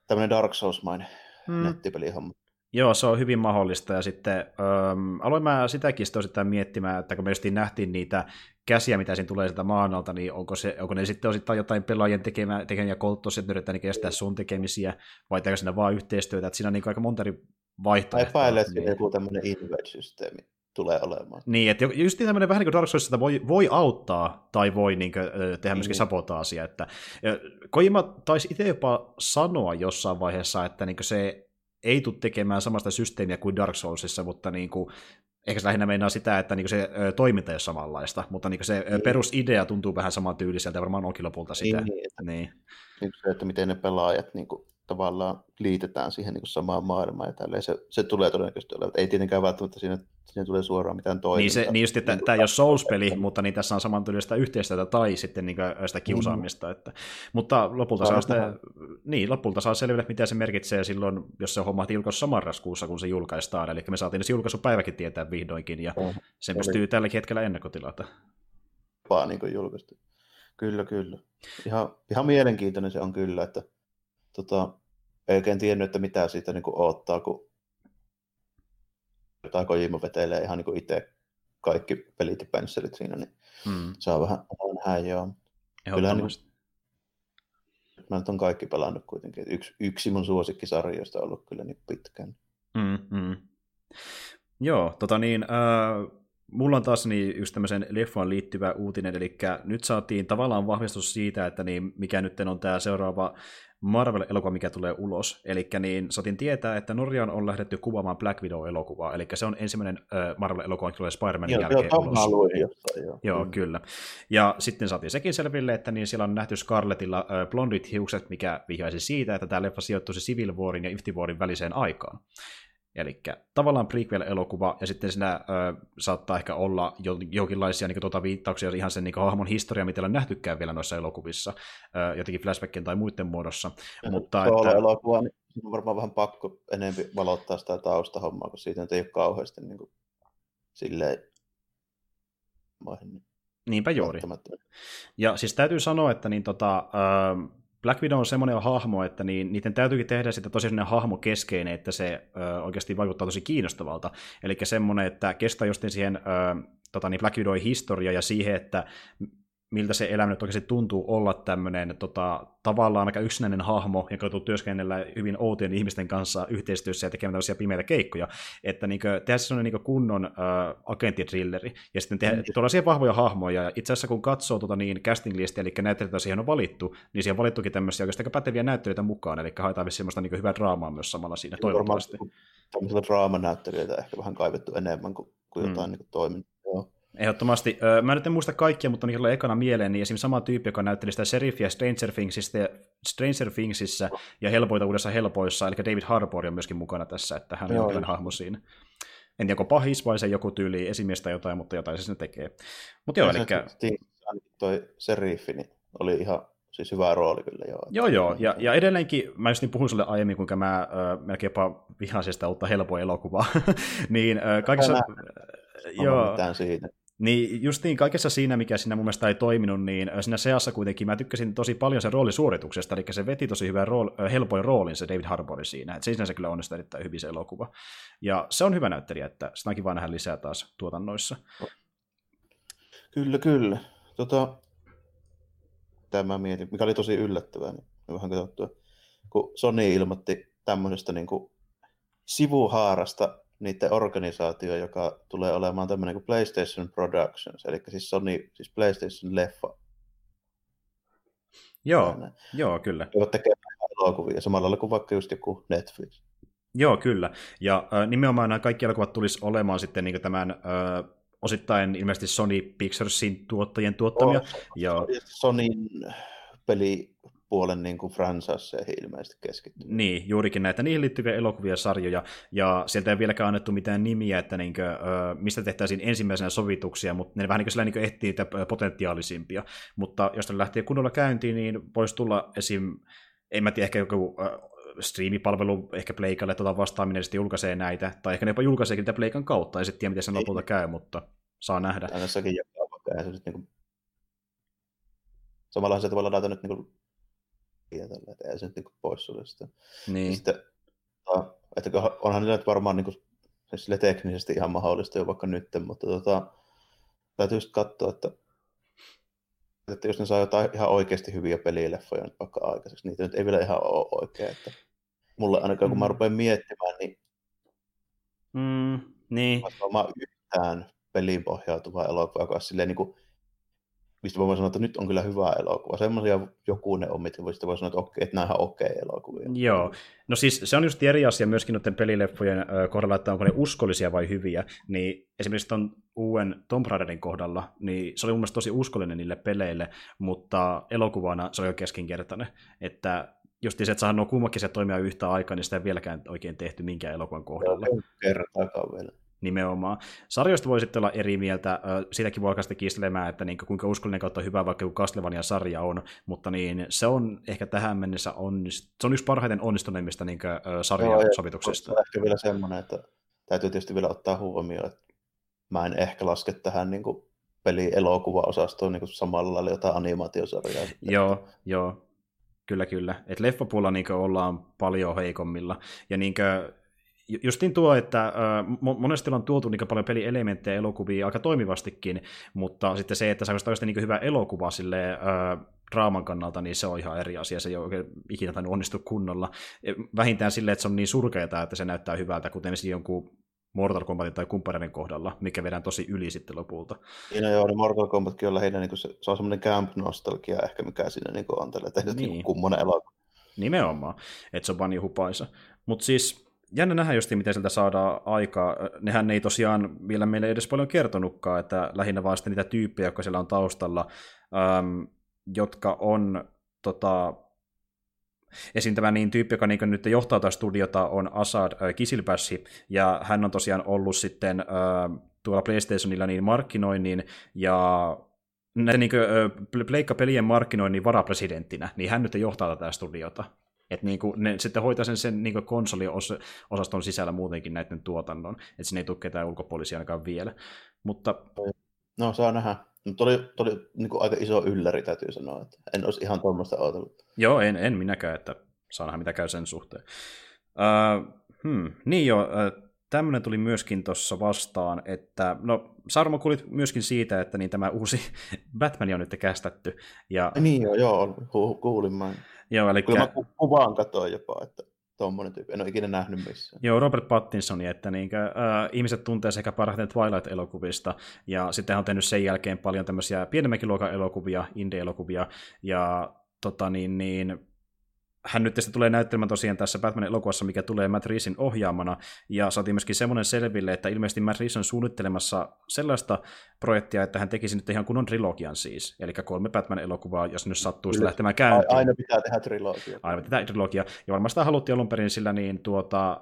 tämmöinen Dark Souls-mainen hmm. nettipelihomma. Joo, se on hyvin mahdollista, ja sitten ähm, aloin mä sitäkin sitä miettimään, että kun me just nähtiin niitä käsiä, mitä siinä tulee sieltä maan alta, niin onko, se, onko ne sitten osittain jotain pelaajien tekemä, tekemiä kolttosia, että yritetään niin estää sun tekemisiä, vai tehdäänkö siinä vaan yhteistyötä, että siinä on niin aika monta eri vaihtoehtoa. Epäilen, että niin. joku tämmöinen invade-systeemi tulee olemaan. Niin, että just tämmöinen vähän niin kuin Dark Souls, että voi, voi auttaa tai voi niin kuin, tehdä myöskin niin. sabotaasia. Että, Kojima taisi itse jopa sanoa jossain vaiheessa, että niin se ei tule tekemään samasta systeemiä kuin Dark Soulsissa, mutta niin kuin, ehkä se lähinnä meinaa sitä, että niin se toiminta ei ole samanlaista, mutta niin se niin. perusidea tuntuu vähän saman tyyliseltä ja varmaan onkin lopulta sitä. Niin, että, niin. niin se, että miten ne pelaajat niin kuin, tavallaan liitetään siihen niin kuin samaan maailmaan ja tälleen. Se, se tulee todennäköisesti olemaan. Ei tietenkään välttämättä siinä, siinä tulee suoraan mitään toimintaa. Niin, se, niin just, että niin, tämä ei ole Souls-peli, mutta niin tässä on samantyylistä yhteistyötä tai sitten niin sitä kiusaamista. Mm. Että, mutta lopulta saa, sitä, niin, lopulta saa selville, mitä se merkitsee silloin, jos se homma julkaisu marraskuussa, kun se julkaistaan. Eli me saatiin se julkaisupäiväkin tietää vihdoinkin, ja mm. sen pystyy tälläkin hetkellä ennakkotilata. Vaan niin julkaistu. Kyllä, kyllä. Ihan, ihan mielenkiintoinen se on kyllä, että tota, ei oikein tiennyt, että mitä siitä niin kuin odottaa, kun jotain Kojima vetelee ihan niin kuin itse kaikki pelit ja pensselit siinä, niin hmm. saa vähän, vähän nähdä, joo. Kyllä niin, mä nyt on kaikki pelannut kuitenkin. Yksi, yksi mun suosikkisarjoista on ollut kyllä niin pitkään. Mm, mm. Joo, tota niin, äh, mulla on taas niin just tämmöisen leffaan liittyvä uutinen, eli nyt saatiin tavallaan vahvistus siitä, että niin mikä nyt on tämä seuraava Marvel-elokuva, mikä tulee ulos. Eli niin saatiin tietää, että Norjaan on lähdetty kuvaamaan Black Widow-elokuvaa, eli se on ensimmäinen äh, Marvel-elokuva, joka tulee Spider-Manin joo, jälkeen joo, ulos. Luin jostain, joo. joo, mm. kyllä. Ja sitten saatiin sekin selville, että niin siellä on nähty Scarlettilla äh, blondit hiukset, mikä vihjaisi siitä, että tämä leffa sijoittuisi Civil Warin ja Infinity Warin väliseen aikaan. Eli tavallaan prequel-elokuva, ja sitten siinä ö, saattaa ehkä olla jo, jonkinlaisia niin tuota, viittauksia ihan sen niin hahmon historia, mitä on nähtykään vielä noissa elokuvissa, ö, jotenkin flashbackien tai muiden muodossa. Ja Mutta, että... elokuva, niin on varmaan vähän pakko enemmän valottaa sitä taustahommaa, kun siitä ei ole kauheasti niin kuin, silleen Niin Niinpä juuri. Ja siis täytyy sanoa, että niin tota, Black Widow on semmoinen hahmo, että niin, niiden täytyykin tehdä sitä tosi semmoinen hahmo keskeinen, että se ö, oikeasti vaikuttaa tosi kiinnostavalta. Eli semmoinen, että kestää just siihen ö, tota, niin Black Widowin historia ja siihen, että miltä se elämä nyt oikeasti tuntuu olla tämmöinen tota, tavallaan aika yksinäinen hahmo, joka joutuu työskennellä hyvin outien ihmisten kanssa yhteistyössä ja tekemään tällaisia pimeitä keikkoja. Että niin kuin, tehdä sellainen niin kunnon äh, agenttitrilleri ja sitten tehdä mm. tuollaisia vahvoja hahmoja. Ja itse asiassa kun katsoo tota, niin casting listiä, eli näyttelijöitä siihen on valittu, niin siihen on valittukin tämmöisiä oikeastaan aika päteviä näyttelijöitä mukaan, eli haetaan semmoista niin hyvää draamaa myös samalla siinä, Kyllä, toivottavasti. Tämmöisillä draamanäyttelijöitä ehkä vähän kaivettu enemmän kuin, kuin jotain mm. niin toimintaa. Ehdottomasti. Mä nyt en muista kaikkia, mutta niin ekana mieleen, niin esimerkiksi sama tyyppi, joka näytteli sitä Serifia Stranger, Thingsista, Stranger Thingsissa ja helpoita uudessa helpoissa, eli David Harbour on myöskin mukana tässä, että hän on jonkinlainen hahmo siinä. En tiedä, onko pahis vai se joku tyyli esimiestä jotain, mutta jotain se sinne tekee. Mutta joo, eli... Toi Serifi niin oli ihan siis hyvä rooli kyllä joo. Joo, joo, ja, ja edelleenkin, mä just niin puhuin sulle aiemmin, kuinka mä äh, melkein jopa vihasin sitä uutta helpoa elokuvaa, niin äh, kaikessa... Joo. mitään siitä. Niin just niin, kaikessa siinä, mikä siinä mun mielestä ei toiminut, niin siinä seassa kuitenkin mä tykkäsin tosi paljon sen roolisuorituksesta, eli se veti tosi hyvän rool, helpoin roolin se David Harbour siinä, että se sinänsä kyllä onnistui erittäin hyvin se elokuva. Ja se on hyvä näyttelijä, että sitä onkin vaan nähdä lisää taas tuotannoissa. Kyllä, kyllä. Tota, tämä mietin, mikä oli tosi yllättävää, niin vähän katsottua, kun Sony ilmoitti tämmöisestä niin kuin sivuhaarasta niiden organisaatio, joka tulee olemaan tämmöinen kuin PlayStation Productions, eli siis Sony, siis PlayStation leffa. Joo, Näin. joo, kyllä. Voivat tekemään elokuvia samalla lailla kuin vaikka just joku Netflix. Joo, kyllä. Ja äh, nimenomaan nämä kaikki elokuvat tulisi olemaan sitten niin tämän äh, osittain ilmeisesti Sony Picturesin tuottajien tuottamia. Oh, ja... Sonyn peli puolen niin kuin fransaseihin ilmeisesti keskittynyt. Niin, juurikin näitä niihin liittyviä elokuvia sarjoja, ja sieltä ei vieläkään annettu mitään nimiä, että niin kuin, mistä tehtäisiin ensimmäisenä sovituksia, mutta ne vähän niin kuin, sillä, niin kuin ehtii niitä potentiaalisimpia. Mutta jos ne lähtee kunnolla käyntiin, niin voisi tulla esim. en mä tiedä, ehkä joku striimipalvelu, ehkä Pleikalle tuota vastaaminen sitten julkaisee näitä, tai ehkä ne jopa julkaiseekin niitä Pleikan kautta, ja sitten tiedä, miten se lopulta käy, mutta saa nähdä. Tässäkin joka se nyt niin kuin... Samalla se tavalla ladata nyt niin kuin ja tällä, että ei se nyt niin pois sulle sitä. Niin. Sitten, että onhan nyt varmaan niin kuin, siis sille teknisesti ihan mahdollista jo vaikka nyt, mutta tota, täytyy just katsoa, että, että jos ne saa jotain ihan oikeasti hyviä pelileffoja nyt vaikka aikaiseksi, niitä nyt ei vielä ihan ole oikein, että mulle ainakaan kun mä mm. rupean miettimään, niin mm, niin. Mä yhtään peliin pohjautuva elokuva, joka on silleen niin kuin mistä voi sanoa, että nyt on kyllä hyvä elokuva. Semmoisia joku ne on, mitkä voi sanoa, että okei, että on okei okay elokuvia. Joo, no siis se on just eri asia myöskin noiden pelileffojen kohdalla, että onko ne uskollisia vai hyviä. Niin esimerkiksi tuon uuden Tomb Raiderin kohdalla, niin se oli mun mielestä tosi uskollinen niille peleille, mutta elokuvana se oli jo keskinkertainen. Että just se, että saa nuo kummakin toimia yhtä aikaa, niin sitä ei vieläkään oikein tehty minkään elokuvan kohdalla. Kertaakaan vielä. Nimenomaan. Sarjoista voi sitten olla eri mieltä, siitäkin voi alkaa sitten kiistelemään, että niin kuinka uskollinen kautta hyvä vaikka Castlevania-sarja on, mutta niin, se on ehkä tähän mennessä onnist... se on yksi parhaiten onnistuneimmista niin sarjasovituksesta. No, ehkä vielä semmoinen, että täytyy tietysti vielä ottaa huomioon, että mä en ehkä laske tähän niin kuin peli-elokuva-osastoon niin samalla lailla jotain animaatiosarjaa. Joo, joo. Kyllä, kyllä. Et leffapuolella niin ollaan paljon heikommilla. Ja niin kuin, justin tuo, että monesti on tuotu niin paljon pelielementtejä elokuvia aika toimivastikin, mutta sitten se, että saisi oikeasti niin hyvä elokuva sille draaman kannalta, niin se on ihan eri asia. Se ei ole oikein ikinä tainnut onnistu kunnolla. E, vähintään silleen, että se on niin surkeata, että se näyttää hyvältä, kuten jonkun Mortal Kombatin tai kumppaneiden kohdalla, mikä vedään tosi yli sitten lopulta. Niin, no joo, niin Mortal Kombatkin on lähinnä, niin se, se on semmoinen camp-nostalgia ehkä, mikä siinä niin on tällä, että niin. niin kummonen elokuva. nimenomaan, että se on vaan niin hupaisa. Mutta siis jännä nähdä just, miten sieltä saadaan aikaa. Nehän ei tosiaan vielä meille edes paljon kertonutkaan, että lähinnä vaan niitä tyyppejä, jotka siellä on taustalla, äm, jotka on tota, Esim. tämä niin tyyppi, joka niin nyt johtaa tätä studiota, on Asad äh, ja hän on tosiaan ollut sitten äh, tuolla PlayStationilla niin markkinoinnin ja näiden niin äh, pleikka-pelien markkinoinnin varapresidenttinä, niin hän nyt johtaa tätä studiota. Että niin kuin, ne sitten hoitaa sen, sen niin konsoliosaston sisällä muutenkin näiden tuotannon, että sinne ei tule ketään ulkopuolisia ainakaan vielä. Mutta... No, saa nähdä. Mutta oli, oli niin kuin aika iso ylläri, täytyy sanoa. Että en olisi ihan tuommoista ajatellut. Joo, en, en minäkään, että saa nähdä mitä käy sen suhteen. Uh, hmm, niin joo, uh, tämmöinen tuli myöskin tuossa vastaan, että no Sarmo kuulit myöskin siitä, että niin tämä uusi Batman on nyt kästetty. Ja... Niin joo, joo kuulin mä. Joo, eli... Kyllä mä ku- kuvaan katoin jopa, että tuommoinen tyyppi. En ole ikinä nähnyt missään. Joo, Robert Pattinsoni, että niinkö, äh, ihmiset tuntee sekä parhaiten Twilight-elokuvista, ja sitten hän on tehnyt sen jälkeen paljon tämmöisiä pienemmänkin luokan elokuvia, indie-elokuvia, ja tota niin, niin hän nyt tulee näyttelemään tosiaan tässä Batman-elokuvassa, mikä tulee Matt Reesin ohjaamana, ja saatiin myöskin semmoinen selville, että ilmeisesti Matt Reeves on suunnittelemassa sellaista projektia, että hän tekisi nyt ihan kunnon trilogian siis, eli kolme Batman-elokuvaa, jos nyt sattuu Kyllä. lähtemään käyntiin. Aina pitää tehdä trilogia. Aina pitää tehdä trilogia, ja varmaan sitä haluttiin alun perin sillä niin tuota,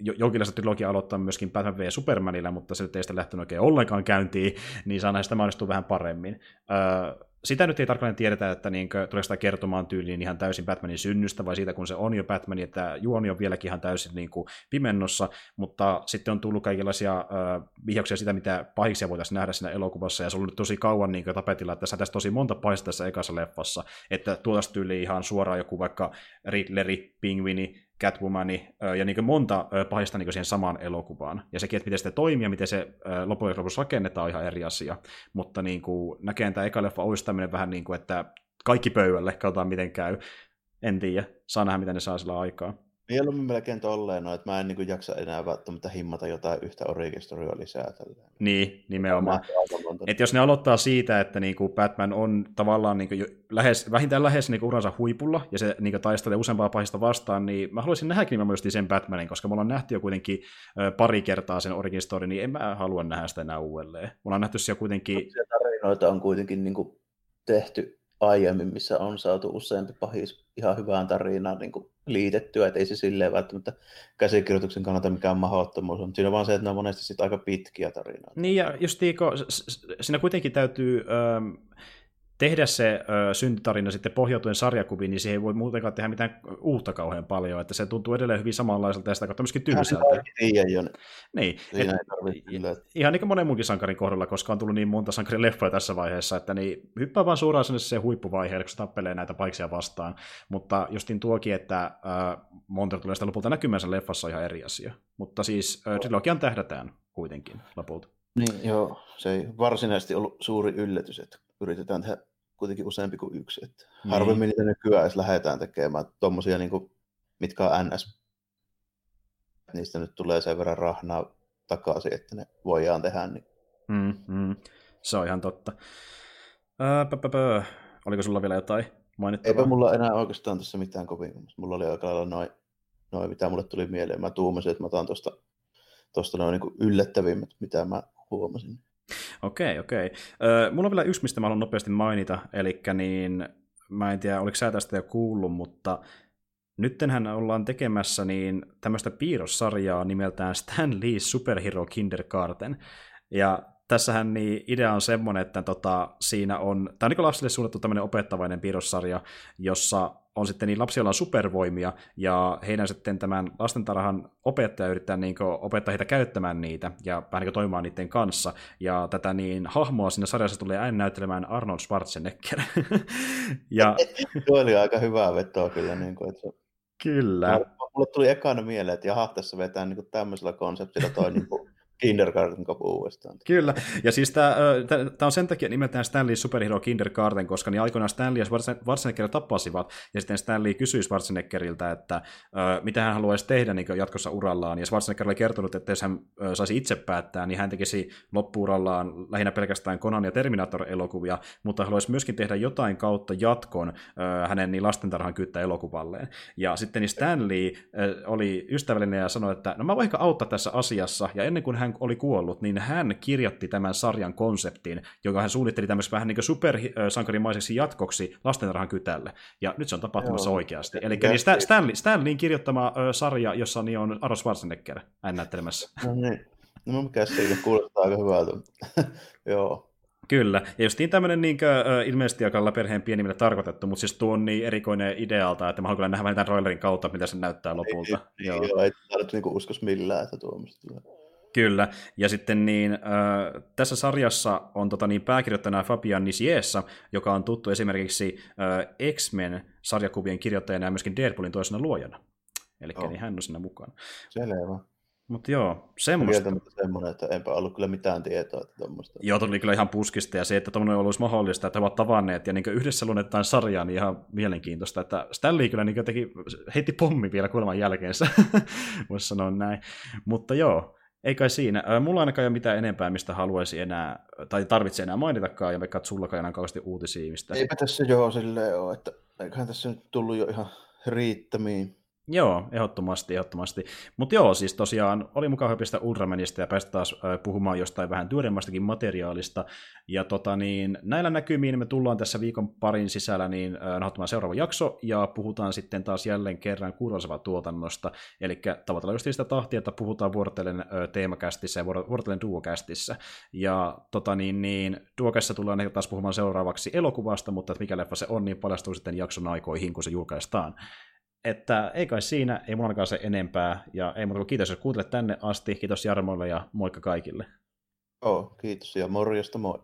jonkinlaista trilogia aloittaa myöskin Batman v Supermanilla, mutta se ei sitä lähtenyt oikein ollenkaan käyntiin, niin saa näistä mahdollistua vähän paremmin. Öö, sitä nyt ei tarkalleen tiedetä, että niin tuleeko sitä kertomaan tyyliin ihan täysin Batmanin synnystä, vai siitä, kun se on jo Batman, että juoni on vieläkin ihan täysin niin kuin pimennossa, mutta sitten on tullut kaikenlaisia äh, vihjauksia sitä, mitä pahiksia voitaisiin nähdä siinä elokuvassa, ja se on ollut tosi kauan niin kuin tapetilla, että tässä tosi monta pahista tässä ekassa leffassa, että tuotaisiin tyyliin ihan suoraan joku vaikka Riddleri, Pingvini, Catwomani ja niin monta pahista niin siihen samaan elokuvaan. Ja sekin, että miten se toimii ja miten se loppujen lopuksi rakennetaan, on ihan eri asia. Mutta niin kuin, näkee tämä eka leffa olisi tämmöinen vähän niin kuin, että kaikki pöydälle, katsotaan miten käy. En tiedä, saa nähdä, miten ne saa sillä aikaa. Mieluummin melkein tolleen, no, että mä en niin kuin, jaksa enää välttämättä himmata jotain yhtä origin lisää. Tälleen. Niin, nimenomaan. Että jos ne aloittaa siitä, että niin kuin Batman on tavallaan niin kuin, lähes, vähintään lähes niin kuin, uransa huipulla, ja se niin kuin, taistelee useampaa pahista vastaan, niin mä haluaisin nähdäkin mä sen Batmanin, koska me ollaan nähty jo kuitenkin pari kertaa sen origin story, niin en mä halua nähdä sitä enää uudelleen. Me ollaan nähty siellä kuitenkin... tarinoita on kuitenkin niin kuin, tehty aiemmin, missä on saatu useampi pahis ihan hyvään tarinaan niin kuin liitettyä, että ei se silleen välttämättä käsikirjoituksen kannalta mikään mahdottomuus, mutta siinä on vaan se, että ne on monesti sit aika pitkiä tarinoita. Niin ja just Tiiko, siinä kuitenkin täytyy ähm, tehdä se ö, syntitarina sitten pohjautuen sarjakuviin, niin siihen ei voi muutenkaan tehdä mitään uutta kauhean paljon, että se tuntuu edelleen hyvin samanlaiselta ja sitä kautta myöskin tylsältä. Niin, et, ihan niin kuin monen muunkin sankarin kohdalla, koska on tullut niin monta sankarin leffoja tässä vaiheessa, että niin hyppää vaan suoraan sinne se huippuvaiheelle, kun se tappelee näitä paiksia vastaan, mutta justin tuokin, että monta tulee sitä lopulta näkymänsä leffassa ihan eri asia, mutta siis äh, trilogian tähdätään kuitenkin lopulta. Niin, joo, se ei varsinaisesti ollut suuri yllätys, että yritetään tehdä kuitenkin useampi kuin yksi. Että niin. Harvemmin niitä nykyään edes lähdetään tekemään tuommoisia, niin mitkä on NS. Niistä nyt tulee sen verran rahnaa takaisin, että ne voidaan tehdä. Niin. Mm, mm. Se on ihan totta. Ää, pö, pö, pö. Oliko sulla vielä jotain mainittavaa? Eipä mulla enää oikeastaan tässä mitään kovin. Mulla oli aika lailla noin, noin, mitä mulle tuli mieleen. Mä tuumasin, että mä otan tuosta tosta noin niin yllättävimmät, mitä mä huomasin. Okei, okei. Ö, mulla on vielä yksi, mistä mä haluan nopeasti mainita, eli niin, mä en tiedä, oliko sä tästä jo kuullut, mutta nyttenhän ollaan tekemässä niin tämmöistä piirrossarjaa nimeltään Stan Lee's Superhero Kindergarten, ja tässähän niin idea on semmoinen, että tota, siinä on, tämä on niin lapsille suunnattu tämmöinen opettavainen piirrossarja, jossa on sitten niin lapsilla on supervoimia, ja heidän sitten tämän lastentarhan opettaja yrittää niin opettaa heitä käyttämään niitä, ja vähän niin toimimaan niiden kanssa, ja tätä niin hahmoa siinä sarjassa tulee aina näyttelemään Arnold Schwarzenegger. ja... Tuo oli aika hyvää vetoa kyllä. Niin kuin, että... Kyllä. Mulle tuli ekana mieleen, että jaha, tässä vetää niin kuin tämmöisellä konseptilla toi niin kuin Kindergarten kapu uudestaan. Kyllä, ja siis tämä on sen takia nimeltään Stanley Superhero Kindergarten, koska niin aikoinaan Stanley ja Schwarzenegger tapasivat, ja sitten Stanley kysyi Schwarzeneggeriltä, että mitä hän haluaisi tehdä niin jatkossa urallaan, ja Schwarzenegger oli kertonut, että jos hän saisi itse päättää, niin hän tekisi loppuurallaan lähinnä pelkästään Conan ja Terminator-elokuvia, mutta haluaisi myöskin tehdä jotain kautta jatkon hänen niin lastentarhan kyyttä elokuvalleen. Ja sitten niin Stanley oli ystävällinen ja sanoi, että no mä voin ehkä auttaa tässä asiassa, ja ennen kuin hän oli kuollut, niin hän kirjoitti tämän sarjan konseptin, joka hän suunnitteli tämmöisen vähän niin kuin supersankarimaiseksi jatkoksi lastentarhan kytälle. Ja nyt se on tapahtumassa Joo. oikeasti. Eli niin Stanley, Stanleyin kirjoittama ö, sarja, jossa niin on Aaron Schwarzenegger näyttelemässä. No niin. No mikä siitä kuulostaa aika hyvältä. Joo. Kyllä, ja justiin tämmöinen niin kuin, ilmeisesti aika perheen pienimmille tarkoitettu, mutta siis tuo on niin erikoinen idealta, että mä haluan kyllä nähdä vähän tämän trailerin kautta, mitä se näyttää lopulta. Ei, joo. joo, ei tarvitse niin uskos millään, että tuommoista Kyllä, ja sitten niin, äh, tässä sarjassa on tota, niin, pääkirjoittajana Fabian Nisiessa, joka on tuttu esimerkiksi äh, X-Men-sarjakuvien kirjoittajana ja myöskin Deadpoolin toisena luojana. Eli oh. niin hän on siinä mukana. Selvä. Mutta joo, semmoista. semmoinen, että enpä ollut kyllä mitään tietoa. Tommoista. Joo, tuli kyllä ihan puskista, ja se, että tuommoinen olisi mahdollista, että he ovat tavanneet ja niin yhdessä luonnetaan sarjaa, niin ihan mielenkiintoista, että Stanley kyllä niin teki, heitti pommi vielä kuoleman jälkeensä, voisi sanoa näin. Mutta joo, ei kai siinä. Mulla ainakaan ei ole mitään enempää, mistä haluaisi enää, tai tarvitse enää mainitakaan, ja vaikka sullakaan enää kauheasti uutisia. Mistä... Eipä tässä joo silleen ole, että eiköhän tässä nyt tullut jo ihan riittämiin. Joo, ehdottomasti, ehdottomasti. Mutta joo, siis tosiaan oli mukava pistää Ultramanista ja päästä taas puhumaan jostain vähän työdemmastakin materiaalista. Ja tota niin, näillä näkymiin me tullaan tässä viikon parin sisällä niin nauhoittamaan seuraava jakso, ja puhutaan sitten taas jälleen kerran kuulosava tuotannosta. Eli tavoitellaan just sitä tahtia, että puhutaan vuorotellen teemakästissä ja vuorotellen duokästissä. Ja tota niin, niin duokässä tullaan ehkä taas puhumaan seuraavaksi elokuvasta, mutta mikä leffa se on, niin paljastuu sitten jakson aikoihin, kun se julkaistaan. Että ei kai siinä, ei mullakaan se enempää. Ja ei muuta kuin kiitos, jos kuuntelet tänne asti. Kiitos Jarmolle ja moikka kaikille. Joo, kiitos ja morjesta moi.